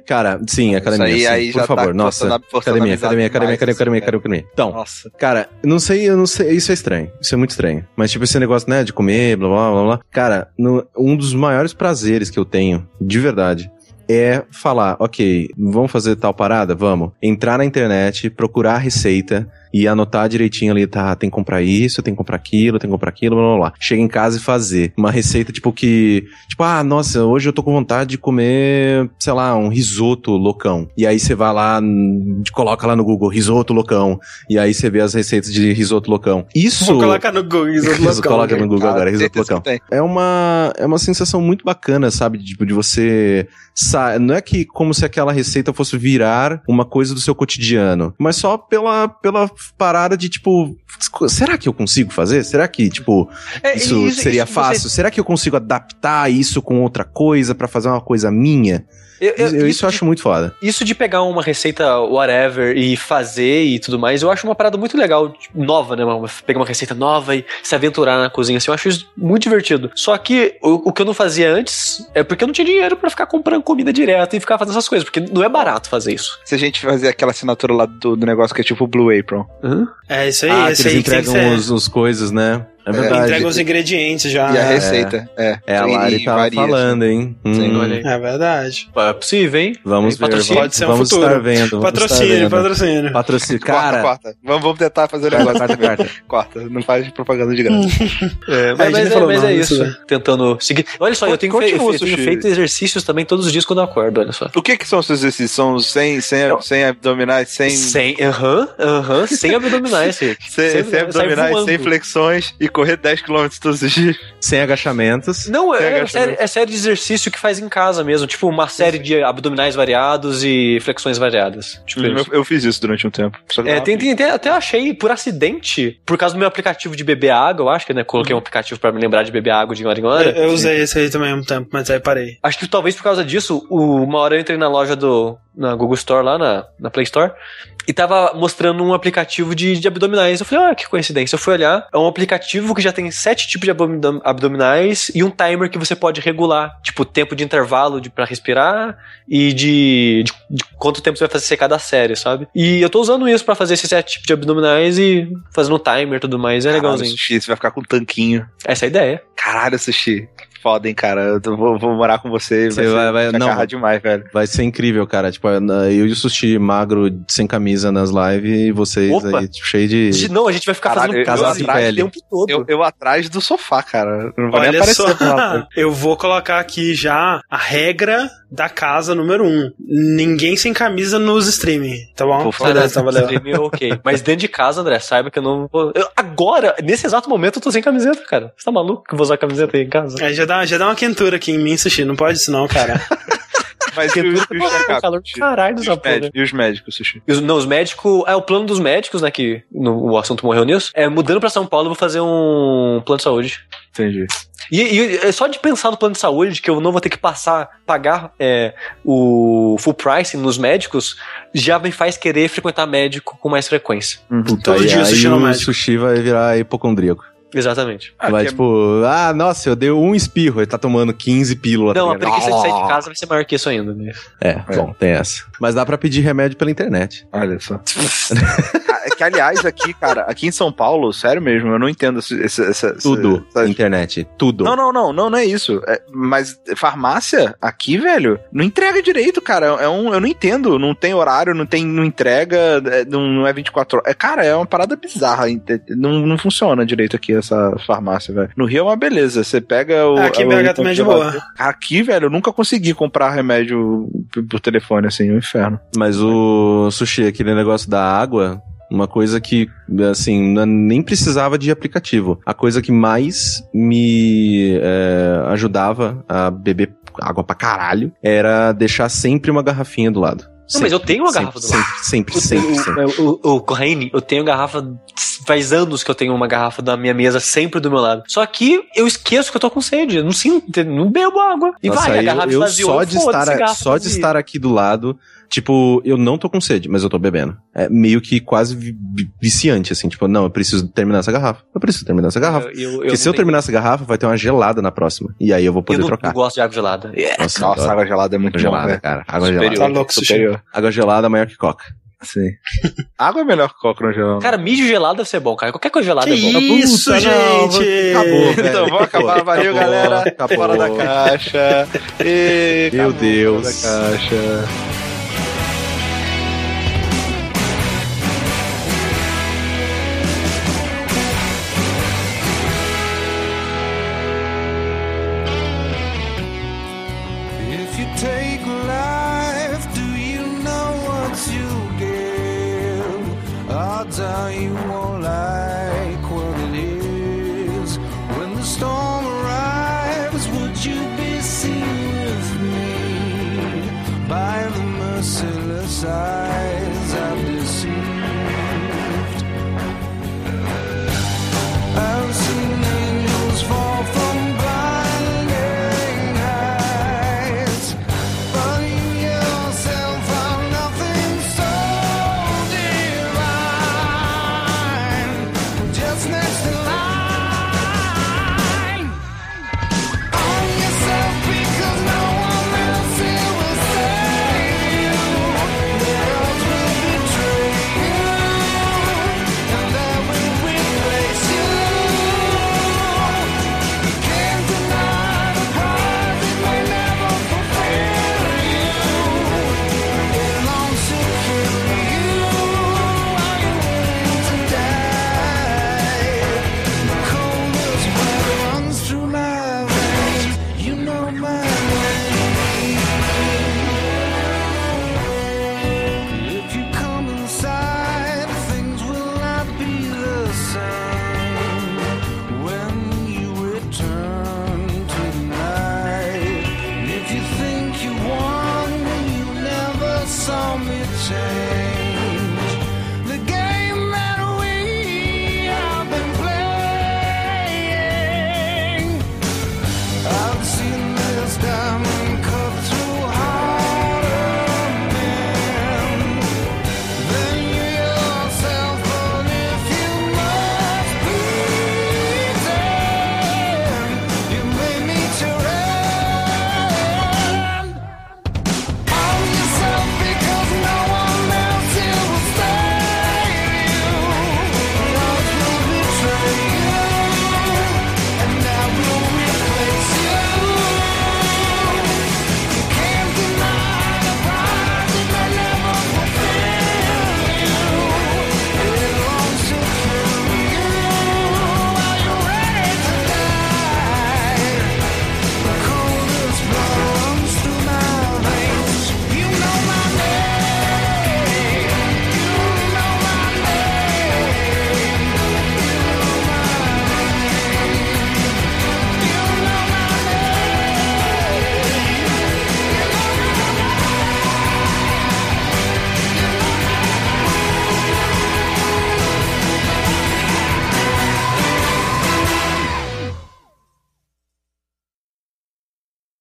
Cara, sim, academia, Isso aí- sim, aí por já tá favor, nossa. forçando a- forçando academia, academia, academia, academia, academia, assim, academia, Então, Nossa. Cara, não sei, eu não sei, isso é estranho. Isso é muito estranho. Mas, tipo, esse negócio, né, de comer, blá blá blá blá. Cara, no- um dos maiores prazeres que eu tenho, de verdade, é falar, ok, vamos fazer tal parada? Vamos. Entrar na internet, procurar a receita e anotar direitinho ali, tá, tem que comprar isso, tem que comprar aquilo, tem que comprar aquilo, blá blá blá. Chega em casa e fazer uma receita, tipo, que, tipo, ah, nossa, hoje eu tô com vontade de comer, sei lá, um risoto loucão. E aí você vai lá, hum, coloca lá no Google, risoto loucão. E aí você vê as receitas de risoto loucão. Isso. Vou colocar no Google risoto loucão. coloca no Google Cara, agora, risoto certeza loucão. É uma, é uma sensação muito bacana, sabe? Tipo, de você. sa- Não é que como se aquela receita fosse virar uma coisa do seu cotidiano, mas só pela, pela parada de tipo. Será que eu consigo fazer? Será que, tipo, É, isso, e seria você- fácil? Será que eu consigo adaptar isso com outra coisa pra fazer uma coisa minha? eu- eu- Eu- isso eu acho muito foda. Isso de pegar uma receita whatever e fazer e tudo mais, eu acho uma parada muito legal, tipo, nova, né? Uma- Pegar uma receita nova e se aventurar na cozinha, assim, eu acho isso muito divertido. Só que o, o que eu não fazia antes é porque eu não tinha dinheiro pra ficar comprando comida direto e ficar fazendo essas coisas, porque não é barato fazer isso. Se a gente fazer aquela assinatura lá do, do negócio que é tipo o Blue Apron. É isso aí, ah, esse eles entregam os, os coisas, né? É verdade. Entrega os ingredientes já. e a é. receita. É, É, a E- Lari tava varia, falando, hein? Sim, Hum. É verdade. É possível, hein? Vamos ver. patrocínio? vamos- Pode ser um vamos futuro. estar vendo. vamos estar Patrocínio, vendo. patrocínio. Patrocínio. Corta, Cara, corta. Vamos, vamos tentar fazer o negócio. corta, corta. Corta. Não faz propaganda de graça. É, a mas, mas é, falou mas nada é disso, isso. né? Tentando seguir. Olha só, eu tenho, Continua, eu tenho feito exercícios também todos os dias quando eu acordo, olha só. O que que são esses exercícios? São sem, sem, sem abdominais, sem... Sem, aham, aham, sem abdominais. Sem, sem abdominais, sem flexões e correr 10km todos os dias. Sem agachamentos. Não, Sem é, é, agachamento. série, é série de exercício que faz em casa mesmo. Tipo, uma série de abdominais variados e flexões variadas. Tipo Eu, eu fiz isso durante um tempo. É, tem, tem- tem- até achei por acidente, por causa do meu aplicativo de beber água, eu acho que, né? Coloquei um aplicativo pra me lembrar de beber água de hora em hora. Eu, eu usei esse aí também há um tempo, mas aí parei. Acho que talvez por causa disso, o- uma hora eu entrei na loja do. na Google Store lá, na, na Play Store, e tava mostrando um aplicativo de, de abdominais. Eu falei, ah, que coincidência. Eu fui olhar, é um aplicativo que já tem sete tipos de abdom- abdominais e um timer que você pode regular. Tipo, tempo de intervalo de, pra respirar e de, de, de quanto tempo você vai fazer ser cada série, sabe? E eu tô usando isso pra fazer esses sete tipos de abdominais e fazendo o timer e tudo mais. É Caralho, legalzinho. Sushi, você vai ficar com um tanquinho. Essa é a ideia. Caralho, Sushi. Foda, hein, cara. Eu vou, vou morar com você. Você Vai, ser- vai- vai- não. demais, velho. Vai ser incrível, cara. Tipo, eu e o Sushi magro, sem camisa nas lives e vocês Opa. aí, tipo, cheio de. De- Não, a gente vai ficar Caralho, fazendo eu de atrás pele. o tempo todo. Eu, eu atrás do sofá, cara. Não nem Olha aparecer só, pra lá. eu vou colocar aqui já a regra da casa número um. Ninguém sem camisa nos streaming, tá bom? Favor. Beleza, valeu. Streaming, ok. Mas dentro de casa, André, saiba que eu não vou. eu- agora, nesse exato momento, eu tô sem camiseta, cara. Você tá maluco que eu vou usar camiseta aí em casa? Aí já dá, já dá uma quentura aqui em mim, Sushi. Não pode isso não, cara. Mas e os, e os calor do caralho E dessa os porra. médicos- E os médicos, Sushi? Os, não, os médicos. É o plano dos médicos, né? Que no- o assunto morreu nisso. É, mudando pra São Paulo, eu vou fazer um plano de saúde. Entendi. E, e é só de pensar no plano de saúde, que eu não vou ter que passar, pagar é, o full price nos médicos, já me faz querer frequentar médico com mais frequência. Puta, Todo aí, dia o aí no o médico. Sushi vai virar hipocondríaco. Exatamente. Ah, vai é- tipo, ah, nossa, eu dei um espirro, ele tá tomando 15 pílulas. Não, tá a preguiça de sair de casa vai ser maior que isso ainda, né? É, bom, tem essa. Mas dá pra pedir remédio pela internet. Olha só. Ah, é que, aliás, aqui, cara, aqui em São Paulo, sério mesmo, eu não entendo esse, essa, Tudo. essa- Internet. Tudo. Não, não, não, não, não é isso. É, mas farmácia aqui, velho, não entrega direito, cara. É um, eu não entendo. Não tem horário, não tem, não entrega, é, não, não é 24 horas. É, cara, é uma parada bizarra. Não, não funciona direito aqui. Essa farmácia, velho. No Rio é uma beleza. Você pega o. Aqui em BH também é de boa. Aqui, velho, eu nunca consegui comprar remédio por- telefone, assim, é um inferno. Mas o sushi, aquele negócio da água, uma coisa que, assim, não- nem precisava de aplicativo. A coisa que mais me é, ajudava a beber água pra caralho era deixar sempre uma garrafinha do lado. Não, mas eu tenho uma Sempre, garrafa do lado. Sempre, sempre, sempre. sempre. o, o, o Corraine, eu tenho garrafa. Faz anos que eu tenho uma garrafa da minha mesa sempre do meu lado. Só que eu esqueço que eu tô com sede. Eu não sinto, não bebo água. E Nossa, vai, a garrafa eu, eu só de estar, só de estar aqui do lado, tipo, eu não tô com sede, mas eu tô bebendo. É meio que quase vi- vi- viciante, assim, tipo, não, eu preciso terminar essa garrafa. Eu preciso terminar essa garrafa. Eu, eu, eu Porque não se eu terminar essa garrafa, vai ter uma gelada na próxima. E aí eu vou eu poder não, trocar. não gosto de água gelada. É. Nossa, Nossa, água gelada é muito água bom, gelada, velho. cara. Água Superior. gelada. Tá louco, superior. Água gelada é maior que coca. Sim. água é melhor que coca no geral. Cara, mijo gelado deve ser bom, cara. Qualquer coisa gelada Que é bom. isso, Puta, não, gente! acabou, velho. Então, vamos acabar. Valeu, Acabou, galera. acabou. Fora da caixa. E, Meu acabou, Deus. Fora da caixa. You take life, do you know what you give? Odds are you won't like